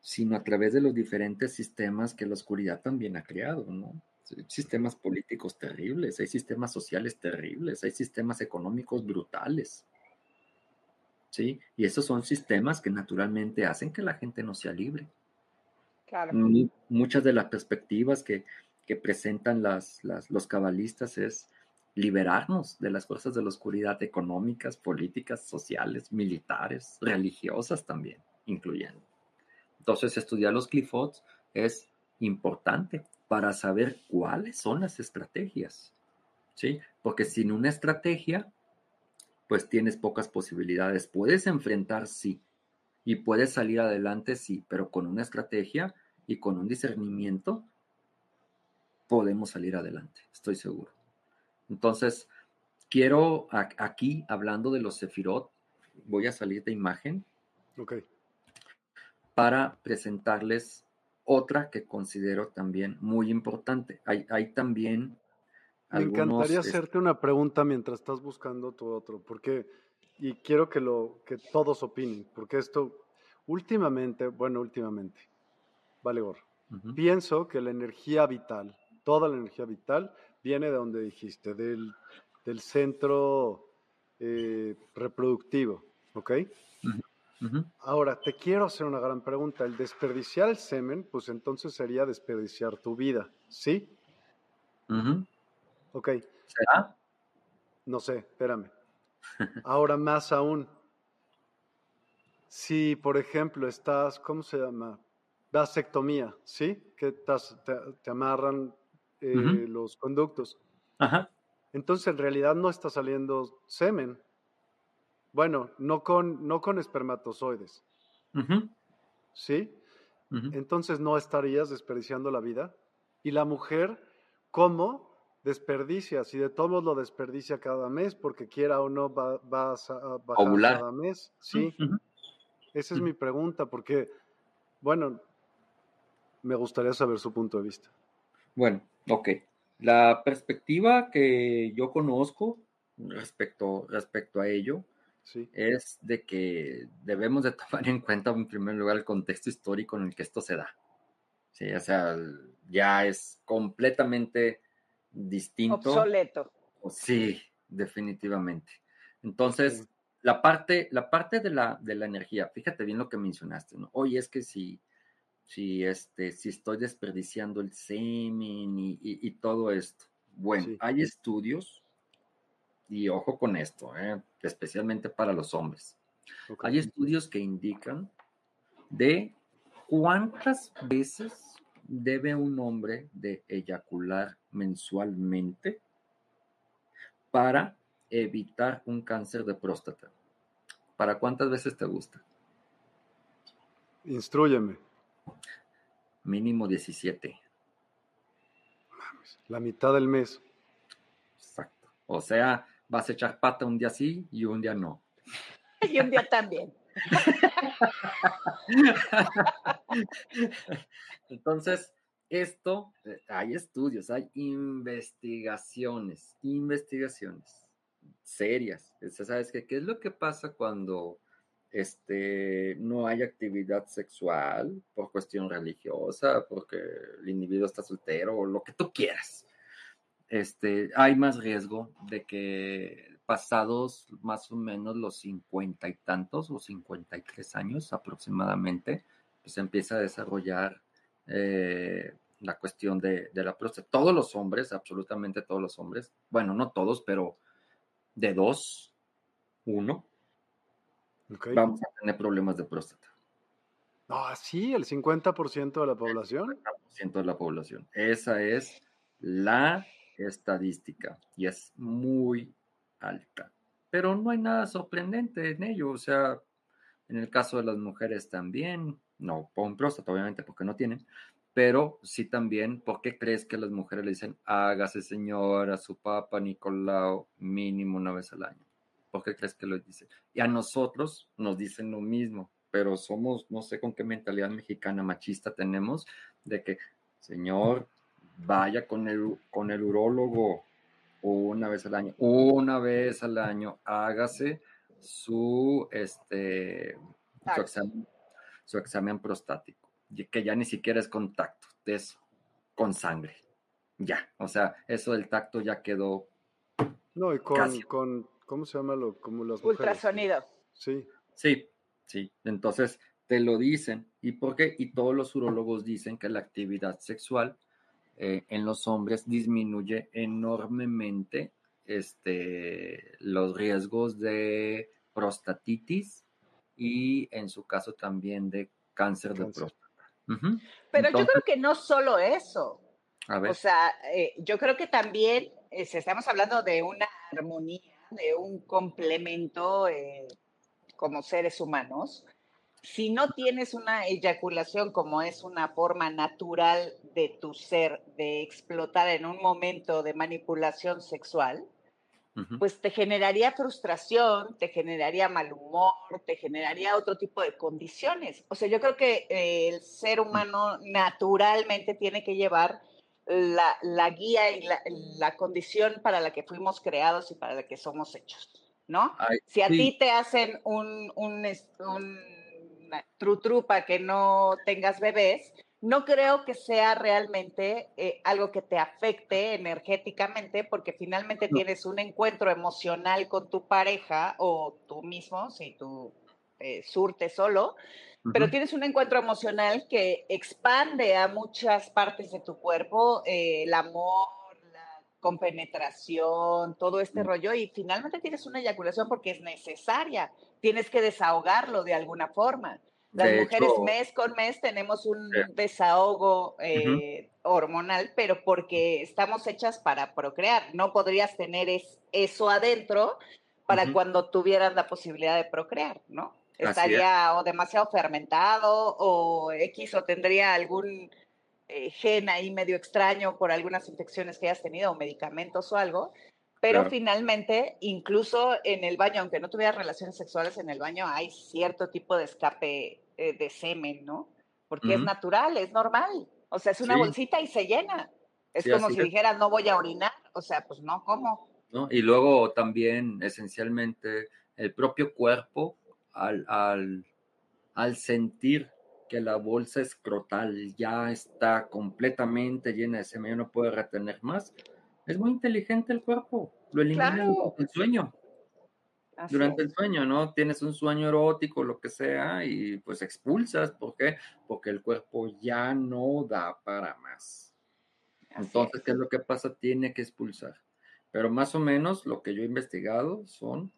Speaker 2: sino a través de los diferentes sistemas que la oscuridad también ha creado, ¿no? Sistemas políticos terribles, hay sistemas sociales terribles, hay sistemas económicos brutales. ¿Sí? Y esos son sistemas que naturalmente hacen que la gente no sea libre. Muchas de las perspectivas que, presentan las, los cabalistas es liberarnos de las fuerzas de la oscuridad económicas, políticas, sociales, militares, religiosas también, incluyendo. Entonces, estudiar los clifots es importante para saber cuáles son las estrategias, ¿sí? Porque sin una estrategia, pues tienes pocas posibilidades. Puedes enfrentar, sí, y puedes salir adelante, sí, pero con una estrategia y con un discernimiento podemos salir adelante, estoy seguro. Entonces, quiero aquí, hablando de los Sefirot, voy a salir de imagen. Para presentarles otra que considero también muy importante. Hay, hay también.
Speaker 1: Me encantaría hacerte una pregunta mientras estás buscando tu otro, porque y quiero que lo que todos opinen, porque esto últimamente, bueno, últimamente, vale gorro. Pienso que la energía vital, toda la energía vital, viene de donde dijiste, del, del centro eh, reproductivo, ¿ok? Ahora, te quiero hacer una gran pregunta. El desperdiciar el semen, pues entonces sería desperdiciar tu vida, ¿sí? Ok.
Speaker 2: ¿Será?
Speaker 1: No sé, espérame. Ahora más aún, si por ejemplo estás, ¿cómo se llama? vasectomía, ¿sí? Que te, amarran eh, los conductos. Ajá. Entonces en realidad no está saliendo semen. Bueno, no con, no con espermatozoides. ¿Sí? Entonces no estarías desperdiciando la vida. Y la mujer, ¿cómo desperdicia? Si de todos lo desperdicia cada mes, porque quiera o no va, a bajar cada mes. Sí. Esa es mi pregunta, porque, bueno, me gustaría saber su punto de vista.
Speaker 2: Bueno, ok. La perspectiva que yo conozco respecto, respecto a ello es de que debemos de tomar en cuenta en primer lugar el contexto histórico en el que esto se da. Sí, o sea, ya es completamente distinto.
Speaker 3: Obsoleto.
Speaker 2: Sí, definitivamente. Entonces, la parte, la parte de la, de la energía, fíjate bien lo que mencionaste, ¿no? Oye, es que si si, este, si estoy desperdiciando el semen y, todo esto. Bueno, hay estudios, y ojo con esto, ¿eh? especialmente para los hombres. Hay estudios que indican de cuántas veces debe un hombre de eyacular mensualmente para evitar un cáncer de próstata. ¿Para cuántas veces te gusta?
Speaker 1: Instruyeme.
Speaker 2: Mínimo 17.
Speaker 1: La mitad del mes.
Speaker 2: Exacto. O sea, vas a echar pata un día sí y un día no.
Speaker 3: Y un día también.
Speaker 2: Entonces, esto, eh, hay estudios, hay investigaciones, investigaciones serias. ¿Sabes qué? ¿Qué es lo que pasa cuando este, no hay actividad sexual por cuestión religiosa, porque el individuo está soltero o lo que tú quieras, este, hay más riesgo de que pasados más o menos los cincuenta y tantos o cincuenta y tres años aproximadamente, pues empieza a desarrollar eh, la cuestión de, de la próstata. Todos los hombres, absolutamente todos los hombres, bueno, no todos, pero de dos, uno, vamos a tener problemas de próstata.
Speaker 1: Ah, sí, el 50% de la población.
Speaker 2: El 50% de la población. Esa es la estadística y es muy alta. Pero no hay nada sorprendente en ello. O sea, en el caso de las mujeres también, no con próstata, obviamente, porque no tienen, pero sí también, ¿por qué crees que las mujeres le dicen, hágase señora, su papá Nicolau, mínimo una vez al año? ¿Por qué crees que lo dice? Y a nosotros nos dicen lo mismo, pero somos, no sé con qué mentalidad mexicana machista tenemos, de que, señor, vaya con el, con el urólogo una vez al año, una vez al año, hágase su, este, su examen, su examen prostático, que ya ni siquiera es contacto, es con sangre. Ya, o sea, eso del tacto ya quedó.
Speaker 1: No, y con, con ¿Cómo se llama lo, como las
Speaker 3: Ultrasonido.
Speaker 1: Sí.
Speaker 2: Sí, sí. Entonces te lo dicen. ¿Y por qué? Y todos los urólogos dicen que la actividad sexual eh, en los hombres disminuye enormemente este, los riesgos de prostatitis y en su caso también de cáncer, de próstata.
Speaker 3: Pero yo creo que no solo eso. A ver. O sea, eh, yo creo que también eh, estamos hablando de una armonía de un complemento eh, como seres humanos, si no tienes una eyaculación como es una forma natural de tu ser de explotar en un momento de manipulación sexual, pues te generaría frustración, te generaría mal humor, te generaría otro tipo de condiciones. O sea, yo creo que eh, el ser humano naturalmente tiene que llevar la, guía y la, condición para la que fuimos creados y para la que somos hechos, ¿no? si a ti te hacen un, un, un tru, para que no tengas bebés, no creo que sea realmente eh, algo que te afecte energéticamente, porque finalmente tienes un encuentro emocional con tu pareja o tú mismo, si tú eh, surtes solo, pero tienes un encuentro emocional que expande a muchas partes de tu cuerpo, eh, el amor, la compenetración, todo este rollo, y finalmente tienes una eyaculación porque es necesaria, tienes que desahogarlo de alguna forma. Las mujeres mes con mes tenemos un desahogo eh, hormonal, pero porque estamos hechas para procrear. No podrías tener eso adentro para cuando tuvieras la posibilidad de procrear, ¿no? Estaría o demasiado fermentado o X o tendría algún eh, gen ahí medio extraño por algunas infecciones que hayas tenido o medicamentos o algo. Pero finalmente, incluso en el baño, aunque no tuvieras relaciones sexuales en el baño, hay cierto tipo de escape eh, de semen, ¿no? Porque es natural, es normal. O sea, es una bolsita y se llena. Es como si dijeras, no voy a orinar. O sea, pues no, ¿cómo?
Speaker 2: ¿No? Y luego también, esencialmente, el propio cuerpo, al, al, al sentir que la bolsa escrotal ya está completamente llena de semen, no puede retener más, es muy inteligente el cuerpo, lo elimina durante el sueño. durante el sueño, ¿no? Tienes un sueño erótico, lo que sea, y pues expulsas. ¿Por qué? Porque el cuerpo ya no da para más. Entonces, ¿qué es lo que pasa? Tiene que expulsar. Pero más o menos lo que yo he investigado son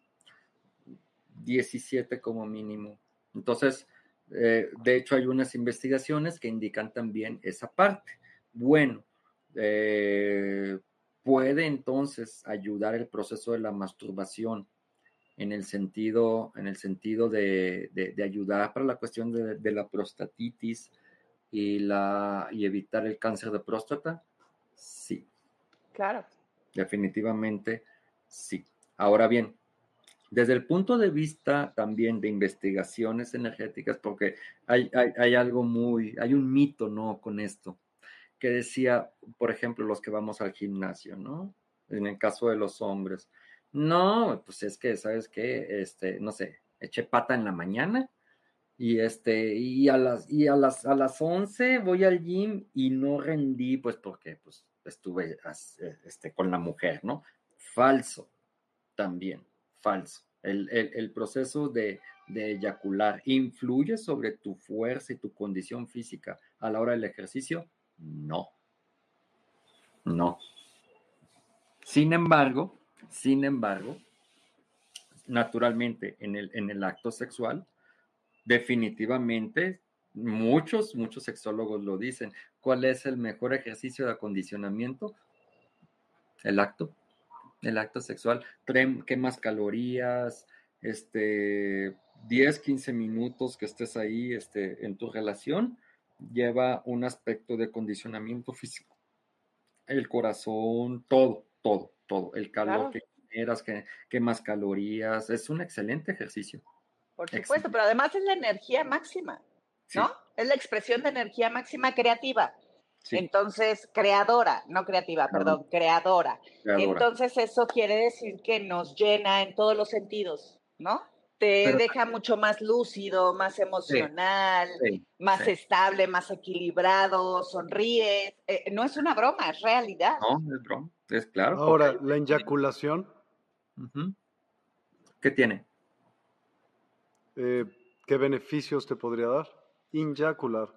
Speaker 2: 17 como mínimo. Entonces, eh, de hecho, hay unas investigaciones que indican también esa parte. Bueno, eh, puede entonces ayudar el proceso de la masturbación en el sentido, en el sentido de, ayudar para la cuestión de, la prostatitis y, la, y evitar el cáncer de próstata? Sí.
Speaker 3: Claro.
Speaker 2: Definitivamente sí. Ahora bien, desde el punto de vista también de investigaciones energéticas, porque hay, hay, hay algo muy, hay un mito, ¿no? Con esto que decía, por ejemplo, los que vamos al gimnasio, ¿no? En el caso de los hombres. No, pues es que, ¿sabes qué? Este, no sé, eché pata en la mañana y este, y a las, y a las, a las 11 voy al gym y no rendí, pues porque, pues, estuve este, con la mujer, ¿no? Falso, también, falso. El, el, proceso de, de eyacular influye sobre tu fuerza y tu condición física a la hora del ejercicio no. No. Sin embargo, sin embargo, naturalmente en el, en el acto sexual, definitivamente muchos, muchos sexólogos lo dicen. ¿Cuál es el mejor ejercicio de acondicionamiento? El acto, el acto sexual. Quemas calorías, este, 10, 15 minutos que estés ahí este, en tu relación lleva un aspecto de condicionamiento físico. El corazón, todo, todo, todo. El calor que generas, que, más calorías. Es un excelente ejercicio.
Speaker 3: Por supuesto, pero además es la energía máxima, ¿no? Es la expresión de energía máxima creativa. Entonces, creadora, no creativa, perdón, creadora. Entonces, eso quiere decir que nos llena en todos los sentidos, ¿no? Te deja mucho más lúcido, más emocional, más estable, más equilibrado, sonríes. Eh, no es una broma, es realidad.
Speaker 2: No, es broma, es claro.
Speaker 1: Ahora, la eyaculación.
Speaker 2: ¿Qué tiene?
Speaker 1: Eh, ¿Qué beneficios te podría dar? Inyacular.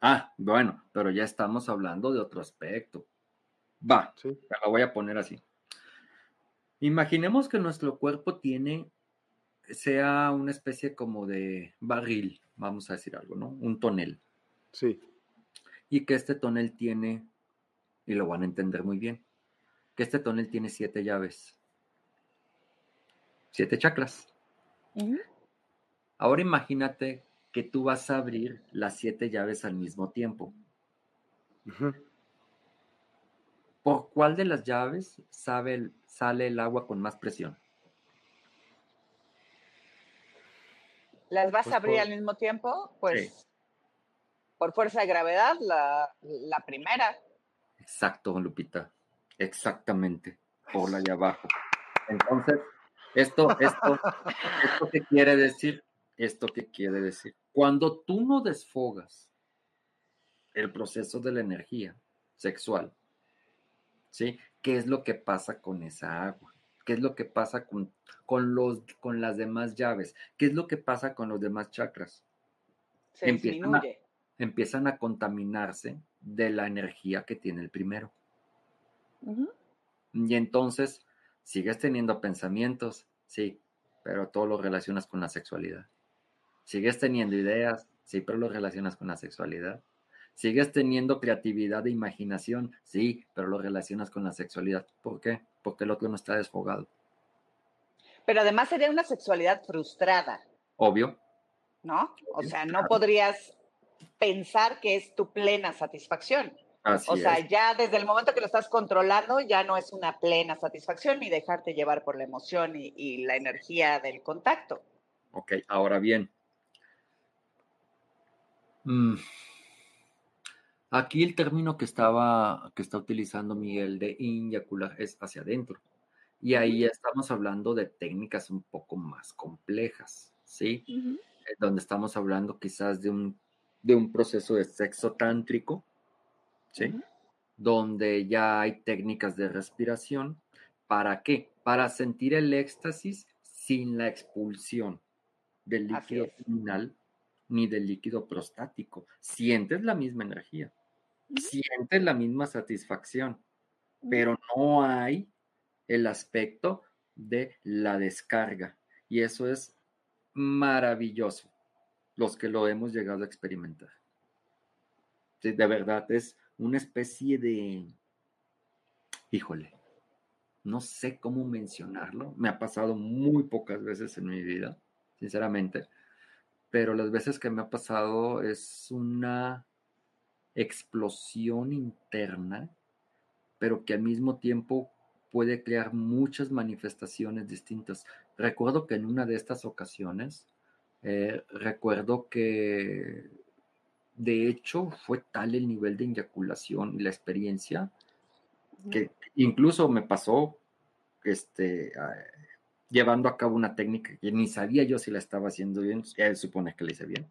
Speaker 2: Ah, bueno, pero ya estamos hablando de otro aspecto. Va, ¿Sí? lo voy a poner así. Imaginemos que nuestro cuerpo tiene sea una especie como de barril, vamos a decir algo, ¿no? Un tonel.
Speaker 1: Sí.
Speaker 2: Y que este tonel tiene, y lo van a entender muy bien, que este tonel tiene siete llaves. Siete chakras. Ahora imagínate que tú vas a abrir las siete llaves al mismo tiempo. ¿Por cuál de las llaves sale el agua con más presión?
Speaker 3: Las vas a pues abrir al mismo tiempo, pues por fuerza de gravedad, la, la, primera.
Speaker 2: Exacto, Lupita. Exactamente. Por la de abajo. Entonces, esto, esto, esto qué quiere decir? Esto qué quiere decir? Cuando tú no desfogas el proceso de la energía sexual, ¿sí? ¿Qué es lo que pasa con esa agua? ¿Qué es lo que pasa con, con, los, con las demás llaves? ¿Qué es lo que pasa con los demás chakras?
Speaker 3: Se empiezan a,
Speaker 2: empiezan a contaminarse de la energía que tiene el primero. Y entonces sigues teniendo pensamientos, sí, pero todo lo relacionas con la sexualidad. Sigues teniendo ideas, sí, pero lo relacionas con la sexualidad. Sigues teniendo creatividad e imaginación, sí, pero lo relacionas con la sexualidad. ¿Por qué? Porque el otro no está desfogado.
Speaker 3: Pero además sería una sexualidad frustrada.
Speaker 2: Obvio.
Speaker 3: ¿No? O sea, no podrías pensar que es tu plena satisfacción.
Speaker 2: Así
Speaker 3: o sea, ya desde el momento que lo estás controlando, ya no es una plena satisfacción ni dejarte llevar por la emoción y, la energía del contacto.
Speaker 2: Ok, ahora bien. Mm, aquí el término que estaba, que está utilizando Miguel de inyacula es hacia adentro. Y ahí ya estamos hablando de técnicas un poco más complejas, ¿sí? Eh, donde estamos hablando quizás de un, de un proceso de sexo tántrico, ¿sí? Donde ya hay técnicas de respiración. ¿Para qué? Para sentir el éxtasis sin la expulsión del líquido final ni del líquido prostático. Sientes la misma energía, sientes la misma satisfacción, pero no hay el aspecto de la descarga. Y eso es maravilloso, los que lo hemos llegado a experimentar. de verdad, es una especie de, híjole, no sé cómo mencionarlo, me ha pasado muy pocas veces en mi vida, sinceramente, pero las veces que me ha pasado es una explosión interna, pero que al mismo tiempo puede crear muchas manifestaciones distintas. Recuerdo que en una de estas ocasiones, eh, recuerdo que de hecho fue tal el nivel de eyaculación y la experiencia que incluso me pasó este, llevando a cabo una técnica que ni sabía yo si la estaba haciendo bien, él supone que la hice bien.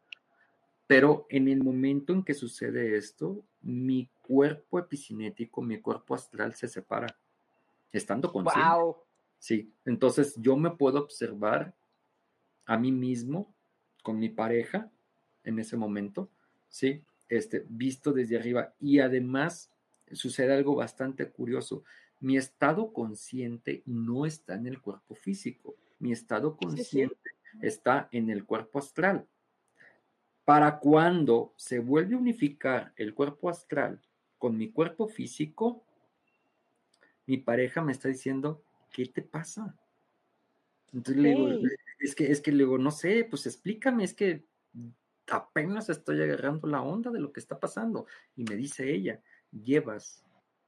Speaker 2: Pero en el momento en que sucede esto, mi cuerpo epicinético, mi cuerpo astral se separa estando consciente. Wow. Sí, entonces yo me puedo observar a mí mismo con mi pareja en ese momento, sí, este, visto desde arriba y además sucede algo bastante curioso. Mi estado consciente no está en el cuerpo físico, mi estado consciente está en el cuerpo astral. Para cuando se vuelve a unificar el cuerpo astral con mi cuerpo físico, mi pareja me está diciendo, ¿qué te pasa? Entonces le digo, es que, es que le digo, no sé, pues explícame, es que apenas estoy agarrando la onda de lo que está pasando. Y me dice ella, llevas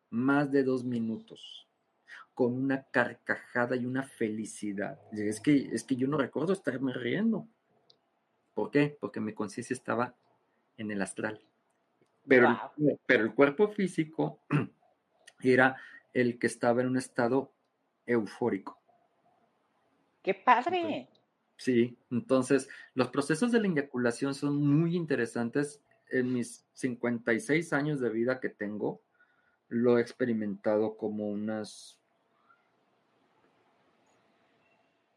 Speaker 2: más de dos minutos con una carcajada y una felicidad. Es que, es que yo no recuerdo estarme riendo. ¿Por qué? Porque mi conciencia estaba en el astral. Pero, pero el cuerpo físico era el que estaba en un estado eufórico.
Speaker 3: ¡Qué padre!
Speaker 2: Sí, entonces los procesos de la eyaculación son muy interesantes. En mis 56 años de vida que tengo, lo he experimentado como unas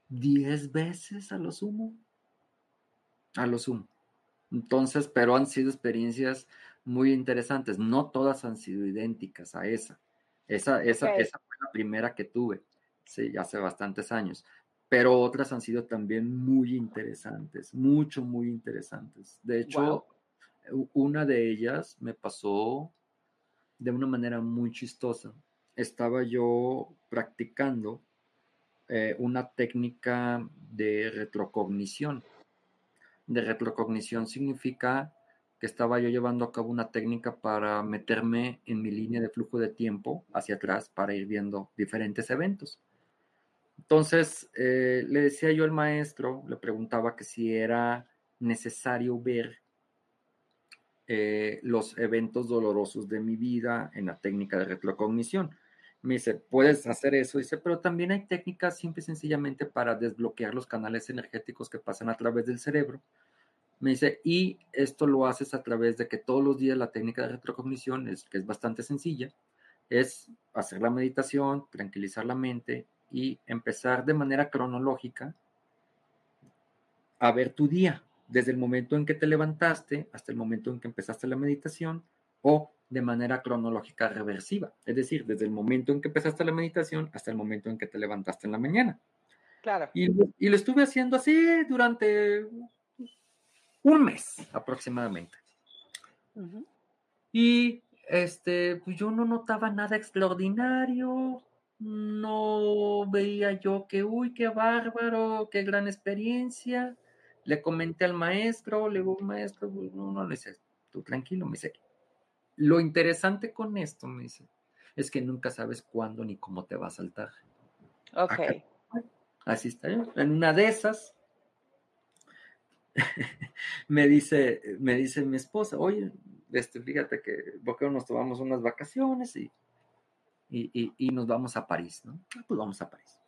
Speaker 2: 10 veces a lo sumo. A lo sumo. Entonces, pero han sido experiencias muy interesantes. No todas han sido idénticas a esa. Esa, esa, esa fue la primera que tuve, sí, hace bastantes años. Pero otras han sido también muy interesantes, mucho, muy interesantes. De hecho, una de ellas me pasó de una manera muy chistosa. Estaba yo practicando eh, una técnica de retrocognición. De retrocognición significa que estaba yo llevando a cabo una técnica para meterme en mi línea de flujo de tiempo hacia atrás para ir viendo diferentes eventos. Entonces, eh, le decía yo al maestro, le preguntaba que si era necesario ver eh, los eventos dolorosos de mi vida en la técnica de retrocognición. Me dice, puedes hacer eso, dice, pero también hay técnicas simple y sencillamente para desbloquear los canales energéticos que pasan a través del cerebro me dice, y esto lo haces a través de que todos los días la técnica de retrocognición, es, que es bastante sencilla, es hacer la meditación, tranquilizar la mente y empezar de manera cronológica a ver tu día, desde el momento en que te levantaste hasta el momento en que empezaste la meditación o de manera cronológica reversiva, es decir, desde el momento en que empezaste la meditación hasta el momento en que te levantaste en la mañana.
Speaker 3: Claro.
Speaker 2: Y, y lo estuve haciendo así durante un mes aproximadamente. Y este, pues yo no notaba nada extraordinario, no veía yo que, uy, qué bárbaro, qué gran experiencia. Le comenté al maestro, le digo, maestro, pues, no, no le dice, tú tranquilo, me dice. Lo interesante con esto, me dice, es que nunca sabes cuándo ni cómo te va a saltar.
Speaker 3: Ok.
Speaker 2: así está yo. En una de esas, me dice, me dice mi esposa, oye, este, fíjate que, porque nos tomamos unas vacaciones y, y, nos vamos a París, ¿no? Ah, pues vamos a París.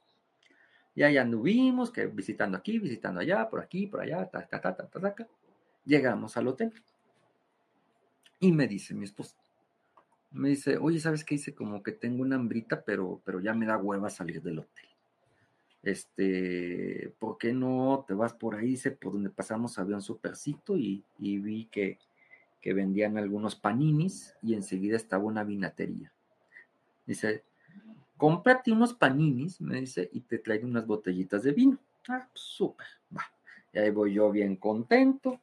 Speaker 2: Y ahí anduvimos, que visitando aquí, visitando allá, por aquí, por allá, ta, ta, ta, ta, ta, ta. Llegamos al hotel. Y me dice mi esposa, me dice, oye, ¿sabes qué? Dice como que tengo una hambrita, pero, pero ya me da hueva salir del hotel. Este, ¿por qué no te vas por ahí? Dice, por donde pasamos había un supercito y, y vi que, que vendían algunos paninis y enseguida estaba una vinatería. Dice, cómprate unos paninis, me dice, y te traigo unas botellitas de vino. Ah, pues, súper, va. Y ahí voy yo bien contento.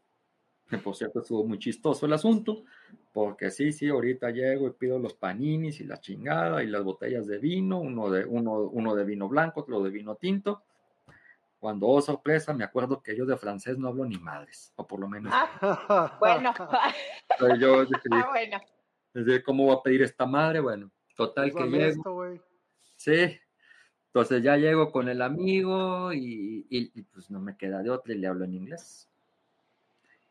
Speaker 2: Por cierto, estuvo muy chistoso el asunto, porque sí, sí, ahorita llego y pido los paninis y la chingada y las botellas de vino, uno de, uno, uno de vino blanco, otro de vino tinto. Cuando, oh sorpresa, me acuerdo que yo de francés no hablo ni madres, o por lo menos.
Speaker 3: Ah, bueno.
Speaker 2: yo dije, ah, bueno. ¿cómo voy a pedir esta madre? Bueno, total que llego. Sí, entonces ya llego con el amigo y, y, pues no me queda de otra y le hablo en inglés.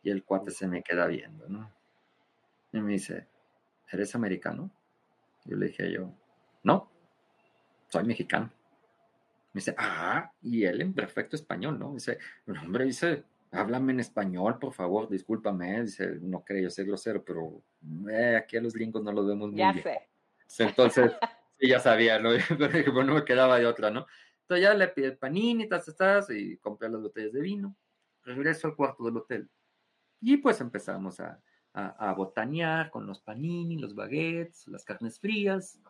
Speaker 2: Y el cuate se me queda viendo, ¿no? Y me dice, ¿eres americano? Yo le dije yo, no, soy mexicano. Me dice, ah, y él en perfecto español, ¿no? Dice, hombre, dice, háblame en español, por favor, discúlpame. Dice, no quería yo ser grosero, pero eh, aquí a los gringos no los vemos muy
Speaker 3: ya
Speaker 2: bien.
Speaker 3: Sé.
Speaker 2: Entonces, ya sabía, ¿no? Pero no me quedaba de otra, ¿no? Entonces ya le pide panini, tas, tas, y compré las botellas de vino. Regreso al cuarto del hotel. Y pues empezamos a, a, a botanear con los panini, los baguettes, las carnes frías.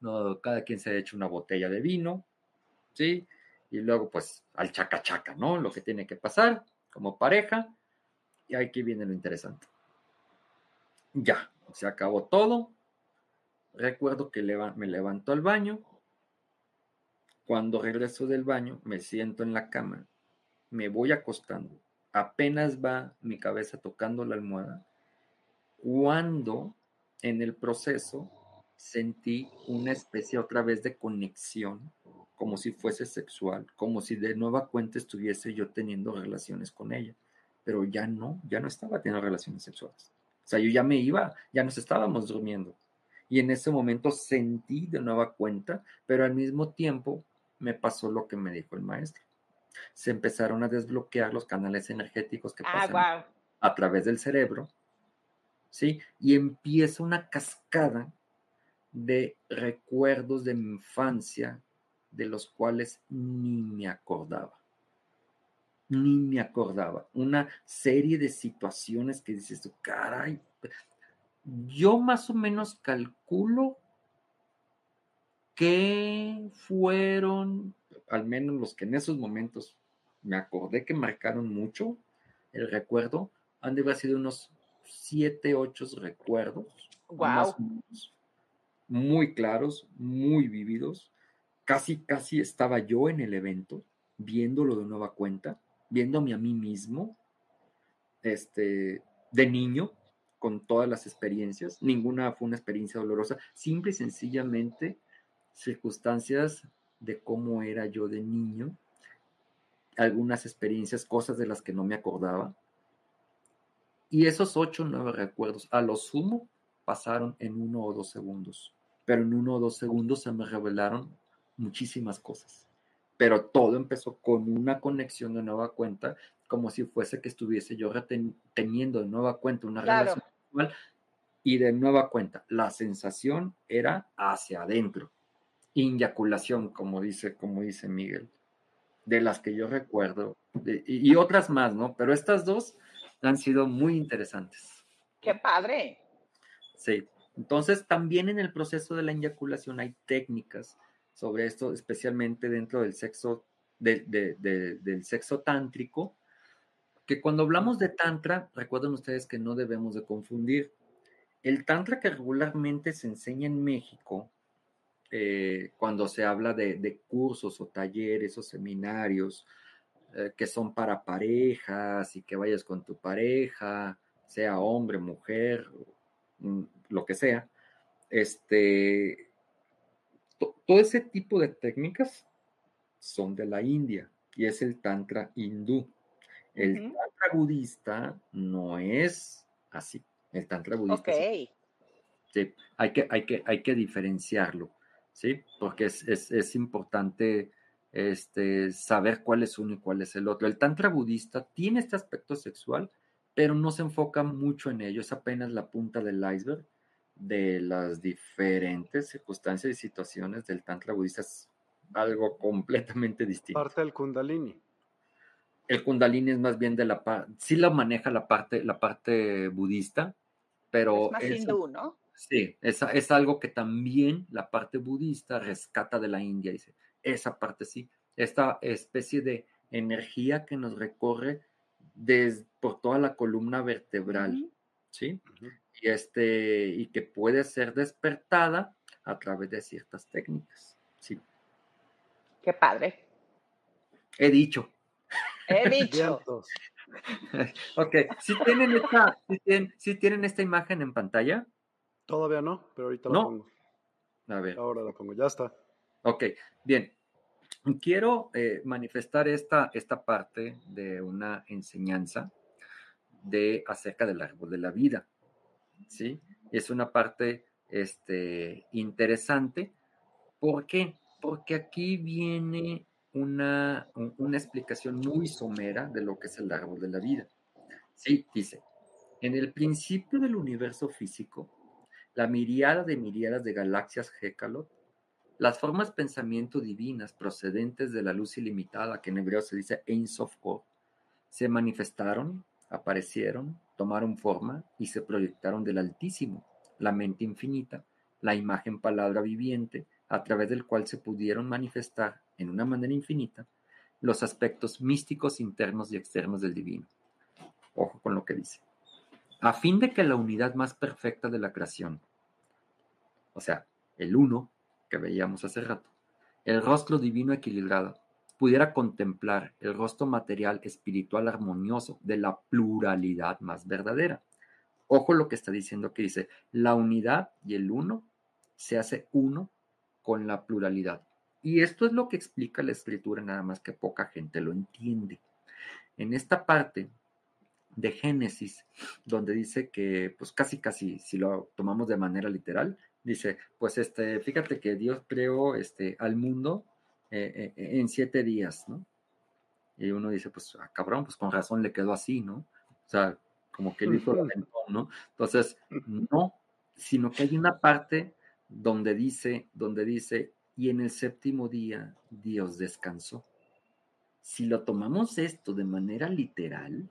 Speaker 2: ¿no? Cada quien se ha hecho una botella de vino ¿sí? Y luego, pues, al chaca chaca, ¿no? Lo que tiene que pasar como pareja. Y aquí viene lo interesante. Ya, se acabó todo. Recuerdo que me levanto al baño. Cuando regreso del baño, me siento en la cama, me voy acostando. Apenas va mi cabeza tocando la almohada. Cuando en el proceso sentí una especie otra vez de conexión como si fuese sexual, como si de nueva cuenta estuviese yo teniendo relaciones con ella, pero ya no, ya no estaba teniendo relaciones sexuales. O sea, yo ya me iba, ya nos estábamos durmiendo. Y en ese momento sentí de nueva cuenta, pero al mismo tiempo me pasó lo que me dijo el maestro. Se empezaron a desbloquear los canales energéticos que ah, pasan a través del cerebro, ¿sí? Y empieza una cascada de recuerdos de mi infancia de los cuales ni me acordaba. Ni me acordaba. Una serie de situaciones que dices, caray, yo más o menos calculo que fueron, al menos los que en esos momentos me acordé que marcaron mucho el recuerdo, han de haber sido unos siete, ocho recuerdos.
Speaker 3: Wow.
Speaker 2: muy claros, muy vividos, casi, casi estaba yo en el evento, viéndolo de nueva cuenta, viéndome a mí mismo, este, de niño, con todas las experiencias. Ninguna fue una experiencia dolorosa, simple y sencillamente circunstancias de cómo era yo de niño, algunas experiencias, cosas de las que no me acordaba. Y esos ocho o nueve recuerdos, a lo sumo, pasaron en uno o dos segundos. Pero en uno o dos segundos se me revelaron muchísimas cosas. Pero todo empezó con una conexión de nueva cuenta, como si fuese que estuviese yo teniendo de nueva cuenta una relación y de nueva cuenta la sensación era hacia adentro. Inyaculación, como dice, como dice Miguel, de las que yo recuerdo, y, y otras más, ¿no? Pero estas dos han sido muy interesantes.
Speaker 3: ¡Qué padre!
Speaker 2: Sí, entonces también en el proceso de la inyaculación hay técnicas sobre esto, especialmente dentro del sexo, del sexo tántrico, que cuando hablamos de Tantra, recuerden ustedes que no debemos de confundir. El Tantra que regularmente se enseña en México, eh, cuando se habla de, cursos o talleres o seminarios eh, que son para parejas y que vayas con tu pareja, sea hombre, mujer, mm, lo que sea, este, todo ese tipo de técnicas son de la India y es el Tantra hindú. El Tantra budista no es así. El Tantra budista.
Speaker 3: Ok.
Speaker 2: Sí, hay que, hay que, hay que diferenciarlo, ¿sí? Porque es, es, es importante este, saber cuál es uno y cuál es el otro. El Tantra budista tiene este aspecto sexual, pero no se enfoca mucho en ello. Es apenas la punta del iceberg de las diferentes circunstancias y situaciones del Tantra budista. Es algo completamente distinto.
Speaker 1: Parte del Kundalini.
Speaker 2: El Kundalini es más bien de la parte, sí lo maneja la parte, la parte budista, pero...
Speaker 3: Es más hindú, ¿no?
Speaker 2: Sí, es, es algo que también la parte budista rescata de la India, dice, esa parte sí, esta especie de energía que nos recorre desde, por toda la columna vertebral, ¿sí? Y, este, y que puede ser despertada a través de ciertas técnicas, ¿sí?
Speaker 3: Qué padre.
Speaker 2: He dicho.
Speaker 3: He dicho.
Speaker 2: ok, si tienen, esta, si tienen, esta imagen en pantalla.
Speaker 1: Todavía no, pero ahorita la pongo.
Speaker 2: A ver.
Speaker 1: Ahora la pongo, ya está.
Speaker 2: Ok, bien. Quiero eh, manifestar esta, esta parte de una enseñanza de acerca del árbol de la vida. ¿Sí? Es una parte este, interesante. ¿Por qué? porque aquí viene una, una explicación muy somera de lo que es el árbol de la vida. Sí, dice, en el principio del universo físico, la miriada de miriadas de galaxias Hekalot, las formas pensamiento divinas procedentes de la luz ilimitada, que en hebreo se dice Ein Sof se manifestaron, aparecieron, tomaron forma y se proyectaron del Altísimo, la mente infinita, la imagen palabra viviente, a través del cual se pudieron manifestar en una manera infinita los aspectos místicos internos y externos del divino. Ojo con lo que dice. A fin de que la unidad más perfecta de la creación, o sea, el uno que veíamos hace rato, el rostro divino equilibrado, pudiera contemplar el rostro material espiritual armonioso de la pluralidad más verdadera. Ojo lo que está diciendo que dice, la unidad y el uno se hace uno con la pluralidad. Y esto es lo que explica la escritura, nada más que poca gente lo entiende. En esta parte de Génesis, donde dice que, pues casi, casi, si lo tomamos de manera literal, dice, pues este, fíjate que Dios creó este, al mundo eh, eh, en siete días, ¿no? Y uno dice, pues, ah, cabrón, pues con razón le quedó así, ¿no? O sea, como que él hizo ¿no? Entonces, no, sino que hay una parte donde dice, donde dice, y en el séptimo día Dios descansó. Si lo tomamos esto de manera literal,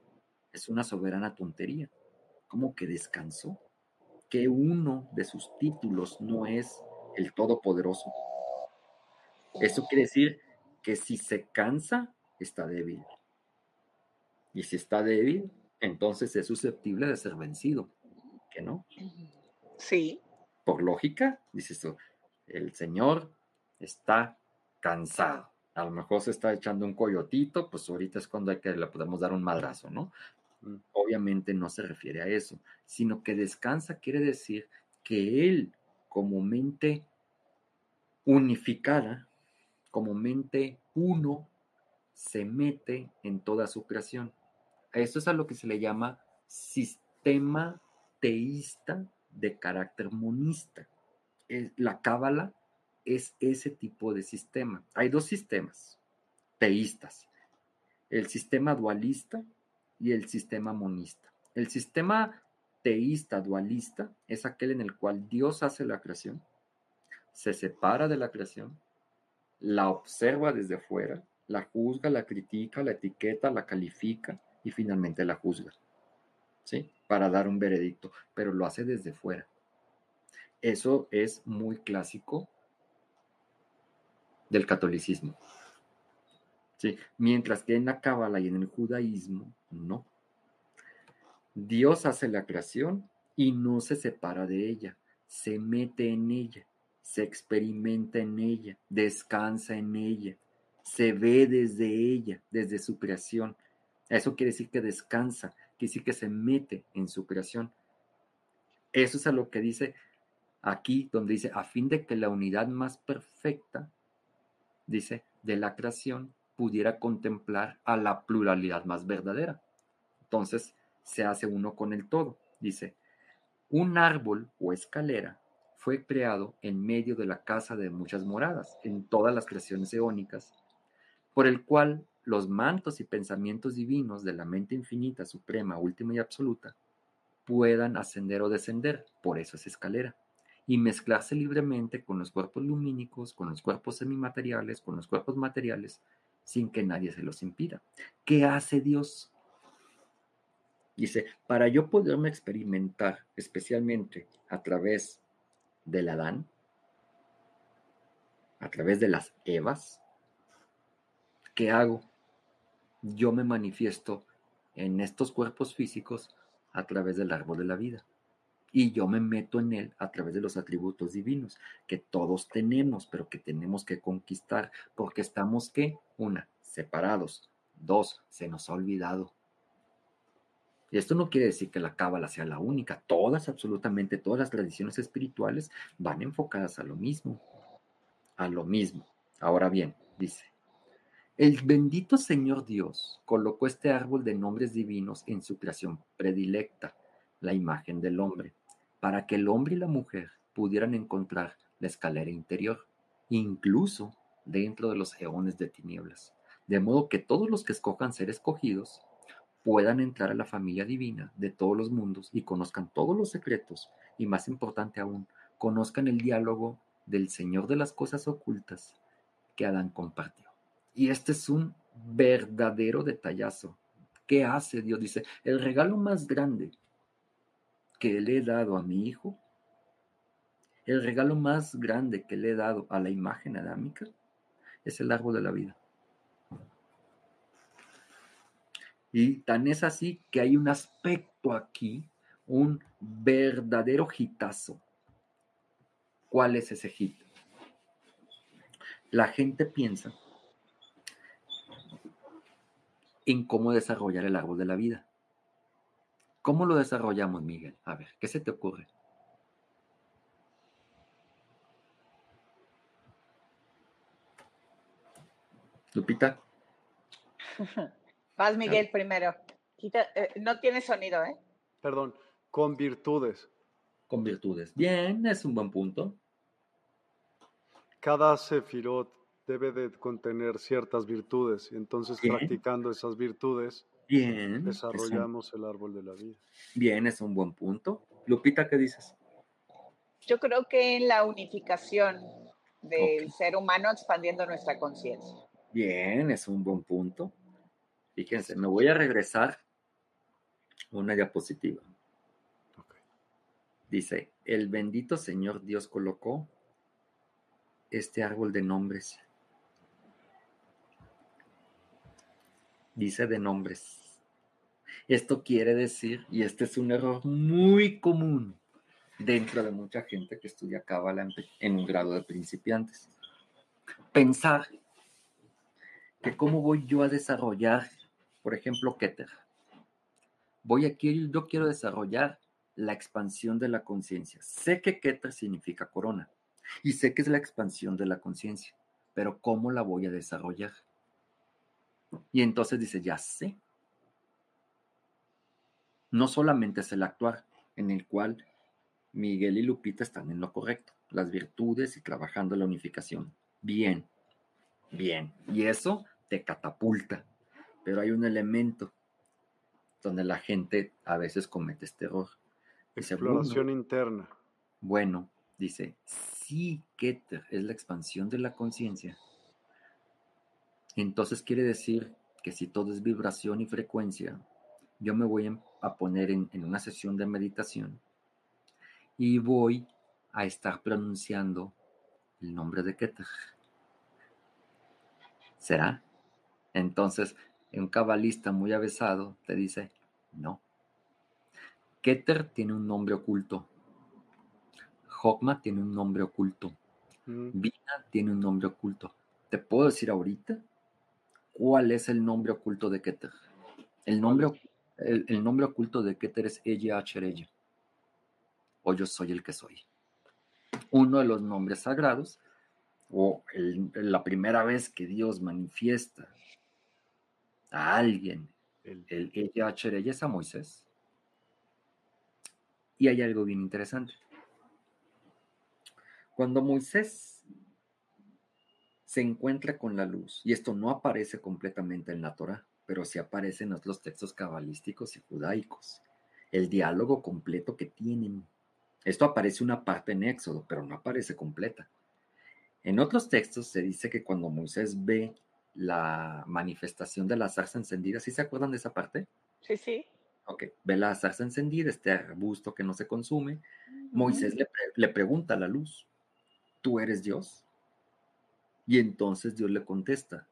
Speaker 2: es una soberana tontería. ¿Cómo que descansó? Que uno de sus títulos no es el Todopoderoso. Eso quiere decir que si se cansa, está débil. Y si está débil, entonces es susceptible de ser vencido. ¿Que no?
Speaker 3: Sí
Speaker 2: por lógica, dices tú, el señor está cansado. A lo mejor se está echando un coyotito, pues ahorita es cuando hay que le podemos dar un madrazo, ¿no? Mm. Obviamente no se refiere a eso, sino que descansa quiere decir que él, como mente unificada, como mente uno, se mete en toda su creación. Eso es a lo que se le llama sistema teísta de carácter monista. La cábala es ese tipo de sistema. Hay dos sistemas teístas, el sistema dualista y el sistema monista. El sistema teísta dualista es aquel en el cual Dios hace la creación, se separa de la creación, la observa desde fuera, la juzga, la critica, la etiqueta, la califica y finalmente la juzga. ¿Sí? para dar un veredicto, pero lo hace desde fuera. Eso es muy clásico del catolicismo. Sí, mientras que en la Cábala y en el judaísmo, no. Dios hace la creación y no se separa de ella, se mete en ella, se experimenta en ella, descansa en ella, se ve desde ella, desde su creación. Eso quiere decir que descansa, quiere decir que se mete en su creación. Eso es a lo que dice aquí, donde dice, a fin de que la unidad más perfecta, dice, de la creación pudiera contemplar a la pluralidad más verdadera. Entonces, se hace uno con el todo. Dice, un árbol o escalera fue creado en medio de la casa de muchas moradas, en todas las creaciones eónicas, por el cual los mantos y pensamientos divinos de la mente infinita, suprema, última y absoluta, puedan ascender o descender, por eso es escalera, y mezclarse libremente con los cuerpos lumínicos, con los cuerpos semimateriales, con los cuerpos materiales, sin que nadie se los impida. ¿Qué hace Dios? Dice, para yo poderme experimentar, especialmente a través del Adán, a través de las Evas, ¿qué hago? Yo me manifiesto en estos cuerpos físicos a través del árbol de la vida. Y yo me meto en él a través de los atributos divinos que todos tenemos, pero que tenemos que conquistar, porque estamos que, una, separados, dos, se nos ha olvidado y esto no quiere decir que la cábala sea la única. Todas, absolutamente todas las tradiciones espirituales van enfocadas a lo mismo. A lo mismo. Ahora bien, dice, el bendito Señor Dios colocó este árbol de nombres divinos en su creación predilecta, la imagen del hombre, para que el hombre y la mujer pudieran encontrar la escalera interior, incluso dentro de los eones de tinieblas. De modo que todos los que escojan ser escogidos puedan entrar a la familia divina de todos los mundos y conozcan todos los secretos y más importante aún, conozcan el diálogo del Señor de las cosas ocultas que Adán compartió. Y este es un verdadero detallazo. ¿Qué hace Dios? Dice, el regalo más grande que le he dado a mi hijo, el regalo más grande que le he dado a la imagen adámica, es el árbol de la vida. Y tan es así que hay un aspecto aquí, un verdadero hitazo. ¿Cuál es ese hit? La gente piensa en cómo desarrollar el árbol de la vida. ¿Cómo lo desarrollamos, Miguel? A ver, ¿qué se te ocurre? Lupita.
Speaker 3: Vas, Miguel, primero. Eh, no tiene sonido, ¿eh?
Speaker 1: Perdón, con virtudes.
Speaker 2: Con virtudes. Bien, es un buen punto.
Speaker 1: Cada sefirot debe de contener ciertas virtudes. Entonces, practicando esas virtudes,
Speaker 2: Bien,
Speaker 1: desarrollamos el árbol de la vida.
Speaker 2: Bien, es un buen punto. Lupita, ¿qué dices?
Speaker 3: Yo creo que en la unificación del ser humano expandiendo nuestra conciencia.
Speaker 2: Bien, es un buen punto. Fíjense, me voy a regresar una diapositiva. Dice, el bendito Señor Dios colocó este árbol de nombres. Dice de nombres. Esto quiere decir, y este es un error muy común dentro de mucha gente que estudia Cábala en un grado de principiantes, pensar que cómo voy yo a desarrollar por ejemplo, Keter. Voy aquí, yo quiero desarrollar la expansión de la conciencia. Sé que Keter significa corona y sé que es la expansión de la conciencia, pero ¿cómo la voy a desarrollar? Y entonces dice, ya sé. No solamente es el actuar, en el cual Miguel y Lupita están en lo correcto, las virtudes y trabajando la unificación. Bien, bien. Y eso te catapulta pero hay un elemento donde la gente a veces comete este error.
Speaker 1: Exploración interna.
Speaker 2: Bueno, dice, si Keter es la expansión de la conciencia, entonces quiere decir que si todo es vibración y frecuencia, yo me voy a poner en, en una sesión de meditación y voy a estar pronunciando el nombre de Keter. ¿Será? Entonces, un cabalista muy avesado te dice, no. Keter tiene un nombre oculto. Hokma tiene un nombre oculto.
Speaker 1: Mm,
Speaker 2: Vina tiene un nombre oculto. ¿Te puedo decir ahorita cuál es el nombre oculto de Keter? El nombre, el, el nombre oculto de Keter es Ella Acherella. O yo soy el que soy. Uno de los nombres sagrados, o el- la primera vez que Dios manifiesta a alguien
Speaker 1: el-
Speaker 2: el ella Acherella es a Moisés. Y hay algo bien interesante. Cuando Moisés se encuentra con la luz, y esto no aparece completamente en la Torah, pero sí aparece en otros textos cabalísticos y judaicos, el diálogo completo que tienen. Esto aparece una parte en Éxodo, pero no aparece completa. En otros textos se dice que cuando Moisés ve la manifestación de la zarza encendida, ¿sí se acuerdan de esa parte?
Speaker 3: Sí, sí.
Speaker 2: Ok, ve la zarza encendida, este arbusto que no se consume. Moisés le, pre- le pregunta a la luz, ¿tú eres Dios? Y entonces Dios le contesta,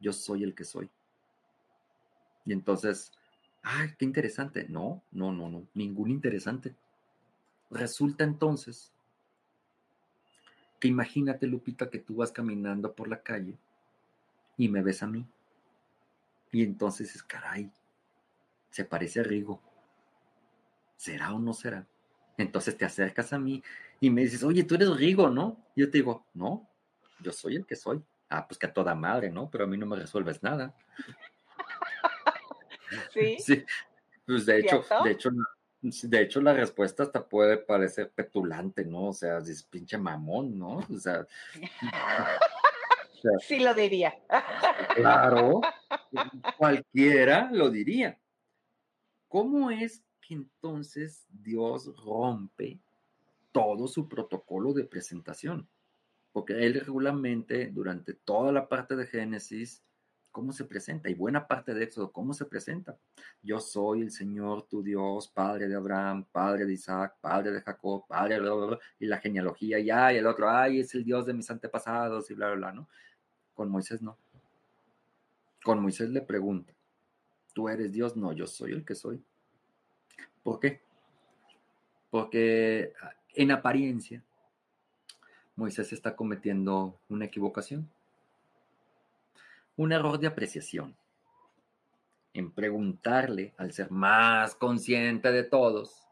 Speaker 2: yo soy el que soy. Y entonces, ay, qué interesante. No, no, no, no, ningún interesante. Resulta entonces que imagínate, Lupita, que tú vas caminando por la calle y me ves a mí. Y entonces es, caray, se parece a Rigo. ¿Será o no será? Entonces te acercas a mí y me dices, oye, tú eres Rigo, ¿no? Y yo te digo, no, yo soy el que soy. Ah, pues que a toda madre, ¿no? Pero a mí no me resuelves nada.
Speaker 3: Sí.
Speaker 2: Sí, pues de hecho, de hecho, de hecho la respuesta hasta puede parecer petulante, ¿no? O sea, es pinche mamón, ¿no? O sea,
Speaker 3: Sí lo diría.
Speaker 2: claro, cualquiera lo diría. ¿Cómo es que entonces Dios rompe todo su protocolo de presentación? Porque él regularmente, durante toda la parte de Génesis, ¿cómo se presenta? Y buena parte de Éxodo, ¿cómo se presenta? Yo soy el Señor, tu Dios, Padre de Abraham, Padre de Isaac, Padre de Jacob, Padre de y la genealogía, y ay, el otro, ay, es el Dios de mis antepasados, y bla, bla, bla, ¿no? Con Moisés no. Con Moisés le pregunta, ¿tú eres Dios? No, yo soy el que soy. ¿Por qué? Porque ah, en apariencia Moisés está cometiendo una equivocación, un error de apreciación en preguntarle al ser más consciente de todos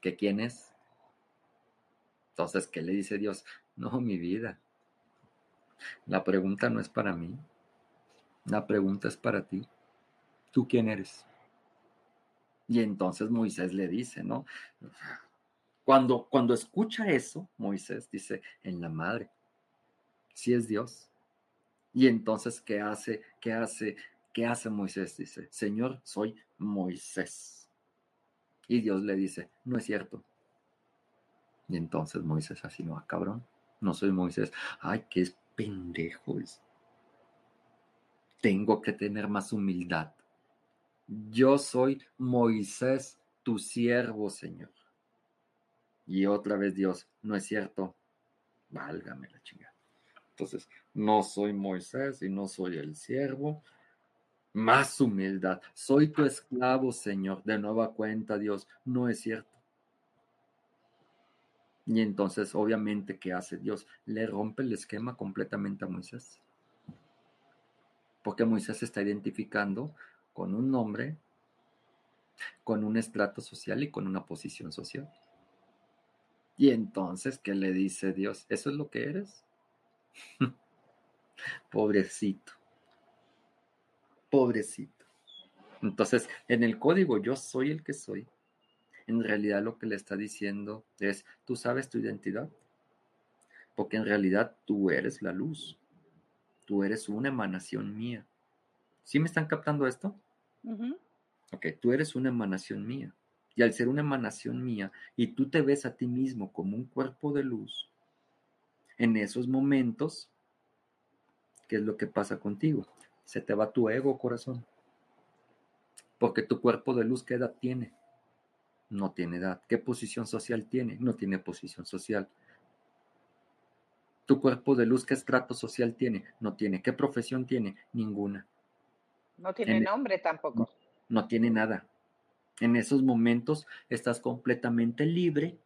Speaker 2: que quién es. Entonces, ¿qué le dice Dios? No, mi vida. La pregunta no es para mí. La pregunta es para ti. ¿Tú quién eres? Y entonces Moisés le dice, ¿no? Cuando, cuando escucha eso, Moisés dice, en la madre, si es Dios. Y entonces, ¿qué hace? ¿Qué hace? ¿Qué hace Moisés? Dice, Señor, soy Moisés. Y Dios le dice, no es cierto. Y entonces Moisés así, no, ah, cabrón, no soy Moisés. Ay, qué es pendejos. Tengo que tener más humildad. Yo soy Moisés, tu siervo, Señor. Y otra vez Dios, no es cierto. Válgame la chingada. Entonces, no soy Moisés y no soy el siervo. Más humildad. Soy tu esclavo, Señor. De nueva cuenta, Dios, no es cierto. Y entonces, obviamente, ¿qué hace Dios? Le rompe el esquema completamente a Moisés. Porque Moisés se está identificando con un nombre, con un estrato social y con una posición social. Y entonces, ¿qué le dice Dios? ¿Eso es lo que eres? Pobrecito. Pobrecito. Entonces, en el código yo soy el que soy. En realidad lo que le está diciendo es, ¿tú sabes tu identidad? Porque en realidad tú eres la luz. Tú eres una emanación mía. ¿Sí me están captando esto?
Speaker 3: Ujú.
Speaker 2: Ok, tú eres una emanación mía. Y al ser una emanación mía, y tú te ves a ti mismo como un cuerpo de luz, en esos momentos, ¿qué es lo que pasa contigo? Se te va tu ego, corazón. Porque tu cuerpo de luz, ¿qué edad tiene? No tiene edad. ¿Qué posición social tiene? No tiene posición social. Tu cuerpo de luz, ¿qué estrato social tiene? No tiene. ¿Qué profesión tiene? Ninguna.
Speaker 3: No tiene nombre tampoco.
Speaker 2: no tiene nada. En esos momentos estás completamente libre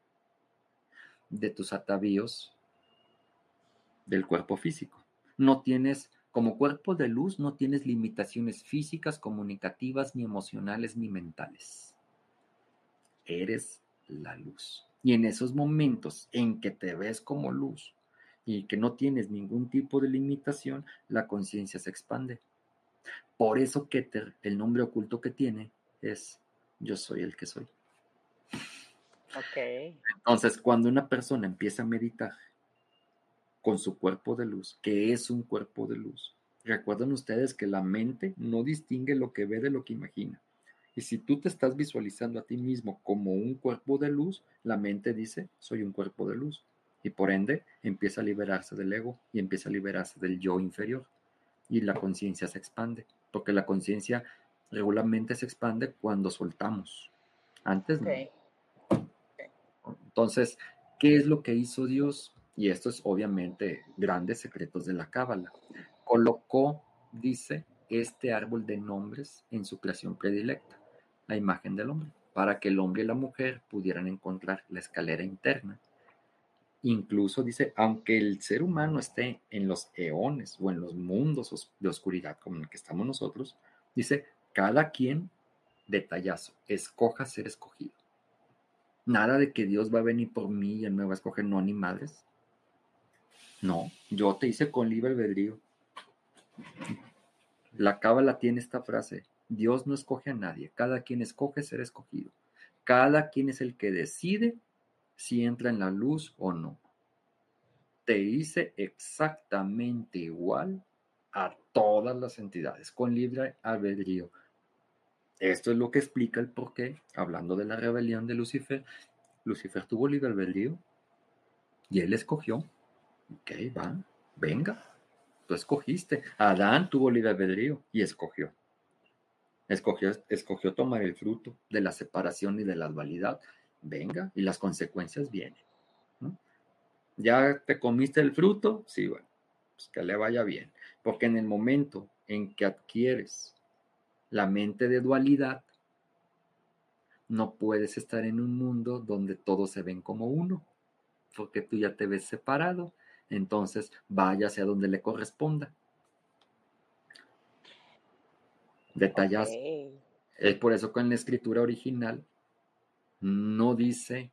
Speaker 2: de tus atavíos del cuerpo físico. No tienes, como cuerpo de luz, no tienes limitaciones físicas, comunicativas, ni emocionales, ni mentales. Eres la luz. Y en esos momentos en que te ves como luz y que no tienes ningún tipo de limitación, la conciencia se expande. Por eso Keter, el nombre oculto que tiene, es yo soy el que soy.
Speaker 3: Ok.
Speaker 2: Entonces, cuando una persona empieza a meditar con su cuerpo de luz, que es un cuerpo de luz, recuerden ustedes que la mente no distingue lo que ve de lo que imagina. Y si tú te estás visualizando a ti mismo como un cuerpo de luz, la mente dice, soy un cuerpo de luz. Y por ende empieza a liberarse del ego y empieza a liberarse del yo inferior. Y la conciencia se expande, porque la conciencia regularmente se expande cuando soltamos. Antes no. Entonces, ¿qué es lo que hizo Dios? Y esto es obviamente grandes secretos de la Cábala. Colocó, dice, este árbol de nombres en su creación predilecta, la imagen del hombre, para que el hombre y la mujer pudieran encontrar la escalera interna. Incluso dice, aunque el ser humano esté en los eones o en los mundos de oscuridad como en el que estamos nosotros, dice, cada quien, detallazo, escoja ser escogido. Nada de que Dios va a venir por mí y él me va a escoger, no, ni madres. No, yo te hice con libre albedrío. La cábala tiene esta frase, Dios no escoge a nadie, cada quien escoge ser escogido. Cada quien es el que decide si entra en la luz o no. Te hice exactamente igual a todas las entidades, con libre albedrío. Esto es lo que explica el por qué, hablando de la rebelión de Lucifer, Lucifer tuvo libre albedrío y él escogió. Ok, va, venga, tú escogiste. Adán tuvo libre albedrío y escogió. Escogió, escogió tomar el fruto de la separación y de la dualidad. Venga, y las consecuencias vienen. ¿Ya te comiste el fruto? Sí, bueno, pues que le vaya bien. Porque en el momento en que adquieres la mente de dualidad, no puedes estar en un mundo donde todos se ven como uno, porque tú ya te ves separado, entonces vaya hacia donde le corresponda. Detallas. Es por eso que en la escritura original no dice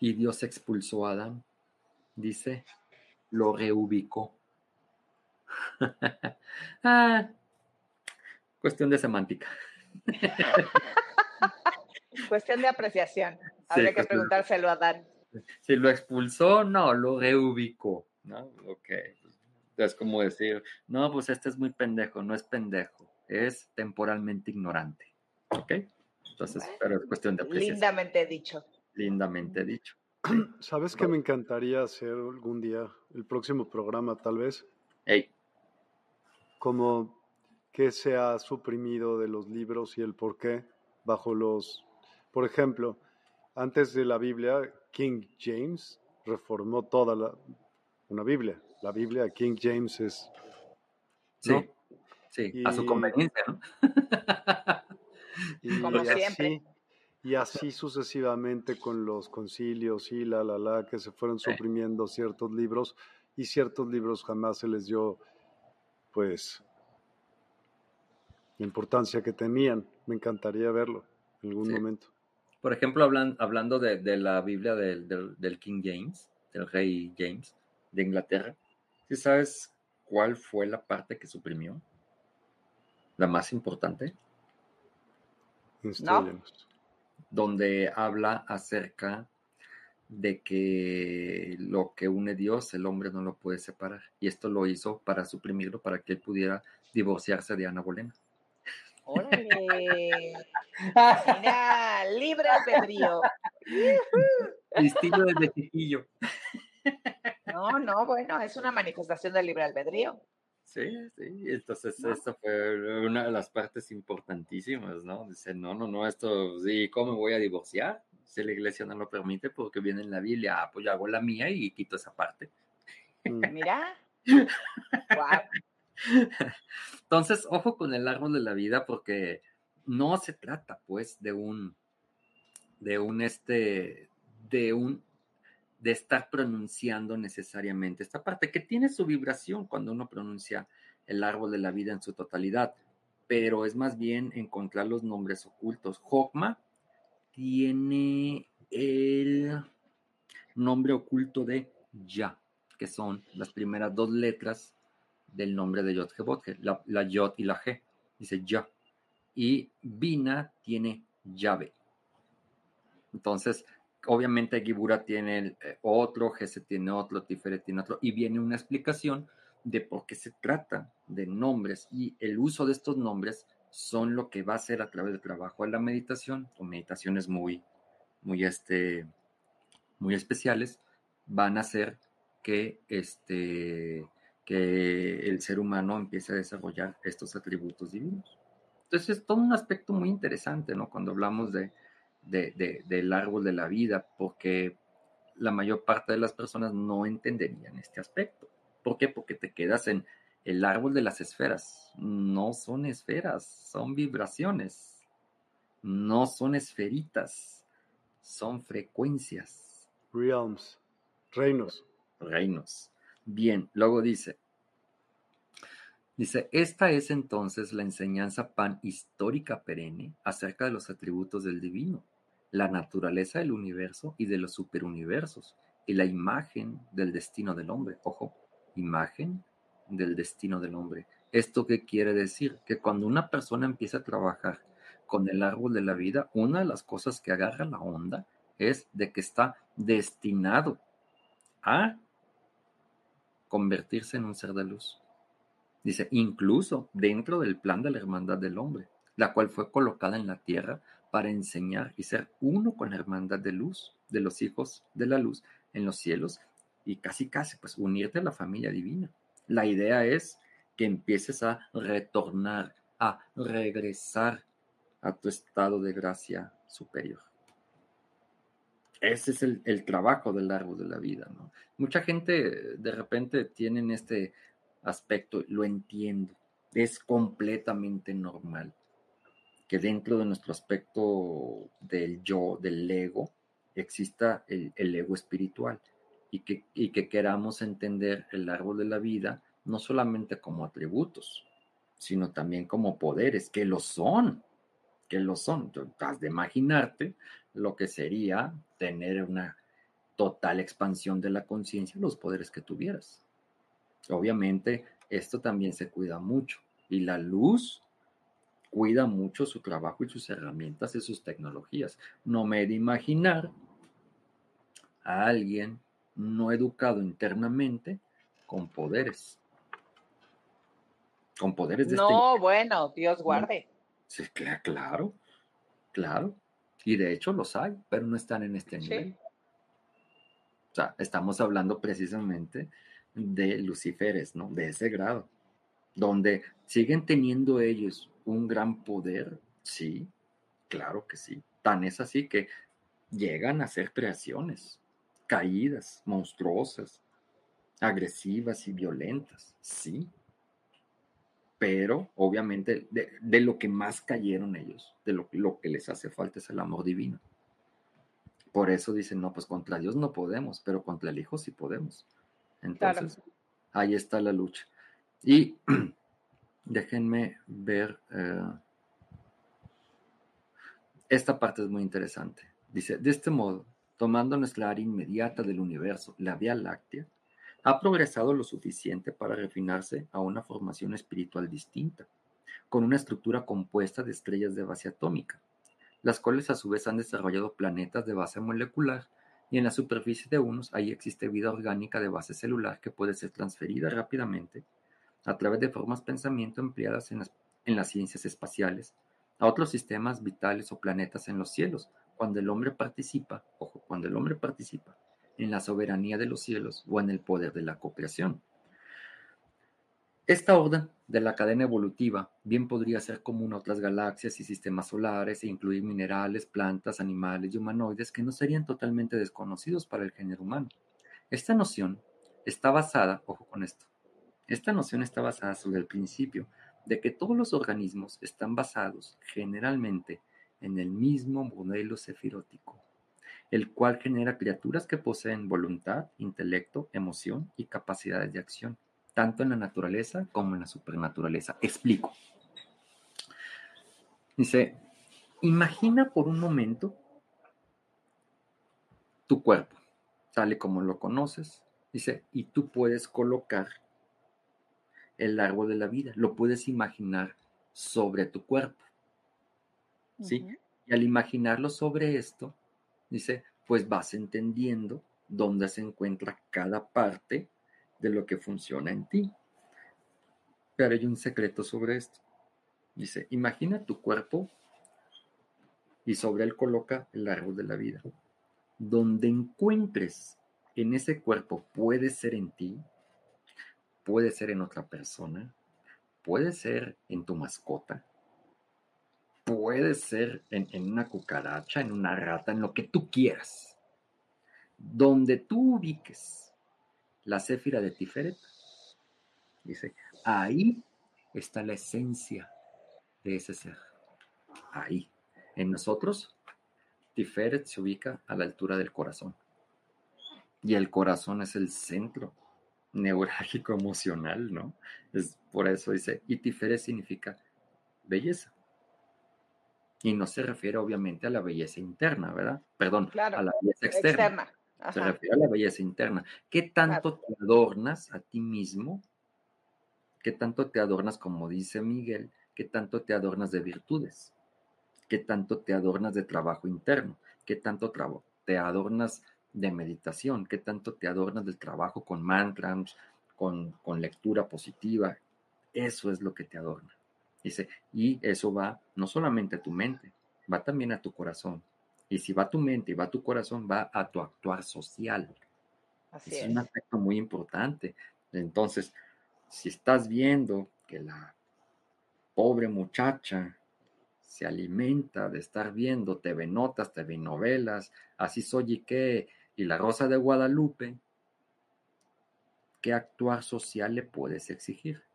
Speaker 2: y Dios expulsó a Adán, dice lo reubicó. ah, Cuestión de semántica.
Speaker 3: cuestión de apreciación. Habría que preguntárselo a Dan.
Speaker 2: Si lo expulsó, no, lo reubicó, ¿no? Ok. Es como decir, no, pues este es muy pendejo, no es pendejo, es temporalmente ignorante. ¿Ok? Entonces, pero es cuestión de apreciación.
Speaker 3: Lindamente dicho.
Speaker 2: Lindamente dicho.
Speaker 1: ¿Sabes qué me encantaría hacer algún día? El próximo programa, tal vez.
Speaker 2: Hey.
Speaker 1: Como que se ha suprimido de los libros y el por qué bajo los... Por ejemplo, antes de la Biblia, King James reformó toda la, una Biblia. La Biblia, King James es...
Speaker 2: Sí, sí, a su conveniencia, ¿no?
Speaker 3: y, Como siempre.
Speaker 1: y así sucesivamente con los concilios y la, la, la, que se fueron suprimiendo ciertos libros y ciertos libros jamás se les dio, pues, la importancia que tenían. Me encantaría verlo en algún momento.
Speaker 2: Por ejemplo, hablan, hablando de, la Biblia del, del, King James, del rey James de Inglaterra, ¿sí sabes cuál fue la parte que suprimió? La más importante.
Speaker 1: No.
Speaker 2: Donde habla acerca de que lo que une Dios, el hombre no lo puede separar. Y esto lo hizo para suprimirlo, para que él pudiera divorciarse de Ana Bolena.
Speaker 3: ¡Órale! Mira, libre albedrío.
Speaker 2: Estilo de chiquillo.
Speaker 3: No, no, bueno, es una manifestación del libre albedrío.
Speaker 2: Sí, sí, entonces esto fue una de las partes importantísimas, ¿no? Dice, no, no, no, esto, sí, ¿cómo me voy a divorciar? Si la iglesia no lo permite, porque viene en la Biblia, ah, pues yo hago la mía y quito esa parte.
Speaker 3: Mira.
Speaker 2: Entonces, ojo con el árbol de la vida, porque no se trata, pues, de un, de un, este, de un, de estar pronunciando necesariamente esta parte, que tiene su vibración cuando uno pronuncia el árbol de la vida en su totalidad, pero es más bien encontrar los nombres ocultos. Jokma tiene el nombre oculto de Ya, que son las primeras dos letras del nombre de Yod la, la Yod y la G, dice Ya. Y Bina tiene llave. Entonces, obviamente Gibura tiene eh, otro, Gese tiene otro, Tiferet tiene otro, y viene una explicación de por qué se trata de nombres y el uso de estos nombres son lo que va a hacer a través del trabajo de la meditación o meditaciones muy, muy, este, muy especiales, van a hacer que, este, que el ser humano empiece a desarrollar estos atributos divinos. Entonces es todo un aspecto muy interesante, ¿no? Cuando hablamos de, del árbol de la vida, porque la mayor parte de las personas no entenderían este aspecto. ¿Por qué? Porque te quedas en el árbol de las esferas. No son esferas, son vibraciones. No son esferitas, son frecuencias.
Speaker 1: Realms, reinos.
Speaker 2: Reinos. Bien, luego dice, dice, esta es entonces la enseñanza pan histórica perenne acerca de los atributos del divino, la naturaleza del universo y de los superuniversos, y la imagen del destino del hombre. Ojo, imagen del destino del hombre. ¿Esto qué quiere decir? Que cuando una persona empieza a trabajar con el árbol de la vida, una de las cosas que agarra la onda es de que está destinado a convertirse en un ser de luz. Dice, incluso dentro del plan de la hermandad del hombre, la cual fue colocada en la tierra para enseñar y ser uno con la hermandad de luz, de los hijos de la luz en los cielos y casi casi pues unirte a la familia divina. La idea es que empieces a retornar, a regresar a tu estado de gracia superior. Ese es el, trabajo del árbol de la vida, ¿no? Mucha gente de repente tiene este aspecto, lo entiendo, es completamente normal que dentro de nuestro aspecto del yo, del ego, exista el ego espiritual y que, y que queramos entender el árbol de la vida no solamente como atributos, sino también como poderes, que lo son, que lo son. has de imaginarte lo que sería tener una total expansión de la conciencia, los poderes que tuvieras. Obviamente, esto también se cuida mucho y la luz cuida mucho su trabajo y sus herramientas y sus tecnologías. No me he de imaginar a alguien no educado internamente con poderes. Con poderes de
Speaker 3: este No, bueno, Dios guarde.
Speaker 2: Sí, claro, claro. Y de hecho los hay, pero no están en este nivel. O sea, estamos hablando precisamente de Lucíferes, ¿no? De ese grado, donde siguen teniendo ellos un gran poder, sí, claro que sí. Tan es así que llegan a hacer creaciones, caídas, monstruosas, agresivas y violentas, sí. Pero obviamente de, lo que más cayeron ellos, de lo, lo, que les hace falta es el amor divino. Por eso dicen, no, pues contra Dios no podemos, pero contra el Hijo sí podemos. Entonces, ahí está la lucha. Y déjenme ver, eh, esta parte es muy interesante. Dice, de este modo, tomando nuestra área inmediata del universo, la Vía Láctea, ha progresado lo suficiente para refinarse a una formación espiritual distinta, con una estructura compuesta de estrellas de base atómica, las cuales a su vez han desarrollado planetas de base molecular y en la superficie de unos ahí existe vida orgánica de base celular que puede ser transferida rápidamente a través de formas pensamiento empleadas en las, en las ciencias espaciales a otros sistemas vitales o planetas en los cielos, cuando el hombre participa, ojo, cuando el hombre participa en la soberanía de los cielos o en el poder de la cooperación. Esta orden de la cadena evolutiva bien podría ser común a otras galaxias y sistemas solares e incluir minerales, plantas, animales y humanoides que no serían totalmente desconocidos para el género humano. Esta noción está basada, ojo con esto, esta noción está basada sobre el principio de que todos los organismos están basados generalmente en el mismo modelo sefirótico, el cual genera criaturas que poseen voluntad, intelecto, emoción y capacidades de acción, tanto en la naturaleza como en la supernaturaleza. Explico. Dice, imagina por un momento tu cuerpo, tal y como lo conoces, dice, y tú puedes colocar el árbol de la vida, lo puedes imaginar sobre tu cuerpo. ¿Sí? Y al imaginarlo sobre esto, dice, pues vas entendiendo dónde se encuentra cada parte de lo que funciona en ti. Pero hay un secreto sobre esto. Dice, imagina tu cuerpo y sobre él coloca el árbol de la vida. Donde encuentres en ese cuerpo puede ser en ti, puede ser en otra persona, puede ser en tu mascota, puede ser en, una cucaracha, en una rata, en lo que tú quieras. Donde tú ubiques la céfira de Tiferet, dice, ahí está la esencia de ese ser. Ahí. En nosotros, Tiferet se ubica a la altura del corazón. Y el corazón es el centro neurálgico emocional, ¿no? Es por eso dice, y Tiferet significa belleza. Y no se refiere obviamente a la belleza interna, ¿verdad? Perdón, a la belleza externa. Se refiere a la belleza interna. ¿Qué tanto te adornas a ti mismo? ¿Qué tanto te adornas, como dice Miguel, qué tanto te adornas de virtudes? ¿Qué tanto te adornas de trabajo interno? ¿Qué tanto te adornas de meditación? ¿Qué tanto te adornas del trabajo con mantras, con, con lectura positiva? Eso es lo que te adorna. Dice, y eso va no solamente a tu mente, va también a tu corazón. Y si va a tu mente y va a tu corazón, va a tu actuar social. Así es, es un aspecto muy importante. Entonces, si estás viendo que la pobre muchacha se alimenta de estar viendo TV Notas, TV Novelas, Así Soy y qué, y La Rosa de Guadalupe, ¿qué actuar social le puedes exigir?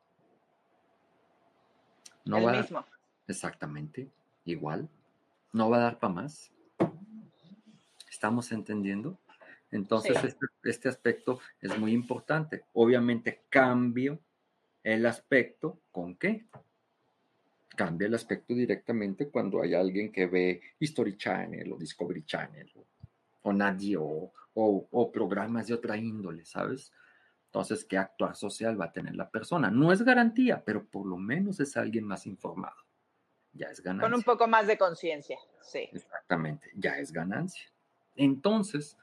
Speaker 3: No El va mismo.
Speaker 2: exactamente, igual. No va a dar para más. ¿Estamos entendiendo? Entonces, este, este, aspecto es muy importante. Obviamente, cambio el aspecto con qué? Cambia el aspecto directamente cuando hay alguien que ve History Channel o Discovery Channel o, nadie o, o, programas de otra índole, ¿sabes? Entonces, ¿qué actuar social va a tener la persona? No es garantía, pero por lo menos es alguien más informado. Ya es ganancia.
Speaker 3: Con un poco más de conciencia, sí.
Speaker 2: Exactamente, ya es ganancia. Entonces,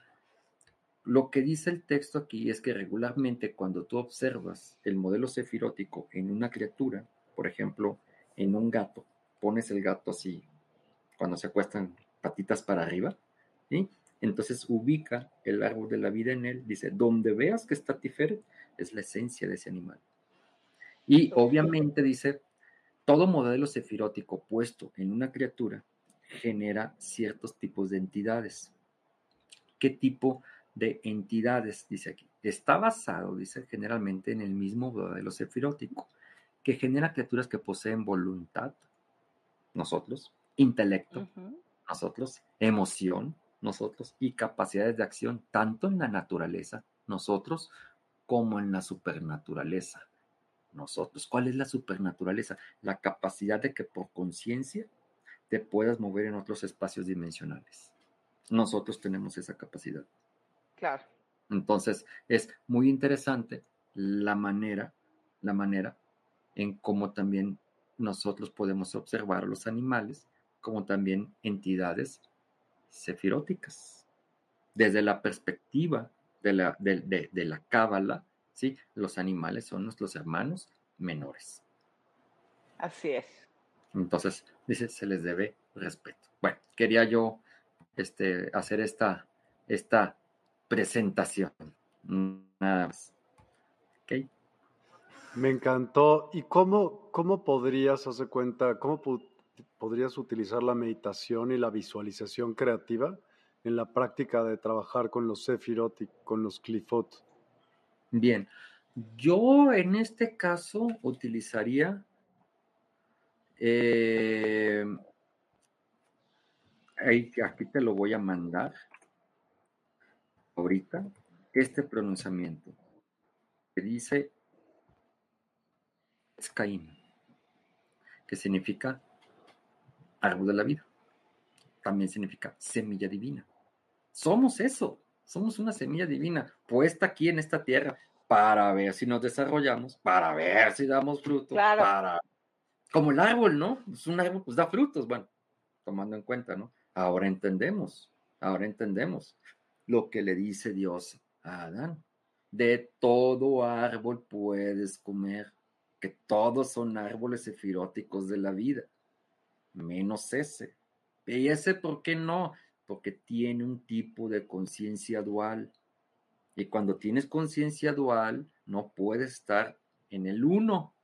Speaker 2: lo que dice el texto aquí es que regularmente cuando tú observas el modelo cefirótico en una criatura, por ejemplo, en un gato, pones el gato así, cuando se acuestan patitas para arriba, ¿sí? Entonces ubica el árbol de la vida en él, dice, donde veas que está Tiferet, es la esencia de ese animal. Y obviamente dice, todo modelo cefirótico puesto en una criatura genera ciertos tipos de entidades. ¿Qué tipo de entidades? Dice aquí. Está basado, dice, generalmente en el mismo modelo sefirótico, que genera criaturas que poseen voluntad, nosotros, intelecto, nosotros, emoción, nosotros, y capacidades de acción, tanto en la naturaleza, nosotros, como en la supernaturaleza, nosotros. ¿Cuál es la supernaturaleza? La capacidad de que por conciencia te puedas mover en otros espacios dimensionales. Nosotros tenemos esa capacidad.
Speaker 3: Claro.
Speaker 2: Entonces, es muy interesante la manera, la manera en cómo también nosotros podemos observar a los animales como también entidades sefiróticas. Desde la perspectiva de la, de, de la cábala, ¿sí? los animales son nuestros hermanos menores.
Speaker 3: Así es.
Speaker 2: Entonces, dice, se les debe respeto. Bueno, quería yo este, hacer esta, esta presentación. Nada más. ¿Ok?
Speaker 1: Me encantó. ¿Y cómo, cómo podrías, hacer cuenta, cómo podrías utilizar la meditación y la visualización creativa en la práctica de trabajar con los Sefirot y con los Clifot?
Speaker 2: Bien, yo en este caso utilizaría eh, aquí te lo voy a mandar ahorita, este pronunciamiento que dice Caín, que significa árbol de la vida. También significa semilla divina. Somos eso, somos una semilla divina puesta aquí en esta tierra para ver si nos desarrollamos, para ver si damos frutos, para como el árbol, ¿no? Es un árbol pues da frutos, bueno, tomando en cuenta, ¿no? Ahora entendemos, ahora entendemos lo que le dice Dios a Adán. De todo árbol puedes comer, que todos son árboles efiróticos de la vida, menos ese. ¿Y ese por qué no? Porque tiene un tipo de conciencia dual. Y cuando tienes conciencia dual, no puedes estar en el uno,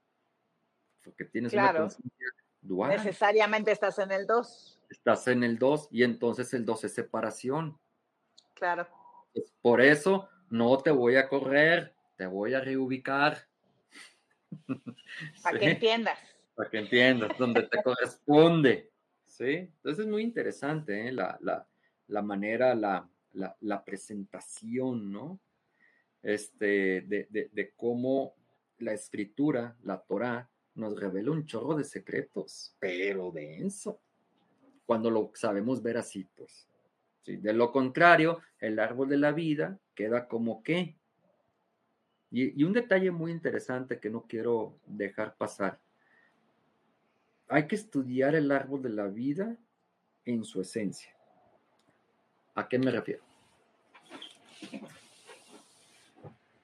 Speaker 2: porque tienes una conciencia dual.
Speaker 3: Necesariamente estás en el dos.
Speaker 2: Estás en el dos y entonces el dos es separación.
Speaker 3: Claro.
Speaker 2: por eso no te voy a correr, te voy a reubicar.
Speaker 3: Para que entiendas.
Speaker 2: Para que entiendas, donde te corresponde. ¿Sí? Entonces es muy interesante ¿eh? la, manera, la, la, presentación, ¿no? Este, de, de, cómo la escritura, la Torah, nos revela un chorro de secretos, pero denso. Cuando lo sabemos ver así, pues. ¿sí? De lo contrario, el árbol de la vida queda como que y, un detalle muy interesante que no quiero dejar pasar. Hay que estudiar el árbol de la vida en su esencia. ¿A qué me refiero?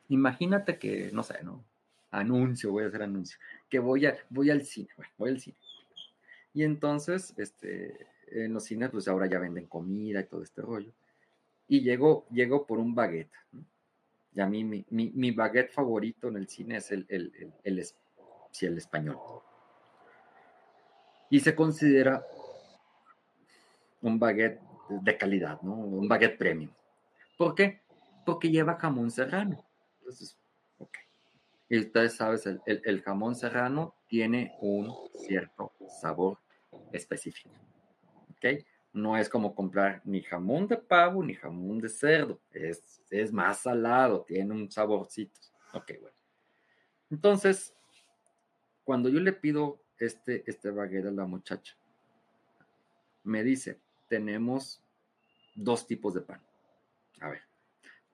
Speaker 2: Imagínate que, no sé, ¿no? Anuncio, voy a hacer anuncio, que voy, a, voy al cine, voy al cine. Y entonces, este, en los cines, pues ahora ya venden comida y todo este rollo. Y llego, llego por un baguette. ¿no? Y a mí mi, mi, baguette favorito en el cine es el, el, el, el, español. Y se considera un baguette de calidad, ¿no? Un baguette premium. ¿Por qué? Porque lleva jamón serrano. Entonces, ok. Y ustedes saben, el, el, jamón serrano tiene un cierto sabor específico. ¿Ok? no es como comprar ni jamón de pavo ni jamón de cerdo. Es, es más salado, tiene un saborcito. Ok, bueno. Entonces, cuando yo le pido este, este baguette a la muchacha, me dice, tenemos dos tipos de pan. A ver,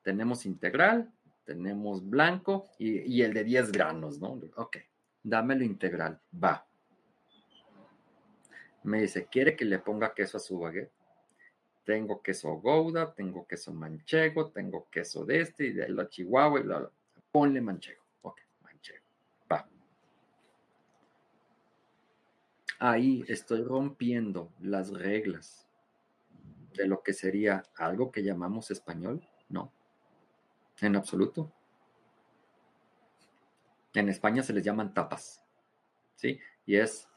Speaker 2: tenemos integral, tenemos blanco y, el de 10 granos, ¿no? Ok, dámelo integral, va. Me dice, ¿quiere que le ponga queso a su baguette? Tengo queso Gouda, tengo queso manchego, tengo queso de este y de la Chihuahua y la, ponle manchego. Va. Ahí estoy rompiendo las reglas de lo que sería algo que llamamos español. No, en absoluto. En España se les llaman tapas, ¿sí? Y es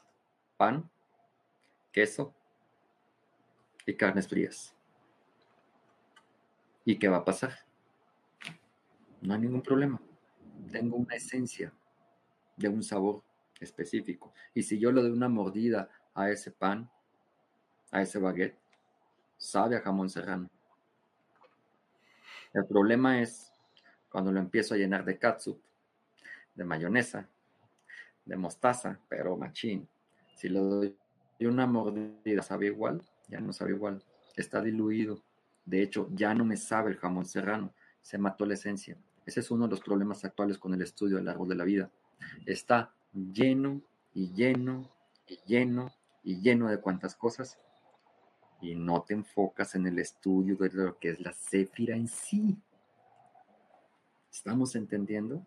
Speaker 2: pan, queso y carnes frías. ¿Y qué va a pasar? No hay ningún problema. Tengo una esencia de un sabor específico. Y si yo le doy una mordida a ese pan, a ese baguette, sabe a jamón serrano. El problema es cuando lo empiezo a llenar de katsup, de mayonesa, de mostaza, pero machín. Si le doy una mordida sabe igual, ya no sabe igual, está diluido. De hecho, ya no me sabe el jamón serrano, se mató la esencia. Ese es uno de los problemas actuales con el estudio del árbol de la vida. Está lleno y lleno y lleno y lleno de cuantas cosas y no te enfocas en el estudio de lo que es la céfira en sí. ¿Estamos entendiendo?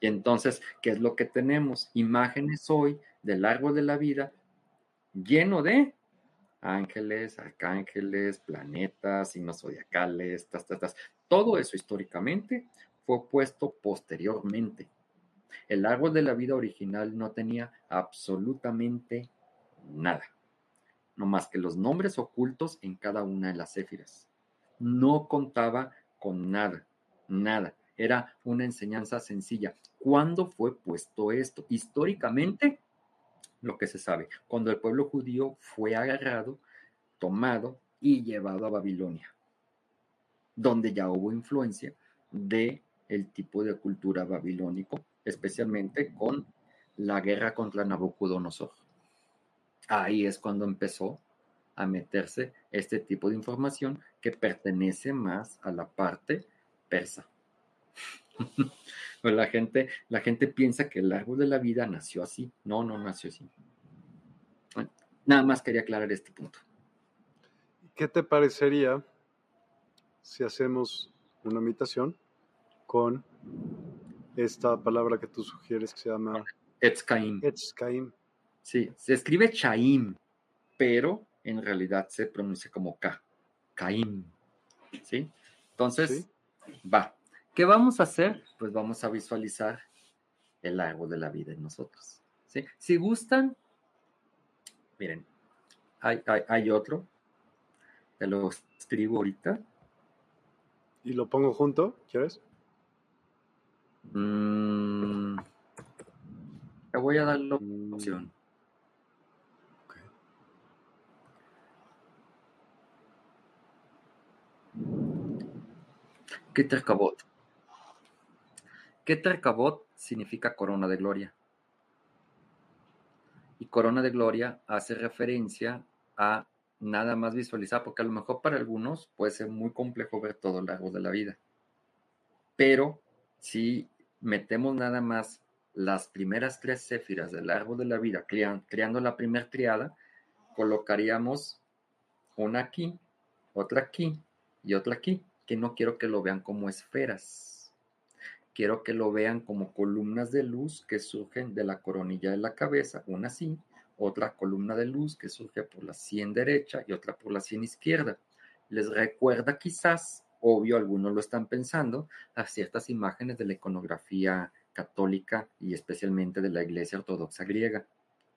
Speaker 2: Y entonces, ¿qué es lo que tenemos? Imágenes hoy del árbol de la vida lleno de ángeles, arcángeles, planetas, signos zodiacales, tas, tas, tas. todo eso históricamente fue puesto posteriormente. El árbol de la vida original no tenía absolutamente nada, no más que los nombres ocultos en cada una de las céfiras. No contaba con nada, nada. Era una enseñanza sencilla. ¿Cuándo fue puesto esto? Históricamente, lo que se sabe, cuando el pueblo judío fue agarrado, tomado y llevado a Babilonia, donde ya hubo influencia de el tipo de cultura babilónico, especialmente con la guerra contra Nabucodonosor. Ahí es cuando empezó a meterse este tipo de información que pertenece más a la parte persa. La gente, la gente piensa que el árbol de la vida nació así. No, no nació así. nada más quería aclarar este punto.
Speaker 1: ¿Qué te parecería si hacemos una imitación con esta palabra que tú sugieres que se llama
Speaker 2: Etzkaim?
Speaker 1: Etzkaim.
Speaker 2: Sí, se escribe Chaim, pero en realidad se pronuncia como K. Caim. ¿Sí? Entonces, va. ¿Qué vamos a hacer? Pues vamos a visualizar el árbol de la vida en nosotros. ¿sí? Si gustan, miren, hay, otro, te lo escribo ahorita.
Speaker 1: ¿Y lo pongo junto? ¿Quieres?
Speaker 2: Mm, te voy a dar la mm. opción. ¿Qué te acabó? Keter significa corona de gloria. Y corona de gloria hace referencia a nada más visualizar, porque a lo mejor para algunos puede ser muy complejo ver todo el árbol de la vida. Pero si metemos nada más las primeras tres céfiras del árbol de la vida, creando la primera triada, colocaríamos una aquí, otra aquí y otra aquí, que no quiero que lo vean como esferas quiero que lo vean como columnas de luz que surgen de la coronilla de la cabeza, una así, otra columna de luz que surge por la sien derecha y otra por la sien izquierda. Les recuerda quizás, obvio, algunos lo están pensando, a ciertas imágenes de la iconografía católica y especialmente de la iglesia ortodoxa griega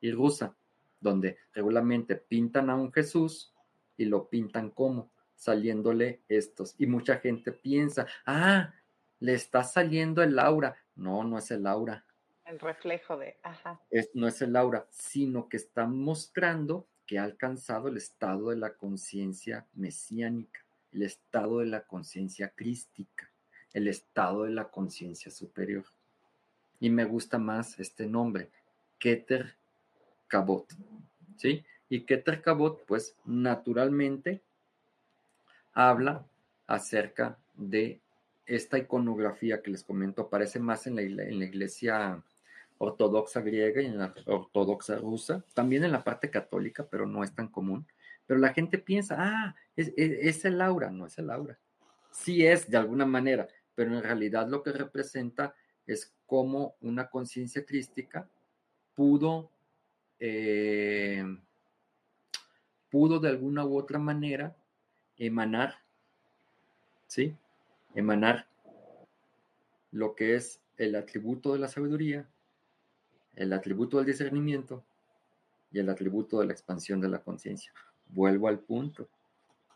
Speaker 2: y rusa, donde regularmente pintan a un Jesús y lo pintan como saliéndole estos. Y mucha gente piensa, ah, le está saliendo el aura. No, no es el aura.
Speaker 3: El reflejo de, ajá.
Speaker 2: Es, no es el aura, sino que está mostrando que ha alcanzado el estado de la conciencia mesiánica, el estado de la conciencia crística, el estado de la conciencia superior. Y me gusta más este nombre, Keter Kabot. ¿Sí? Y Keter Kabot, pues naturalmente habla acerca de esta iconografía que les comento aparece más en la, en la iglesia ortodoxa griega y en la ortodoxa rusa, también en la parte católica, pero no es tan común. Pero la gente piensa, ah, es, es, el aura, no es el aura. Sí es de alguna manera, pero en realidad lo que representa es cómo una conciencia crística pudo, eh, pudo de alguna u otra manera emanar, ¿sí? emanar lo que es el atributo de la sabiduría, el atributo del discernimiento y el atributo de la expansión de la conciencia. Vuelvo al punto.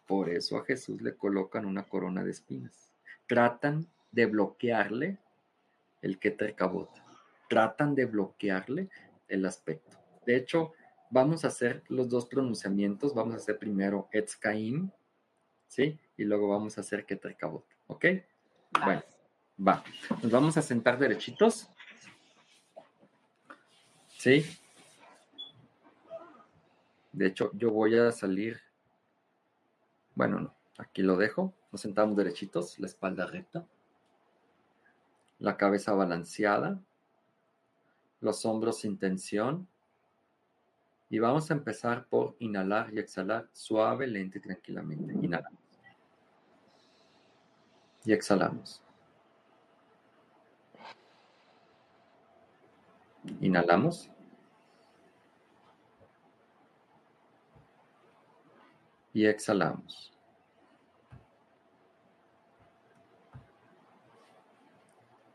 Speaker 2: Por eso a Jesús le colocan una corona de espinas. Tratan de bloquearle el que cabota. Tratan de bloquearle el aspecto. De hecho, vamos a hacer los dos pronunciamientos. Vamos a hacer primero Etzkaim, ¿sí? Y luego vamos a hacer Keterkabot. ¿Ok? Bueno, va. Nos vamos a sentar derechitos. ¿Sí? De hecho, yo voy a salir. Bueno, no. Aquí lo dejo. Nos sentamos derechitos, la espalda recta. La cabeza balanceada. Los hombros sin tensión. Y vamos a empezar por inhalar y exhalar suave, lento y tranquilamente. Inhalamos y exhalamos. Inhalamos. Y exhalamos.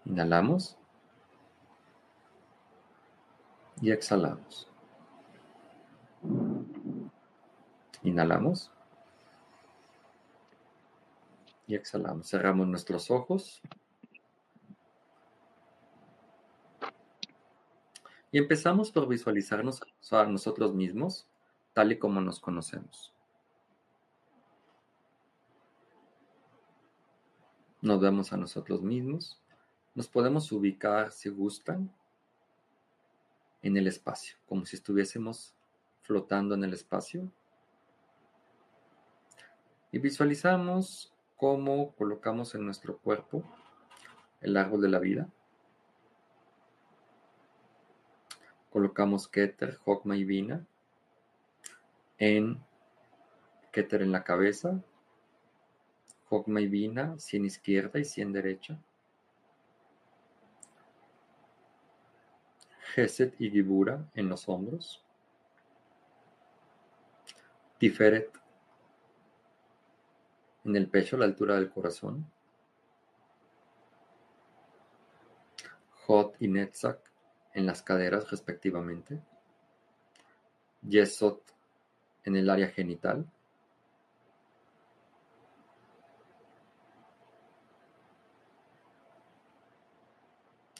Speaker 2: Inhalamos. Y exhalamos. Inhalamos. Y exhalamos. Cerramos nuestros ojos. Y empezamos por visualizarnos a nosotros mismos tal y como nos conocemos. Nos vemos a nosotros mismos. Nos podemos ubicar, si gustan, en el espacio, como si estuviésemos flotando en el espacio. Y visualizamos cómo colocamos en nuestro cuerpo el árbol de la vida. Colocamos Keter, Hokma y Vina en Keter en la cabeza, Y Vina, 100 izquierda y 100 derecha. Geset y Gibura en los hombros. Tiferet en el pecho a la altura del corazón. Hot y Netzak en las caderas respectivamente. Yesot en el área genital.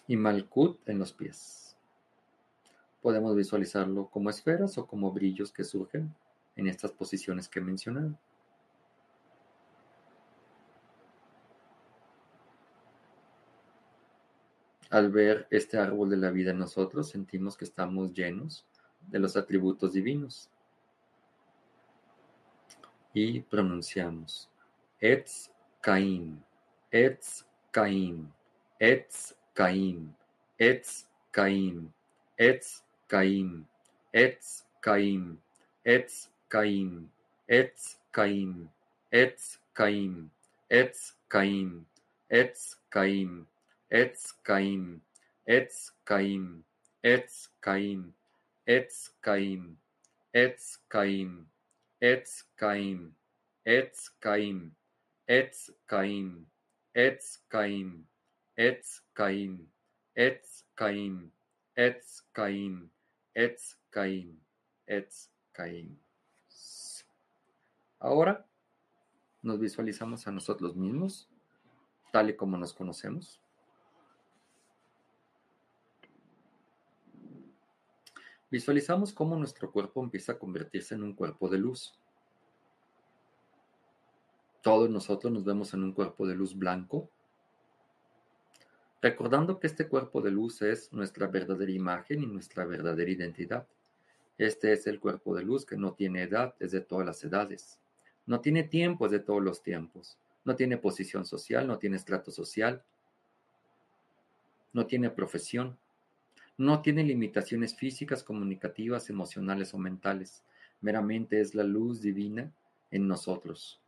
Speaker 2: Y Malkut en los pies. Podemos visualizarlo como esferas o como brillos que surgen en estas posiciones que he mencionado. Al ver este árbol de la vida en nosotros, sentimos que estamos llenos de los atributos divinos. Y pronunciamos Etz Caim, Etz Etz Caim, Etz Caim, Etz Caim, Etz Caim, Etz Caim, Etz Caim, Etz Caim, Etz Caim, Etz Caim, Etz Caim, Etz Caim, Etz Caim, Etz Caim, Etz Caim, Etz Caim, Etz Caim, Etz Caim, Etz Caim, Etz Caim, Etz Caim, Etz Caim, Etz Caim, Etz Caim. Ahora nos visualizamos a nosotros mismos, tal y como nos conocemos. Visualizamos cómo nuestro cuerpo empieza a convertirse en un cuerpo de luz. Todos nosotros nos vemos en un cuerpo de luz blanco, recordando que este cuerpo de luz es nuestra verdadera imagen y nuestra verdadera identidad. Este es el cuerpo de luz que no tiene edad, es de todas las edades. No tiene tiempo, es de todos los tiempos. No tiene posición social, no tiene estrato social. No tiene profesión. No tiene limitaciones físicas, comunicativas, emocionales o mentales. Meramente es la luz divina en nosotros.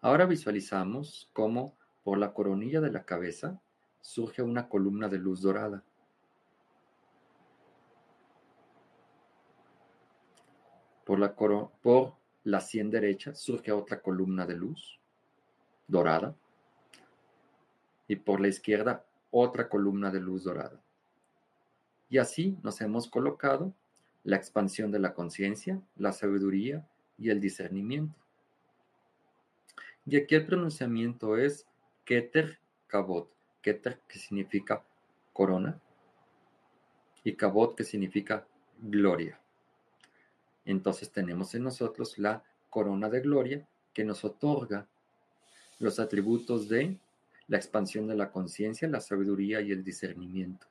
Speaker 2: Ahora visualizamos cómo por la coronilla de la cabeza surge una columna de luz dorada. Por la, por la sien derecha surge otra columna de luz dorada y por la izquierda otra columna de luz dorada. Y así nos hemos colocado la expansión de la conciencia, la sabiduría y el discernimiento. Y aquí el pronunciamiento es Keter Kabot. Keter que significa corona y Kabot que significa gloria. Entonces tenemos en nosotros la corona de gloria que nos otorga los atributos de la expansión de la conciencia, la sabiduría y el discernimiento,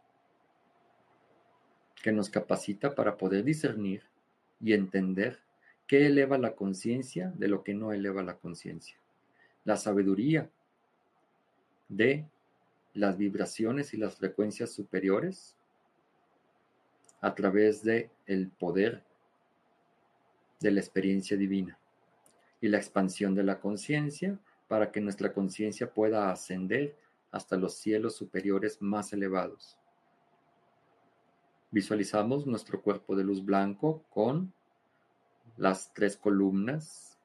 Speaker 2: que nos capacita para poder discernir y entender qué eleva la conciencia de lo que no eleva la conciencia. La sabiduría de las vibraciones y las frecuencias superiores a través de el poder de la experiencia divina y la expansión de la conciencia para que nuestra conciencia pueda ascender hasta los cielos superiores más elevados. Visualizamos nuestro cuerpo de luz blanco con las tres columnas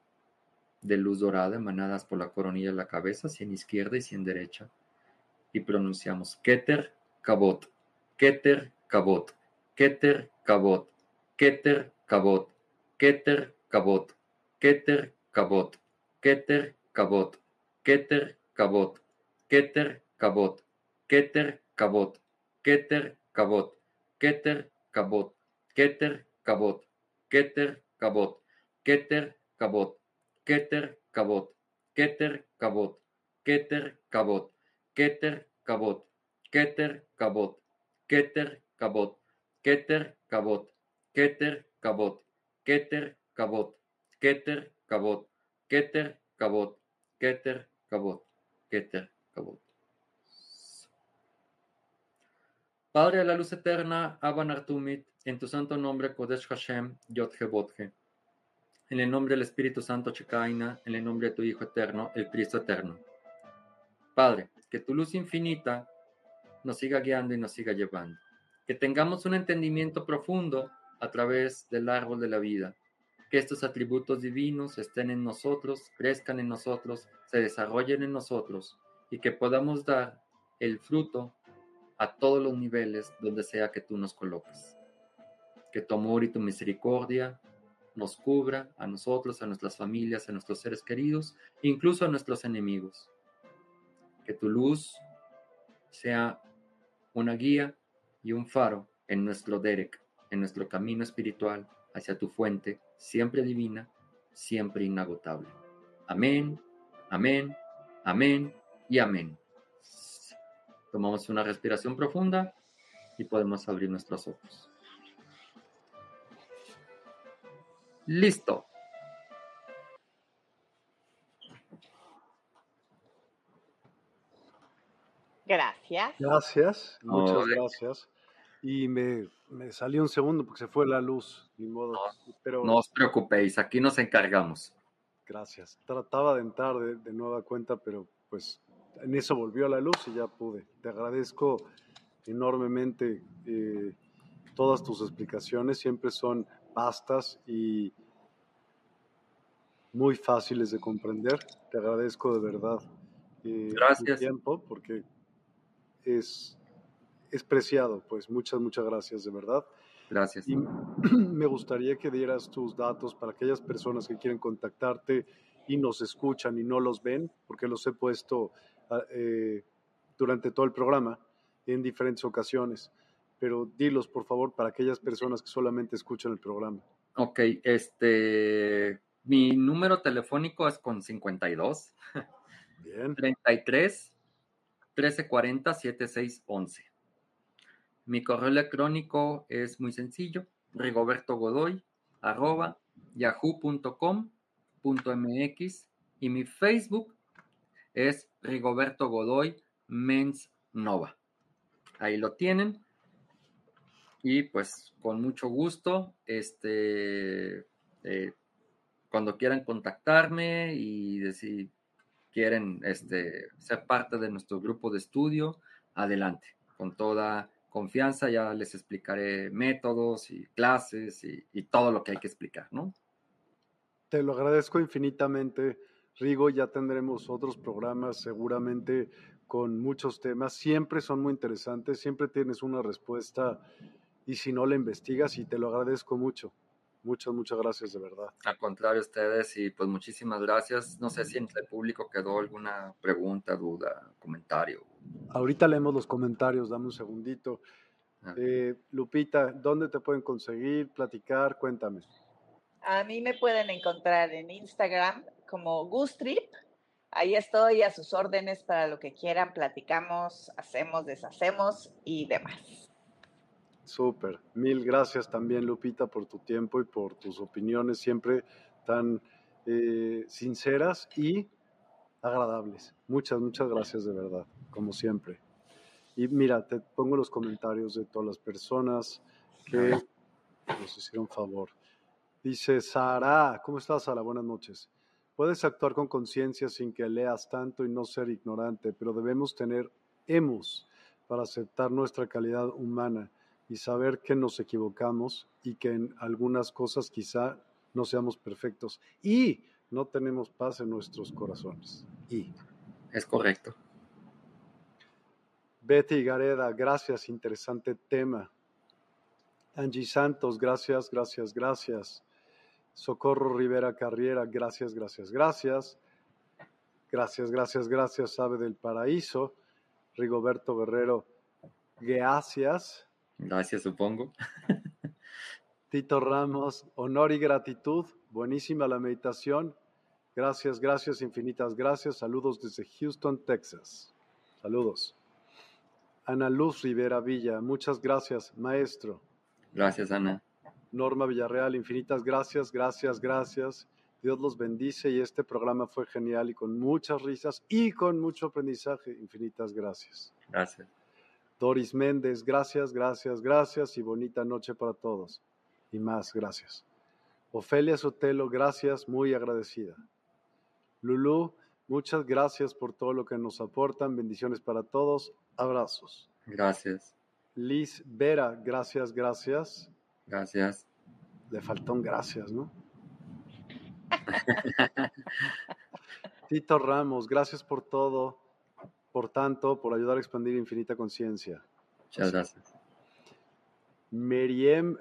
Speaker 2: de luz dorada emanadas por la coronilla de la cabeza, en izquierda y en derecha. y pronunciamos Keter Kabot, Keter Kabot, Keter Kabot, Keter Kabot, Keter Kabot, Keter Kabot, Keter Kabot, Keter Kabot, Keter Kabot, Keter Kabot, Keter Kabot, Keter Kabot, Keter Kabot, Keter Kabot, Keter Kabot, Keter Kabot, Keter Kabot, Keter Kabot, Keter Kabot, Keter Kabot, Keter Kabot, Keter Kabot, Keter Kabot, Keter Kabot, Keter Kabot, Keter Kabot, Keter Kabot, Keter Kabot. Padre de la luz eterna, Artumit, en tu santo nombre, Kodesh Hashem, Yod En el nombre del Espíritu Santo, Chekaina, en el nombre de tu Hijo eterno, el Cristo eterno. Padre, que tu luz infinita nos siga guiando y nos siga llevando. Que tengamos un entendimiento profundo a través del árbol de la vida. Que estos atributos divinos estén en nosotros, crezcan en nosotros, se desarrollen en nosotros y que podamos dar el fruto a todos los niveles donde sea que tú nos coloques. Que tu amor y tu misericordia nos cubra a nosotros, a nuestras familias, a nuestros seres queridos, incluso a nuestros enemigos. Que tu luz sea una guía y un faro en nuestro Derek, en nuestro camino espiritual hacia tu fuente, siempre divina, siempre inagotable. Amén, amén, amén y amén. Tomamos una respiración profunda y podemos abrir nuestros ojos. Listo.
Speaker 3: Gracias.
Speaker 1: Gracias, muchas gracias. Y me, me, salió un segundo porque se fue la luz, ni modo.
Speaker 2: No, pero... no os preocupéis, aquí nos encargamos.
Speaker 1: Gracias. Trataba de entrar de, de nueva cuenta, pero pues en eso volvió a la luz y ya pude. Te agradezco enormemente eh, todas tus explicaciones, siempre son vastas y muy fáciles de comprender. Te agradezco de verdad
Speaker 2: eh, Gracias.
Speaker 1: tiempo porque es, es preciado. Pues muchas, muchas gracias de verdad.
Speaker 2: Gracias.
Speaker 1: Y me gustaría que dieras tus datos para aquellas personas que quieren contactarte y nos escuchan y no los ven, porque los he puesto eh, durante todo el programa en diferentes ocasiones. Pero dilos, por favor, para aquellas personas que solamente escuchan el programa.
Speaker 2: Ok, este, mi número telefónico es con 52.
Speaker 1: Bien.
Speaker 2: 33 1340 7611. Mi correo electrónico es muy sencillo, rigoberto godoy arroba yahoo.com.mx y mi Facebook es Rigoberto Godoy Mens Nova. Ahí lo tienen. Y pues con mucho gusto, este, eh, cuando quieran contactarme y si quieren este, ser parte de nuestro grupo de estudio, adelante, con toda confianza ya les explicaré métodos y clases y, y todo lo que hay que explicar, ¿no?
Speaker 1: Te lo agradezco infinitamente Rigo, ya tendremos otros programas seguramente con muchos temas. Siempre son muy interesantes, siempre tienes una respuesta y si no la investigas y te lo agradezco mucho. Muchas, muchas gracias de verdad.
Speaker 2: Al contrario, ustedes y pues muchísimas gracias. No sé si entre el público quedó alguna pregunta, duda, comentario.
Speaker 1: Ahorita leemos los comentarios, dame un segundito. Eh, Lupita, ¿dónde te pueden conseguir, platicar? Cuéntame.
Speaker 3: A mí me pueden encontrar en Instagram como Gustrip. Ahí estoy a sus órdenes para lo que quieran, platicamos, hacemos, deshacemos y demás.
Speaker 1: Súper. Mil gracias también, Lupita, por tu tiempo y por tus opiniones siempre tan eh, sinceras y agradables. Muchas, muchas gracias de verdad, como siempre. Y mira, te pongo los comentarios de todas las personas que nos hicieron favor. Dice Sara, ¿cómo estás, Sara? Buenas noches. Puedes actuar con conciencia sin que leas tanto y no ser ignorante, pero debemos tener hemos para aceptar nuestra calidad humana y saber que nos equivocamos y que en algunas cosas quizá no seamos perfectos y no tenemos paz en nuestros corazones. Y
Speaker 2: es correcto.
Speaker 1: Betty Gareda, gracias, interesante tema. Angie Santos, gracias, gracias, gracias. Socorro Rivera Carriera, gracias, gracias, gracias. Gracias, gracias, gracias, Sabe del Paraíso. Rigoberto Guerrero, gracias.
Speaker 2: Gracias, supongo.
Speaker 1: Tito Ramos, honor y gratitud. Buenísima la meditación. Gracias, gracias, infinitas gracias. Saludos desde Houston, Texas. Saludos. Ana Luz Rivera Villa, muchas gracias, maestro.
Speaker 2: Gracias, Ana.
Speaker 1: Norma Villarreal, infinitas gracias, gracias, gracias. Dios los bendice y este programa fue genial y con muchas risas y con mucho aprendizaje. Infinitas gracias.
Speaker 2: Gracias.
Speaker 1: Doris Méndez, gracias, gracias, gracias y bonita noche para todos. Y más, gracias. Ofelia Sotelo, gracias, muy agradecida. Lulú, muchas gracias por todo lo que nos aportan. Bendiciones para todos. Abrazos.
Speaker 2: Gracias.
Speaker 1: Liz Vera, gracias, gracias.
Speaker 2: Gracias.
Speaker 1: Le faltó un gracias, ¿no? Tito Ramos, gracias por todo, por tanto, por ayudar a expandir infinita conciencia.
Speaker 2: Muchas gracias.
Speaker 1: Meriem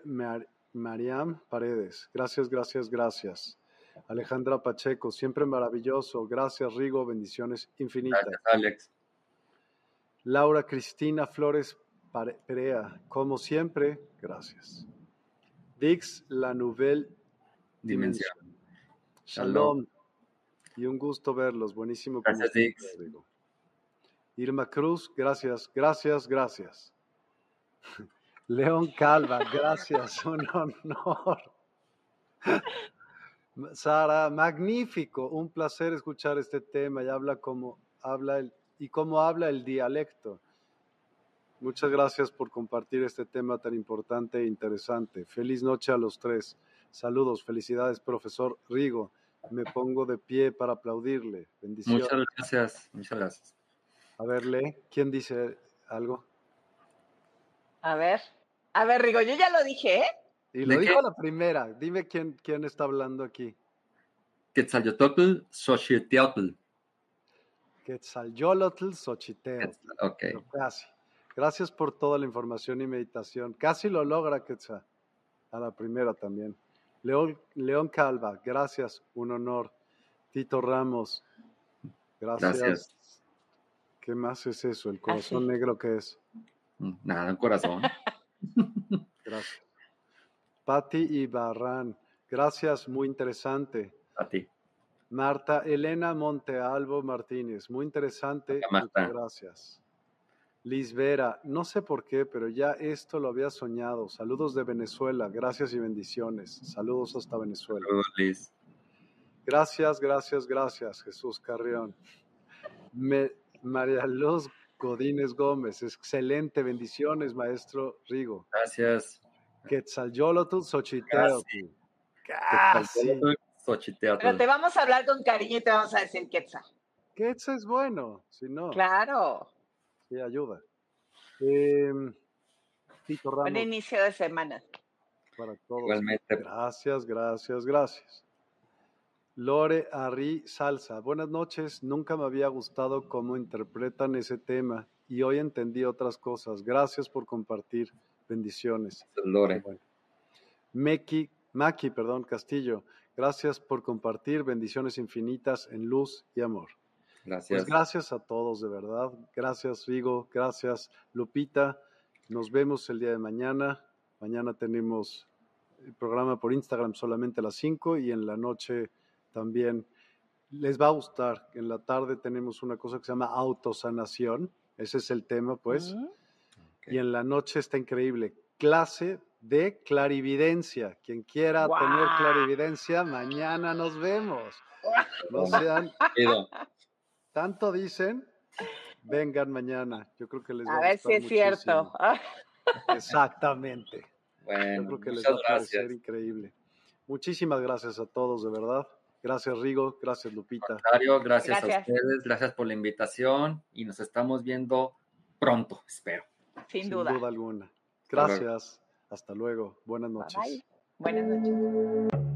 Speaker 1: Mariam Paredes, gracias, gracias, gracias. Alejandra Pacheco, siempre maravilloso. Gracias, Rigo, bendiciones infinitas.
Speaker 2: Gracias, Alex.
Speaker 1: Laura Cristina Flores Perea, como siempre, gracias. Dix, la Nouvelle
Speaker 2: Dimensión.
Speaker 1: Shalom. Y un gusto verlos. Buenísimo.
Speaker 2: Gracias, Dix.
Speaker 1: Irma Cruz, gracias, gracias, gracias. León Calva, gracias, un honor. Sara, magnífico, un placer escuchar este tema y habla como habla el, y cómo habla el dialecto. Muchas gracias por compartir este tema tan importante e interesante. Feliz noche a los tres. Saludos, felicidades, profesor Rigo. Me pongo de pie para aplaudirle. Bendiciones.
Speaker 2: Muchas gracias, muchas gracias.
Speaker 1: A ver, lee, ¿quién dice algo?
Speaker 3: A ver, a ver, Rigo, yo ya lo dije, ¿eh?
Speaker 1: Y lo dijo la primera. Dime quién, quién está hablando aquí.
Speaker 2: Quetzalcoatl, Xochiteotl.
Speaker 1: Quetzalcoatl, Xochiteotl.
Speaker 2: Ok.
Speaker 1: Casi. Gracias por toda la información y meditación. Casi lo logra Quetzal. A la primera también. León, León Calva, gracias, un honor. Tito Ramos, gracias.
Speaker 2: Gracias.
Speaker 1: ¿Qué más es eso? ¿El corazón negro qué es?
Speaker 2: Nada, un corazón.
Speaker 1: Gracias. Patti Ibarrán, gracias, muy interesante.
Speaker 2: A ti.
Speaker 1: Marta Elena Montealvo Martínez, muy interesante.
Speaker 2: Marta.
Speaker 1: Gracias. Liz Vera, no sé por qué, pero ya esto lo había soñado. Saludos de Venezuela, gracias y bendiciones. Saludos hasta Venezuela.
Speaker 2: Saludos, Liz.
Speaker 1: Gracias, gracias, gracias, Jesús Carrión. Me, María Luz Godínez Gómez, excelente, bendiciones, maestro Rigo.
Speaker 2: Gracias.
Speaker 1: Quetzalcóatl, Xochiteotl. Casi.
Speaker 2: Xochiteotl.
Speaker 3: Pero te vamos a hablar con cariño y te vamos a decir Quetzal.
Speaker 1: Quetzal es bueno, si no.
Speaker 3: Claro.
Speaker 1: Sí, ayuda. Eh, Tito Ramos.
Speaker 3: Buen inicio de semana.
Speaker 1: Para todos.
Speaker 2: Igualmente.
Speaker 1: Gracias, gracias, gracias. Lore Arri Salsa. Buenas noches. Nunca me había gustado cómo interpretan ese tema y hoy entendí otras cosas. Gracias por compartir. Bendiciones.
Speaker 2: Lore.
Speaker 1: Bueno. Meki, Maki, perdón, Castillo. Gracias por compartir. Bendiciones infinitas en luz y amor.
Speaker 2: Gracias.
Speaker 1: Pues gracias a todos, de verdad. Gracias, Rigo. Gracias, Lupita. Nos vemos el día de mañana. Mañana tenemos el programa por Instagram solamente a las 5 y en la noche también. Les va a gustar. En la tarde tenemos una cosa que se llama autosanación. Ese es el tema, pues. Y en la noche está increíble. Clase de clarividencia. Quien quiera tener clarividencia, mañana nos vemos. No sean tanto dicen, vengan mañana. Yo creo que les va a,
Speaker 3: A ver si es cierto.
Speaker 1: muchísimo. Exactamente. Yo
Speaker 2: Bueno,
Speaker 1: creo que les
Speaker 2: muchas
Speaker 1: va a parecer
Speaker 2: gracias.
Speaker 1: increíble. Muchísimas gracias a todos, de verdad. Gracias, Rigo. Gracias, Lupita.
Speaker 2: Mario, gracias, a
Speaker 3: Gracias.
Speaker 2: ustedes, gracias por la invitación y nos estamos viendo pronto, espero.
Speaker 3: Sin duda.
Speaker 1: alguna.
Speaker 2: Hasta luego.
Speaker 1: Gracias. Hasta luego. Buenas
Speaker 3: Bye,
Speaker 1: noches.
Speaker 3: bye. Buenas noches.